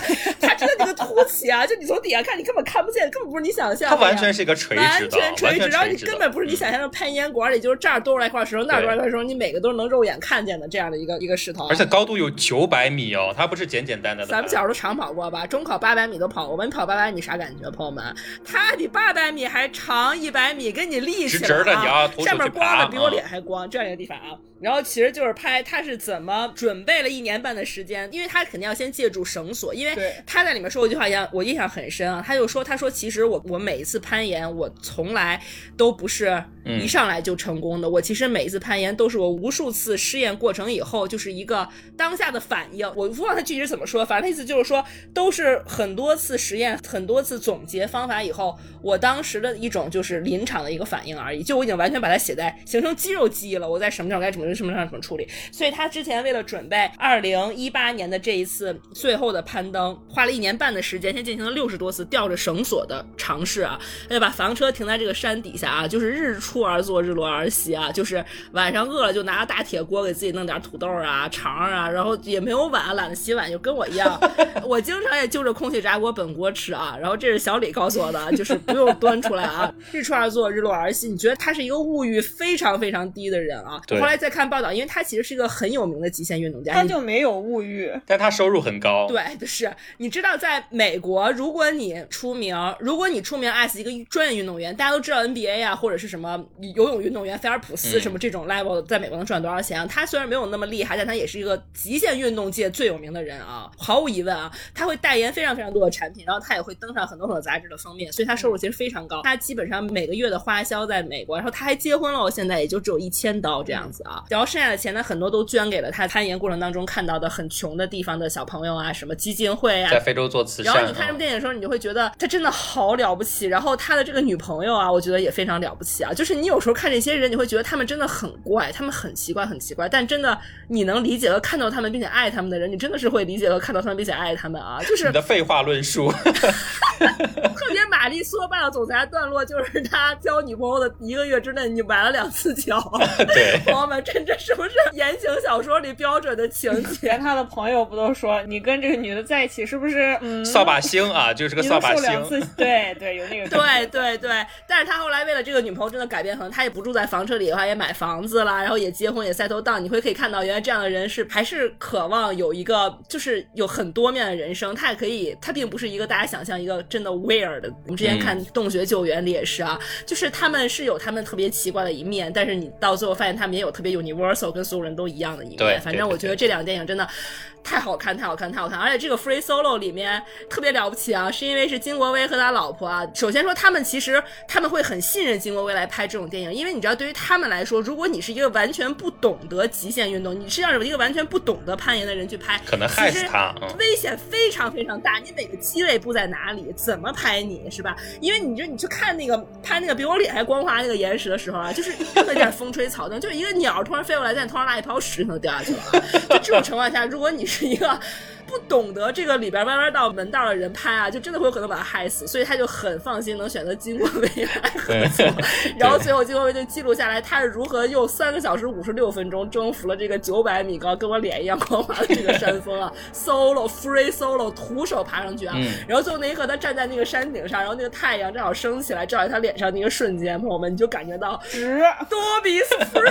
它真的那个凸起啊，就你从底下看，你根本看不见，根本不是你想象的。它完全是一个垂直的完，全垂直，然后你根本不是你想象的攀岩馆里，就是这儿多出来一块石头，那儿多出来一块石头，你每个都是能肉眼看见的这样的一个一个石头。而且高度有九百米哦，它不是简简单单的。咱们小时候长跑过吧？中考八百米都跑过，我们跑八百米啥感觉？朋友们，它比八百米还长一百米，跟你立起来、啊，直直的你要徒手上面光的比我啊脸还光，这样一个地方啊。now. 然后其实就是拍他是怎么准备了一年半的时间，因为他肯定要先借助绳索，因为他在里面说过一句话，让我印象很深啊。他就说，他说其实我我每一次攀岩，我从来都不是一上来就成功的，我其实每一次攀岩都是我无数次试验过程以后，就是一个当下的反应。我不忘他具体是怎么说，反正他意思就是说，都是很多次实验、很多次总结方法以后，我当时的一种就是临场的一个反应而已。就我已经完全把它写在形成肌肉记忆了，我在什么地方该怎么什么地方怎么处理。所以他之前为了准备二零一八年的这一次最后的攀登，花了一年半的时间，先进行了六十多次吊着绳索的尝试啊，他就把房车停在这个山底下啊，就是日出而作，日落而息啊，就是晚上饿了就拿个大铁锅给自己弄点土豆啊、肠啊，然后也没有碗，懒得洗碗，就跟我一样。我经常也就着空气炸锅本锅吃啊，然后这是小李告诉我的，就是不用端出来啊，日出而作，日落而息。你觉得他是一个物欲非常非常低的人啊？对后来再看报道，因为他其实是一个很有名的极限运动家，他就没有物欲。但他收入很高。对，就是你知道，在美国，如果你出名，如果你出名爱死一个专业运动员，大家都知道 NBA 啊、或者是什么游泳运动员菲尔普斯嗯什么这种 level，在美国能赚多少钱啊？他虽然没有那么厉害，但他也是一个极限运动界最有名的人啊，毫无疑问啊，他会代言非常非常多的产品，然后他也会登上很多很多杂志的封面，所以他收入其实非常高。他基本上每个月的花销在美国，然后他还结婚了，现在也就只有一千刀这样子啊，然后剩下的钱呢，很多都捐给了他攀岩过程当中看到的很穷的地方的小朋友啊，什么基金会啊，在非洲做慈善。然后你看这部啊电影的时候，你就会觉得他真的好了不起。然后他的这个女朋友啊，我觉得也非常了不起啊。就是你有时候看这些人，你会觉得他们真的很怪，他们很奇怪，很奇怪。但真的你能理解和看到他们，并且爱他们的人，你真的是会理解和看到他们，并且爱他们啊。就是 你的废话论述，特别玛丽苏霸道总裁段落，就是他交女朋友的一个月之内，你崴了两次脚。对，朋友们，这这是不是言情小说里标准的情节？连他的朋友不都说你跟这个女的在一起是不是嗯扫把星啊，就是个扫把星。对对，有那个 对对对，但是他后来为了这个女朋友真的改变，可能他也不住在房车里的话，也买房子啦，然后也结婚，也 settle down。你会可以看到，原来这样的人是还是渴望有一个，就是有很多面的人生。他也可以，他并不是一个大家想象一个真的 weird 的。我们之前看《洞穴救援》里也是啊，就是他们是有他们特别奇怪的一面，但是你到最后发现他们也有特别 universal，跟所有人都一样的一面。对反正我觉得这两个电影真的太好看，太好看，太好看！而且这个 Free Solo 里面特别了不起啊，是因为是金国威和他老婆啊。首先说他们其实他们会很信任金国威来拍这种电影，因为你知道，对于他们来说，如果你是一个完全不懂得极限运动，你是让一个完全不懂得攀岩的人去拍，可能害死他嗯危险非常非常大。你每个机位布在哪里，怎么拍你是吧？因为你就你去看那个拍那个比我脸还光滑那个岩石的时候啊，就是任何一点风吹草动，就是一个鸟突突然飞过来，在你头上拉一泡屎，你都掉下去了啊。就这种情况下，如果你是一个不懂得这个里边弯弯道门道的人拍啊，就真的会有可能把他害死，所以他就很放心能选择金国威来合作。然后最后金国威就记录下来他是如何用三个小时五十六分钟征服了这个九百米高、跟我脸一样光滑的这个山峰啊，solo free solo 徒手爬上去啊。嗯然后最后那一刻他站在那个山顶上，然后那个太阳正好升起来照在他脸上那个瞬间，朋友们你就感觉到值。多比 free，就是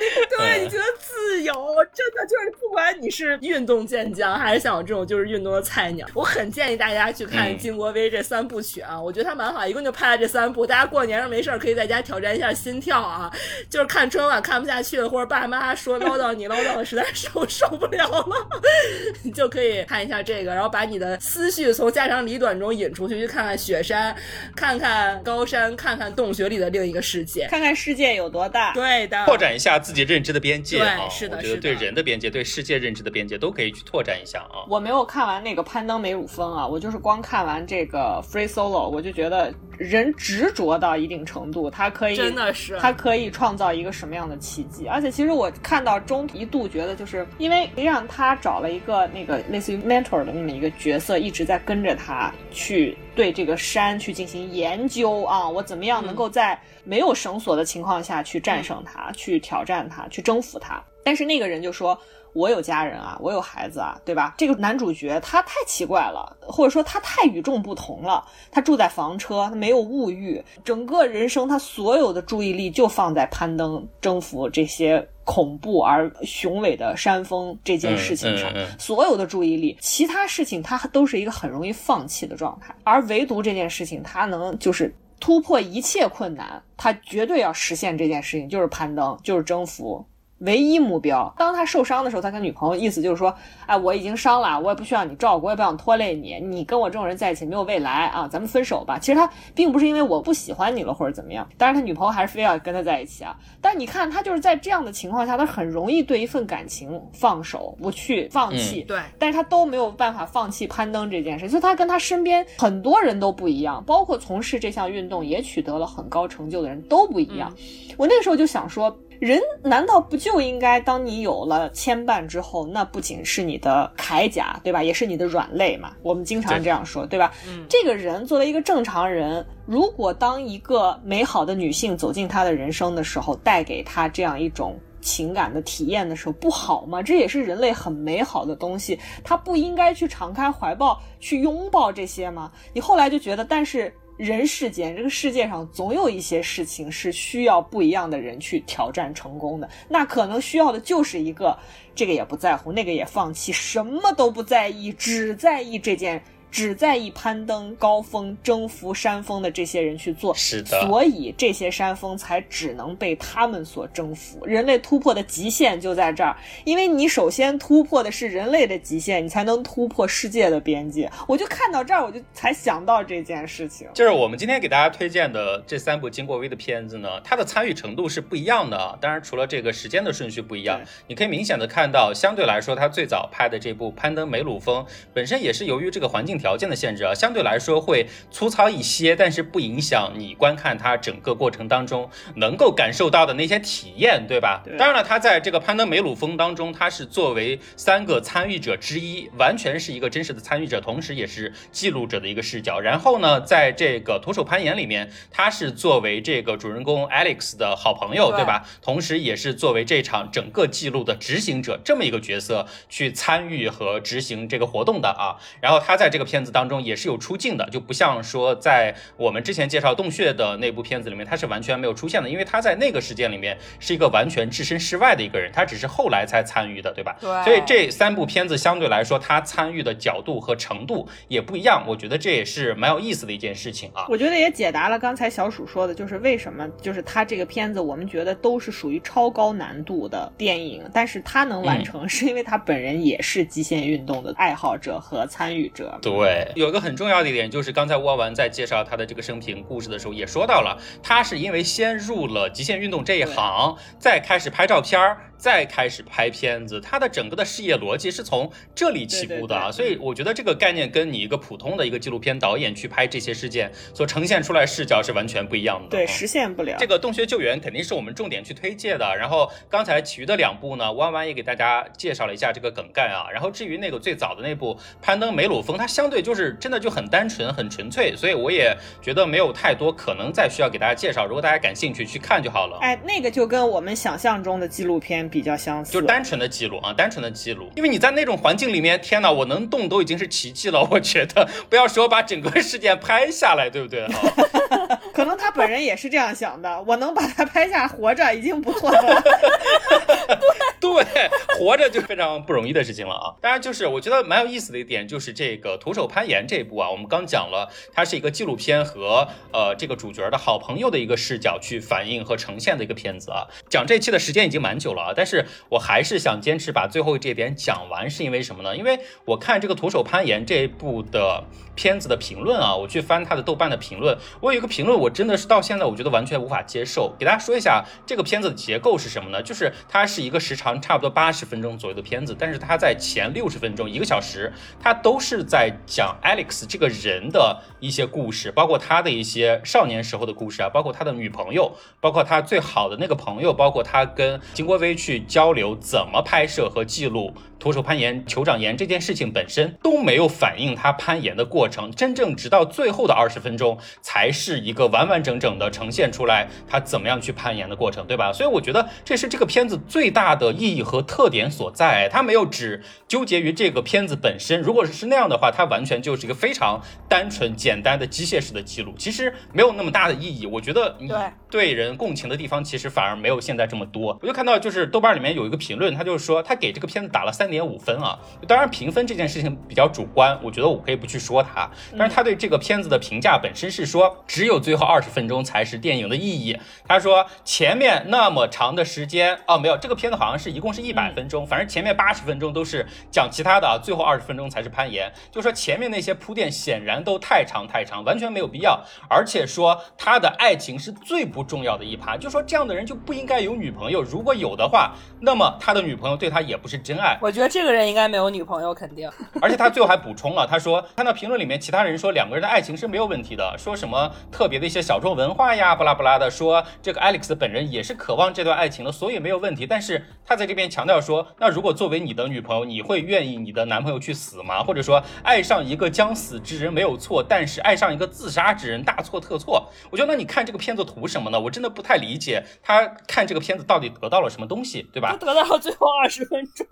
你对嗯你觉得自由，真的就是不管你是运动健将，还是像我这种就是运动的菜鸟，我很建议大家去看嗯金国威这三部曲啊，我觉得他蛮好，一共就拍了这三部，大家过年上没事儿可以在家挑战一下心跳啊，就是看春晚看不下去了，或者爸妈说唠叨你唠叨的实在受受不了了，你就可以看一下这个，然后把你的思绪从家长里短中引出去，去看看雪山，看看高山，看看洞穴里的另一个世界。看看世界有多大。对的，拓展一下自己认知的边界对啊！是的我觉得是的对人的边界、对世界认知的边界都可以去拓展一下啊。我没有看完那个攀登梅鲁峰啊，我就是光看完这个 Free Solo，我就觉得人执着到一定程度，他可以真的是他可以创造一个什么样的奇迹？而且其实我看到中一度觉得，就是因为让他找了一个那个类似于 mentor 的那么一个角色，一直在跟着他去对这个山去进行研究啊，我怎么样能够在没有绳索的情况下去战胜它，去挑战它，去征服它？但是那个人就说。我有家人啊，我有孩子啊，对吧？这个男主角他太奇怪了，或者说他太与众不同了。他住在房车，他没有物欲，整个人生他所有的注意力就放在攀登、征服这些恐怖而雄伟的山峰这件事情上，所有的注意力，其他事情他都是一个很容易放弃的状态，而唯独这件事情，他能就是。突破一切困难，他绝对要实现这件事情，就是攀登，就是征服，唯一目标。当他受伤的时候，他跟女朋友意思就是说，哎，我已经伤了，我也不需要你照顾，我也不想拖累你，你跟我这种人在一起没有未来啊，咱们分手吧。其实他并不是因为我不喜欢你了或者怎么样，但是他女朋友还是非要跟他在一起啊。但你看他就是在这样的情况下，他很容易对一份感情放手，不去放弃。对但是他都没有办法放弃攀登这件事，所以他跟他身边很多人都不一样，包括从事这项运动也取得了很高成就的人都不一样。我那个时候就想说，人难道不就应该当你有了牵绊之后，那不仅是你的铠甲，对吧？也是你的软肋嘛。我们经常这样说，对吧？嗯这个人作为一个正常人，如果当一个美好的女性走进他的人生的时候，带给他这样一种。情感的体验的时候不好吗？这也是人类很美好的东西，他不应该去敞开怀抱去拥抱这些吗？你后来就觉得，但是人世间这个世界上总有一些事情是需要不一样的人去挑战成功的，那可能需要的就是一个这个也不在乎，那个也放弃，什么都不在意，只在意这件。只在意攀登高峰、征服山峰的这些人去做，是的所以这些山峰才只能被他们所征服。人类突破的极限就在这儿，因为你首先突破的是人类的极限，你才能突破世界的边界。我就看到这儿，我就才想到这件事情。就是我们今天给大家推荐的这三部金国威的片子呢，它的参与程度是不一样的啊。当然，除了这个时间的顺序不一样，你可以明显的看到，相对来说，他最早拍的这部《攀登梅鲁峰》本身也是由于这个环境条件的限制啊，相对来说会粗糙一些，但是不影响你观看它整个过程当中能够感受到的那些体验，对吧？对当然了，他在这个攀登梅鲁峰当中，他是作为三个参与者之一，完全是一个真实的参与者，同时也是记录者的一个视角。然后呢，在这个徒手攀岩里面，他是作为这个主人公 Alex 的好朋友，对对吧？同时也是作为这场整个记录的执行者这么一个角色去参与和执行这个活动的啊。然后他在这个片子当中也是有出镜的，就不像说在我们之前介绍洞穴的那部片子里面，他是完全没有出现的，因为他在那个事件里面是一个完全置身事外的一个人，他只是后来才参与的，对吧？对所以这三部片子相对来说，他参与的角度和程度也不一样，我觉得这也是蛮有意思的一件事情啊。我觉得也解答了刚才小鼠说的，就是为什么就是他这个片子我们觉得都是属于超高难度的电影，但是他能完成，是因为他本人也是极限运动的爱好者和参与者。对，有一个很重要的一点就是，刚才沃文在介绍他的这个生平故事的时候也说到了，他是因为先入了极限运动这一行，再开始拍照片儿，再开始拍片子，他的整个的事业逻辑是从这里起步的啊。对对对所以我觉得这个概念跟你一个普通的一个纪录片导演去拍这些事件所呈现出来视角是完全不一样的。对，嗯实现不了。这个洞穴救援肯定是我们重点去推介的。然后刚才其余的两部呢，弯弯也给大家介绍了一下这个梗概啊。然后至于那个最早的那部攀登梅鲁峰，它相对就是真的就很单纯、很纯粹，所以我也觉得没有太多可能再需要给大家介绍。如果大家感兴趣，去看就好了。哎，那个就跟我们想象中的纪录片比较相似，就单纯的记录啊，单纯的记录，因为你在那种环境里面，天哪，我能动都已经是奇迹了。我觉得不要说把整个事件拍下来，对不对啊？可能他本人也是这样想的，我能把他拍下活着已经不错了。对，活着就非常不容易的事情了啊。当然，就是我觉得蛮有意思的一点，就是这个徒手攀岩这一部啊，我们刚讲了，它是一个纪录片和呃这个主角的好朋友的一个视角去反映和呈现的一个片子啊。讲这期的时间已经蛮久了啊，但是我还是想坚持把最后这点讲完，是因为什么呢？因为我看这个徒手攀岩这一部的片子的评论啊，我去翻它的豆瓣的评论，我有一个评论，我真的是到现在我觉得完全无法接受。给大家说一下这个片子的结构是什么呢？就是它是一个时长差不多八十分钟左右的片子，但是它在前六十分钟一个小时，它都是在讲 Alex 这个人的一些故事，包括他的一些少年时候的故事啊，包括他的女朋友，包括他最好的那个朋友，包括他跟金国威去交流怎么拍摄和记录徒手攀岩、酋长岩这件事情本身都没有反映他攀岩的过程，真正直到最后的二十分钟才是一个完完整整的呈现出来他怎么样去攀岩的过程，对吧？所以我觉得这是这个片子最大的意义和特点所在，他没有只纠结于这个片子本身。如果是那样的话，它完全就是一个非常单纯简单的机械式的记录，其实没有那么大的意义。我觉得你对对人共情的地方其实反而没有现在这么多。我就看到就是豆瓣里面有一个评论，他就是说他给这个片子打了三点五分啊。当然评分这件事情比较主观，我觉得我可以不去说它，但是他对这个片子的评价本身是说只有最后二十分钟才是电影的意义。他说前面那么长的时间哦，没有这个片子好像是一共是一百分钟，反正前面八十分钟都是讲其他的啊，最后二十分钟才是攀岩。就说前面那些铺垫显然都太长太长，完全没有必要。而且说他的爱情是最不重要的一趴，就说这样的人就不应该有女朋友，如果有的话，那么他的女朋友对他也不是真爱。我觉得这个人应该没有女朋友，肯定。而且他最后还补充了，他说看到评论里面其他人说两个人的爱情是没有问题的，说什么特别的一一些小众文化呀，巴拉巴拉的，说这个 Alex 本人也是渴望这段爱情的，所以没有问题。但是他在这边强调说，那如果作为你的女朋友，你会愿意你的男朋友去死吗？或者说爱上一个将死之人没有错，但是爱上一个自杀之人大错特错？我觉得那你看这个片子图什么呢？我真的不太理解他看这个片子到底得到了什么东西，对吧就？得到了最后二十分钟。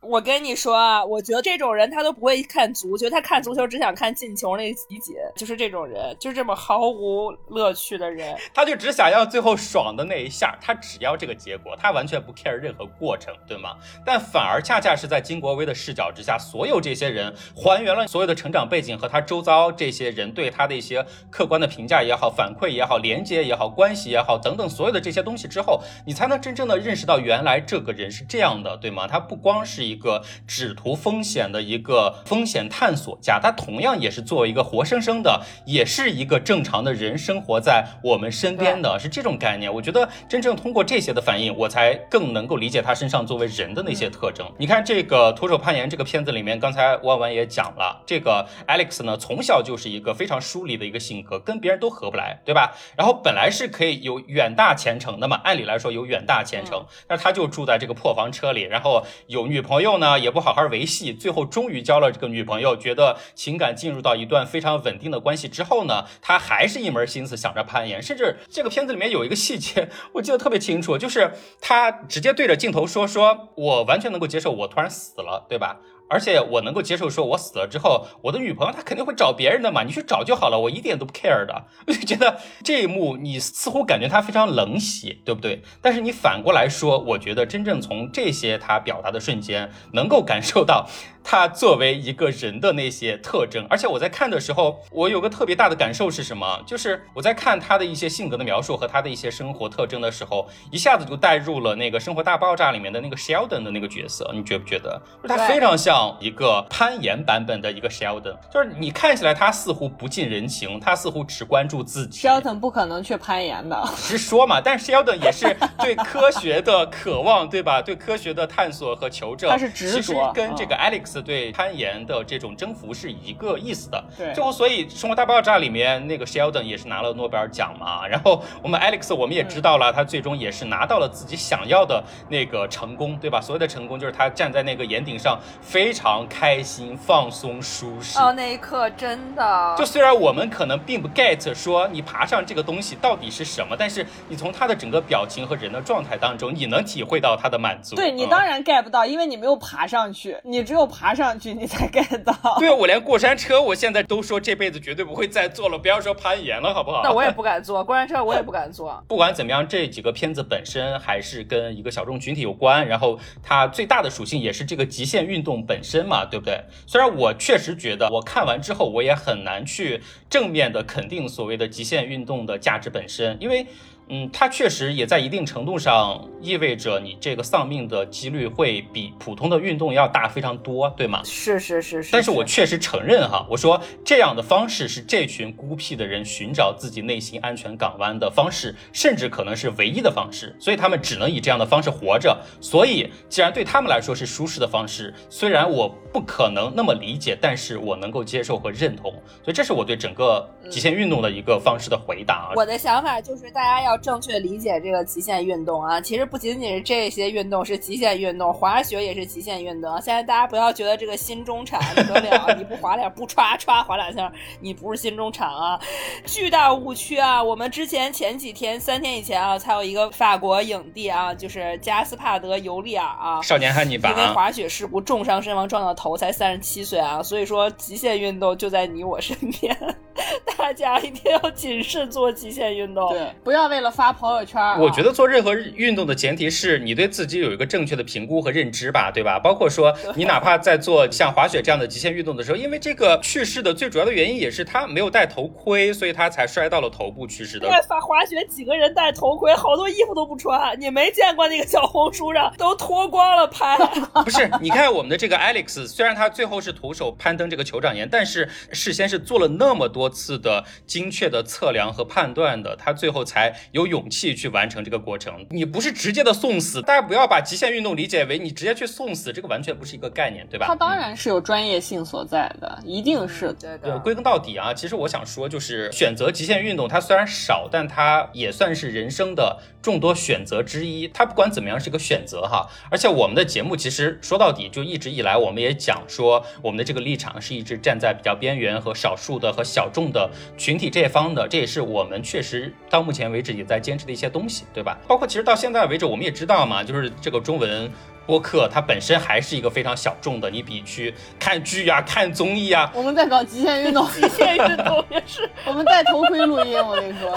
我跟你说啊，我觉得这种人他都不会看足球，他看足球只想看进球那集锦，就是这种人，就是这么毫无乐趣的人。他就只想要最后爽的那一下，他只要这个结果，他完全不 care 任何过程，对吗？但反而恰恰是在金国威的视角之下，所有这些人还原了所有的成长背景和他周遭这些人对他的一些客观的评价也好、反馈也好、连接也好、关系也好，等等所有的这些东西之后，你才能真正的认识到原来这个人是这样的，对吗？他不光是一个只图风险的一个风险探索家，他同样也是作为一个活生生的，也是一个正常的人生活在我们身边的，是这种概念。我觉得真正通过这些的反应，我才更能够理解他身上作为人的那些特征。你看这个徒手攀岩这个片子里面，刚才万万也讲了，这个 Alex 呢，从小就是一个非常疏离的一个性格，跟别人都合不来，对吧？然后本来是可以有远大前程的嘛，按理来说有远大前程，但是他就住在这个破房车里，然后有女朋友呢，也不好好维系，最后终于交了这个女朋友，觉得情感进入到一段非常稳定的关系之后呢，他还是一门心思想着攀岩，甚至这个片子里面有一个细节，我记得特别清楚，就是他直接对着镜头说：“说我完全能够接受我突然死了，对吧？”而且我能够接受，说我死了之后，我的女朋友她肯定会找别人的嘛，你去找就好了，我一点都不 care 的。我就觉得这一幕，你似乎感觉他非常冷血，对不对？但是你反过来说，我觉得真正从这些他表达的瞬间，能够感受到。他作为一个人的那些特征，而且我在看的时候，我有个特别大的感受是什么？就是我在看他的一些性格的描述和他的一些生活特征的时候，一下子就带入了那个《生活大爆炸》里面的那个 Sheldon 的那个角色。你觉不觉得？就他非常像一个攀岩版本的一个 Sheldon，就是你看起来他似乎不近人情，他似乎只关注自己。Sheldon 不可能去攀岩的，直说嘛。但是 Sheldon 也是对科学的渴望，对吧？对科学的探索和求证，他是执着。其实跟这个 Alex 对攀岩的这种征服是一个意思的。对，最后所以《生活大爆炸》里面那个 Sheldon 也是拿了诺贝尔奖嘛。然后我们 Alex 我们也知道了，他最终也是拿到了自己想要的那个成功，对吧？所谓的成功就是他站在那个岩顶上，非常开心、放松、舒适。哦，那一刻真的。就虽然我们可能并不 get 说你爬上这个东西到底是什么，但是你从他的整个表情和人的状态当中，你能体会到他的满足。对你当然 get 不到，因为你没有爬上去，你只有爬上去你才 get 到。对啊，我连过山车，我现在都说这辈子绝对不会再坐了，不要说攀岩了，好不好？那我也不敢坐过山车，我也不敢坐。不管怎么样，这几个片子本身还是跟一个小众群体有关，然后它最大的属性也是这个极限运动本身嘛，对不对？虽然我确实觉得，我看完之后我也很难去正面的肯定所谓的极限运动的价值本身，因为。嗯，它确实也在一定程度上意味着你这个丧命的几率会比普通的运动要大非常多，对吗？是是是是。但是我确实承认哈，我说这样的方式是这群孤僻的人寻找自己内心安全港湾的方式，甚至可能是唯一的方式，所以他们只能以这样的方式活着。所以，既然对他们来说是舒适的方式，虽然我不可能那么理解，但是我能够接受和认同。所以，这是我对整个极限运动的一个方式的回答。我的想法就是大家要。正确理解这个极限运动啊，其实不仅仅是这些运动是极限运动，滑雪也是极限运动。现在大家不要觉得这个新中产不得了，你不滑点不歘歘滑两下，你不是新中产啊，巨大误区啊！我们之前前几天三天以前啊，才有一个法国影帝啊，就是加斯帕德尤利尔啊，少年汉尼拔，因为滑雪事故重伤身亡，撞到头，才三十七岁啊。所以说极限运动就在你我身边，大家一定要谨慎做极限运动，对，不要为了。发朋友圈，我觉得做任何运动的前提是你对自己有一个正确的评估和认知吧，对吧？包括说你哪怕在做像滑雪这样的极限运动的时候，因为这个去世的最主要的原因也是他没有戴头盔，所以他才摔到了头部去世的。对，发滑雪几个人戴头盔，好多衣服都不穿，你没见过那个小红书上都脱光了拍？不是，你看我们的这个 Alex，虽然他最后是徒手攀登这个酋长岩，但是事先是做了那么多次的精确的测量和判断的，他最后才有。勇气去完成这个过程，你不是直接的送死。大家不要把极限运动理解为你直接去送死，这个完全不是一个概念，对吧？它当然是有专业性所在的，一定是对的。归根到底啊，其实我想说，就是选择极限运动，它虽然少，但它也算是人生的众多选择之一。它不管怎么样是个选择哈。而且我们的节目其实说到底，就一直以来我们也讲说，我们的这个立场是一直站在比较边缘和少数的和小众的群体这一方的。这也是我们确实到目前为止也在。坚持的一些东西，对吧？包括其实到现在为止，我们也知道嘛，就是这个中文播客它本身还是一个非常小众的，你比去看剧呀、看综艺啊，我们在搞极限运动，极限运动也是。我们戴头盔录音，我跟你说。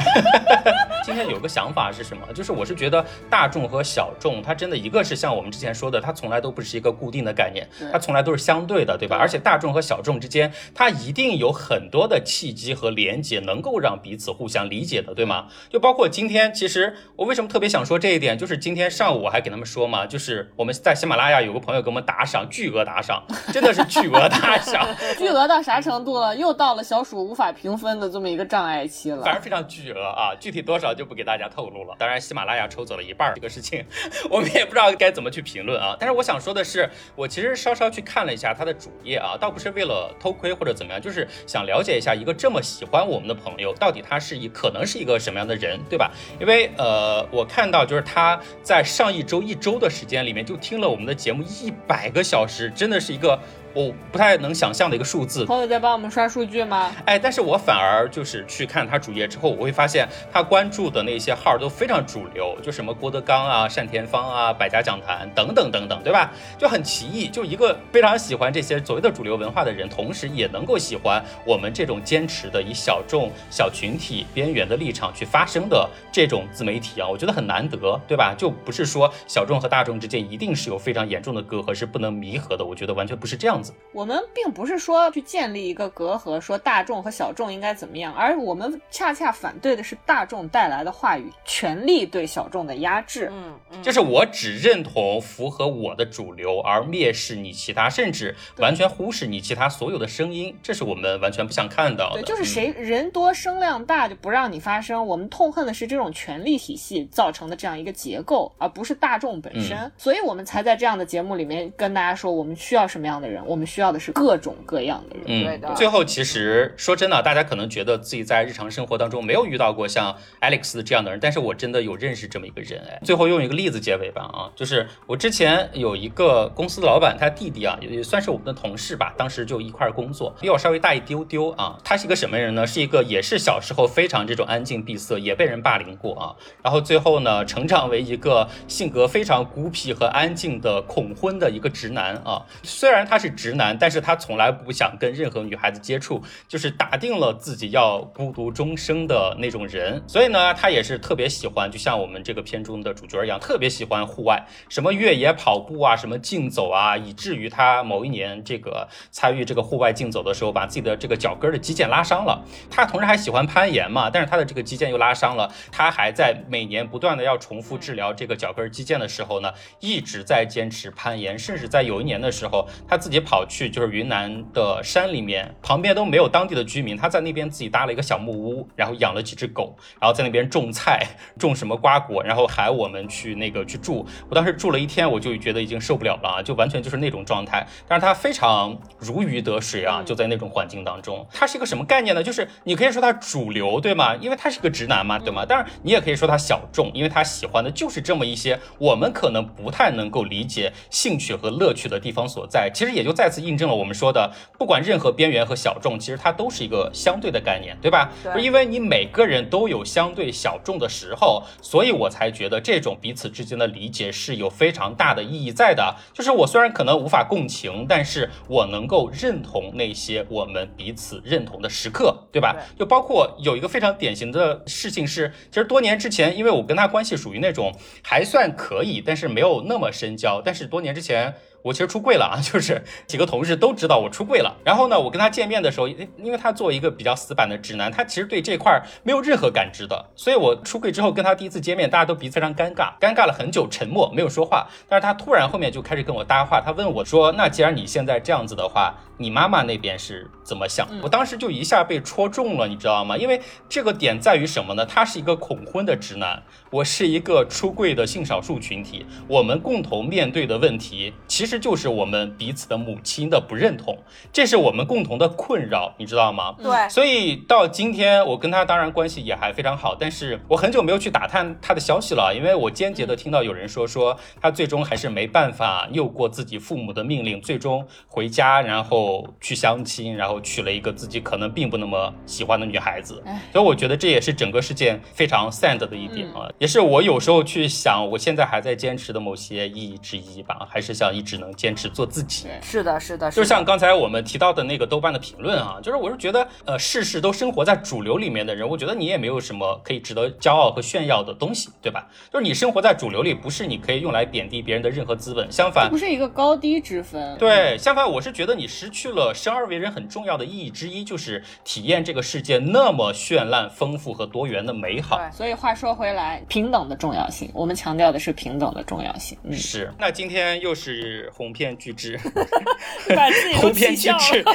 今天有个想法是什么？就是我是觉得大众和小众，它真的一个是像我们之前说的，它从来都不是一个固定的概念，它从来都是相对的，对吧？而且大众和小众之间，它一定有很多的契机和连接，能够让彼此互相理解的，对吗？就包括今天，其实我为什么特别想说这一点，就是今天上午我还给他们说嘛，就是我们在喜马拉雅有个朋友给我们打赏，巨额打赏，真的是巨额打赏，巨额到啥程度了？又到了小鼠无法评分的这么一个障碍期了，反正非常巨额啊，具体多少就不给大家透露了。当然，喜马拉雅抽走了一半这个事情，我们也不知道该怎么去评论啊。但是我想说的是，我其实稍稍去看了一下他的主页啊，倒不是为了偷窥或者怎么样，就是想了解一下一个这么喜欢我们的朋友，到底他是一可能是一个什么样的人，对吧？因为呃，我看到就是他在上一周一周的时间里面就听了我们的节目一百个小时，真的是一个。我不太能想象的一个数字。朋友在帮我们刷数据吗？哎，但是我反而就是去看他主页之后，我会发现他关注的那些号都非常主流，就什么郭德纲啊、单田芳啊、百家讲坛等等等等，对吧？就很奇异，就一个非常喜欢这些所谓的主流文化的人，同时也能够喜欢我们这种坚持的以小众、小群体、边缘的立场去发声的这种自媒体啊，我觉得很难得，对吧？就不是说小众和大众之间一定是有非常严重的隔阂，是不能弥合的。我觉得完全不是这样子。我们并不是说去建立一个隔阂，说大众和小众应该怎么样，而我们恰恰反对的是大众带来的话语权力对小众的压制。嗯，就是我只认同符合我的主流，而蔑视你其他，甚至完全忽视你其他所有的声音，这是我们完全不想看到的。对，就是谁人多声量大就不让你发声。我们痛恨的是这种权力体系造成的这样一个结构，而不是大众本身。所以我们才在这样的节目里面跟大家说，我们需要什么样的人。我们需要的是各种各样的人。嗯，的。最后，其实说真的，大家可能觉得自己在日常生活当中没有遇到过像 Alex 这样的人，但是我真的有认识这么一个人。哎，最后用一个例子结尾吧。啊，就是我之前有一个公司的老板，他弟弟啊，也算是我们的同事吧，当时就一块工作，比我稍微大一丢丢啊。他是一个什么人呢？是一个也是小时候非常这种安静闭塞，也被人霸凌过啊。然后最后呢，成长为一个性格非常孤僻和安静的恐婚的一个直男啊。虽然他是。直男，但是他从来不想跟任何女孩子接触，就是打定了自己要孤独终生的那种人。所以呢，他也是特别喜欢，就像我们这个片中的主角一样，特别喜欢户外，什么越野跑步啊，什么竞走啊，以至于他某一年这个参与这个户外竞走的时候，把自己的这个脚跟的肌腱拉伤了。他同时还喜欢攀岩嘛，但是他的这个肌腱又拉伤了，他还在每年不断的要重复治疗这个脚跟肌腱的时候呢，一直在坚持攀岩，甚至在有一年的时候，他自己。跑去就是云南的山里面，旁边都没有当地的居民，他在那边自己搭了一个小木屋，然后养了几只狗，然后在那边种菜，种什么瓜果，然后喊我们去那个去住。我当时住了一天，我就觉得已经受不了了啊，就完全就是那种状态。但是他非常如鱼得水啊，就在那种环境当中。他是一个什么概念呢？就是你可以说他主流，对吗？因为他是个直男嘛，对吗？但是你也可以说他小众，因为他喜欢的就是这么一些我们可能不太能够理解兴趣和乐趣的地方所在。其实也就。再次印证了我们说的，不管任何边缘和小众，其实它都是一个相对的概念，对吧？对。因为你每个人都有相对小众的时候，所以我才觉得这种彼此之间的理解是有非常大的意义在的。就是我虽然可能无法共情，但是我能够认同那些我们彼此认同的时刻，对吧？就包括有一个非常典型的事情是，其实多年之前，因为我跟他关系属于那种还算可以，但是没有那么深交。但是多年之前。我其实出柜了啊，就是几个同事都知道我出柜了。然后呢，我跟他见面的时候，因为他作为一个比较死板的直男，他其实对这块没有任何感知的。所以我出柜之后跟他第一次见面，大家都彼此非常尴尬，尴尬了很久，沉默没有说话。但是他突然后面就开始跟我搭话，他问我说：“那既然你现在这样子的话，你妈妈那边是怎么想？”我当时就一下被戳中了，你知道吗？因为这个点在于什么呢？他是一个恐婚的直男，我是一个出柜的性少数群体，我们共同面对的问题其实。就是我们彼此的母亲的不认同，这是我们共同的困扰，你知道吗？对，所以到今天，我跟他当然关系也还非常好，但是我很久没有去打探他的消息了，因为我间接的听到有人说，说他最终还是没办法拗过自己父母的命令，最终回家，然后后去相亲，然后娶了一个自己可能并不那么喜欢的女孩子唉。所以我觉得这也是整个事件非常 sad 的一点嗯啊，也是我有时候去想，我现在还在坚持的某些意义之一吧，还是想一直能坚持做自己。是的，是的，就是的像刚才我们提到的那个豆瓣的评论啊，就是我是觉得，呃，事事都生活在主流里面的人，我觉得你也没有什么可以值得骄傲和炫耀的东西，对吧？就是你生活在主流里，不是你可以用来贬低别人的任何资本，相反不。是一个高低之分。对，相反，我是觉得你失去了生而为人很重要的意义之一，就是体验这个世界那么绚烂、丰富和多元的美好。对所以话说回来，平等的重要性，我们强调的是平等的重要性。嗯，是，那今天又是鸿篇巨制，把自己都鸿篇巨制了。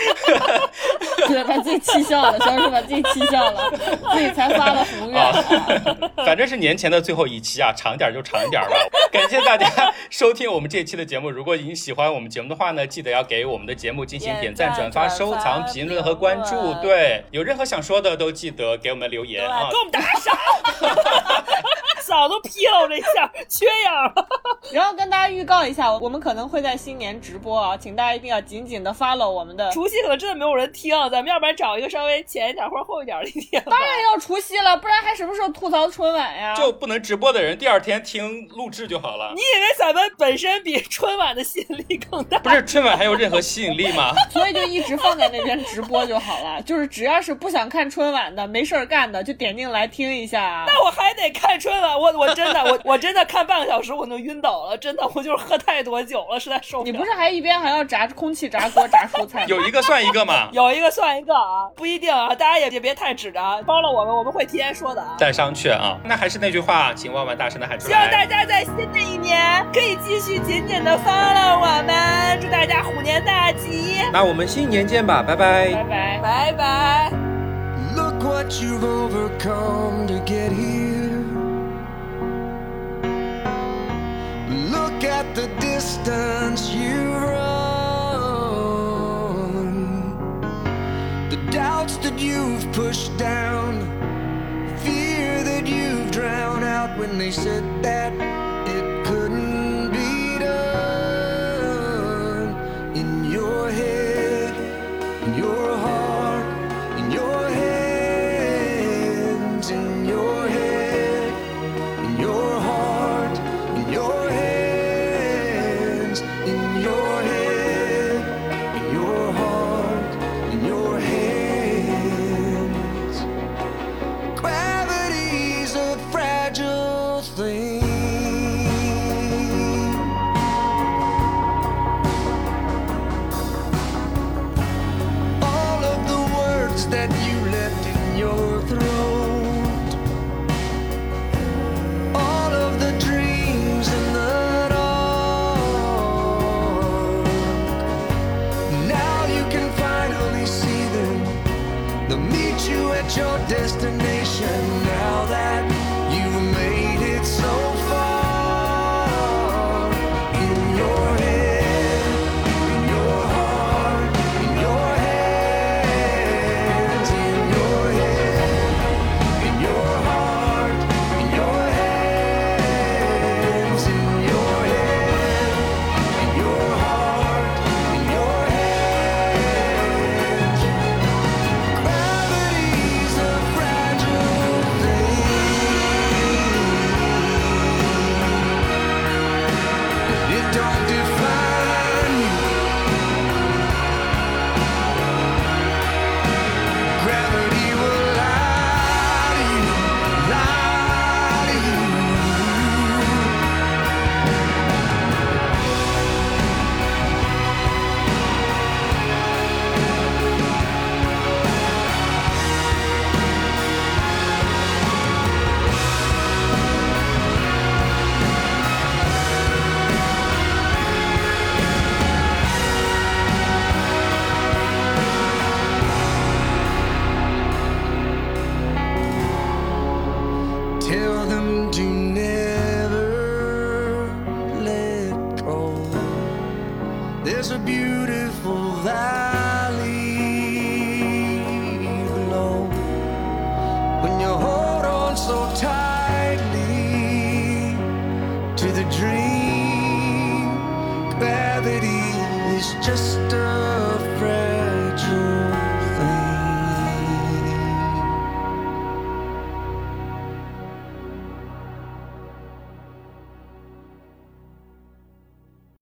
对，把自己气笑了，小叔把自己气笑了，自己才发了宏愿。反正是年前的最后一期啊，长点就长点儿吧。感谢大家收听我们这期的节目。如果您喜欢我们节目的话呢，记得要给我们的节目进行点赞、点赞转发、收藏、评论和关注。对，有任何想说的都记得给我们留言啊给。我们打赏，嗓都劈了，我这一下缺氧了。然后跟大家预告一下，我们可能会在新年直播啊，请大家一定要紧紧的 follow 我们的。除夕可能真的没有人听，咱们要不然找一个稍微前一点或者后一点的一天。当然要除夕了，不然还什么时候吐槽春晚呀？就不能直播的人，第二天听录制就好了你。以为咱们本身比春晚的吸引力更大？不是春晚还有任何吸引力吗？所以就一直放在那边直播就好了。就是只要是不想看春晚的、没事儿干的，就点进来听一下啊。那我还得看春晚，我我真的我我真的看半个小时我就晕倒了，真的我就是喝太多酒了，实在受不了。你不是还一边还要炸空气炸锅炸蔬菜？有一个算一个嘛。有一个算一个啊，不一定啊，大家也也别太指着啊，帮了我们，我们会提前说的啊。带上去啊！那还是那句话，请万万大声的喊出来希望大。家在新的一年可以继续紧紧的 follow 我们，祝大家虎年大吉，那我们新年见吧，拜拜拜拜。拜拜。Look what you've overcome to get here. At the distance you run. The doubts that you've pushed down. Fear that you've drowned out when they said that it couldn't destination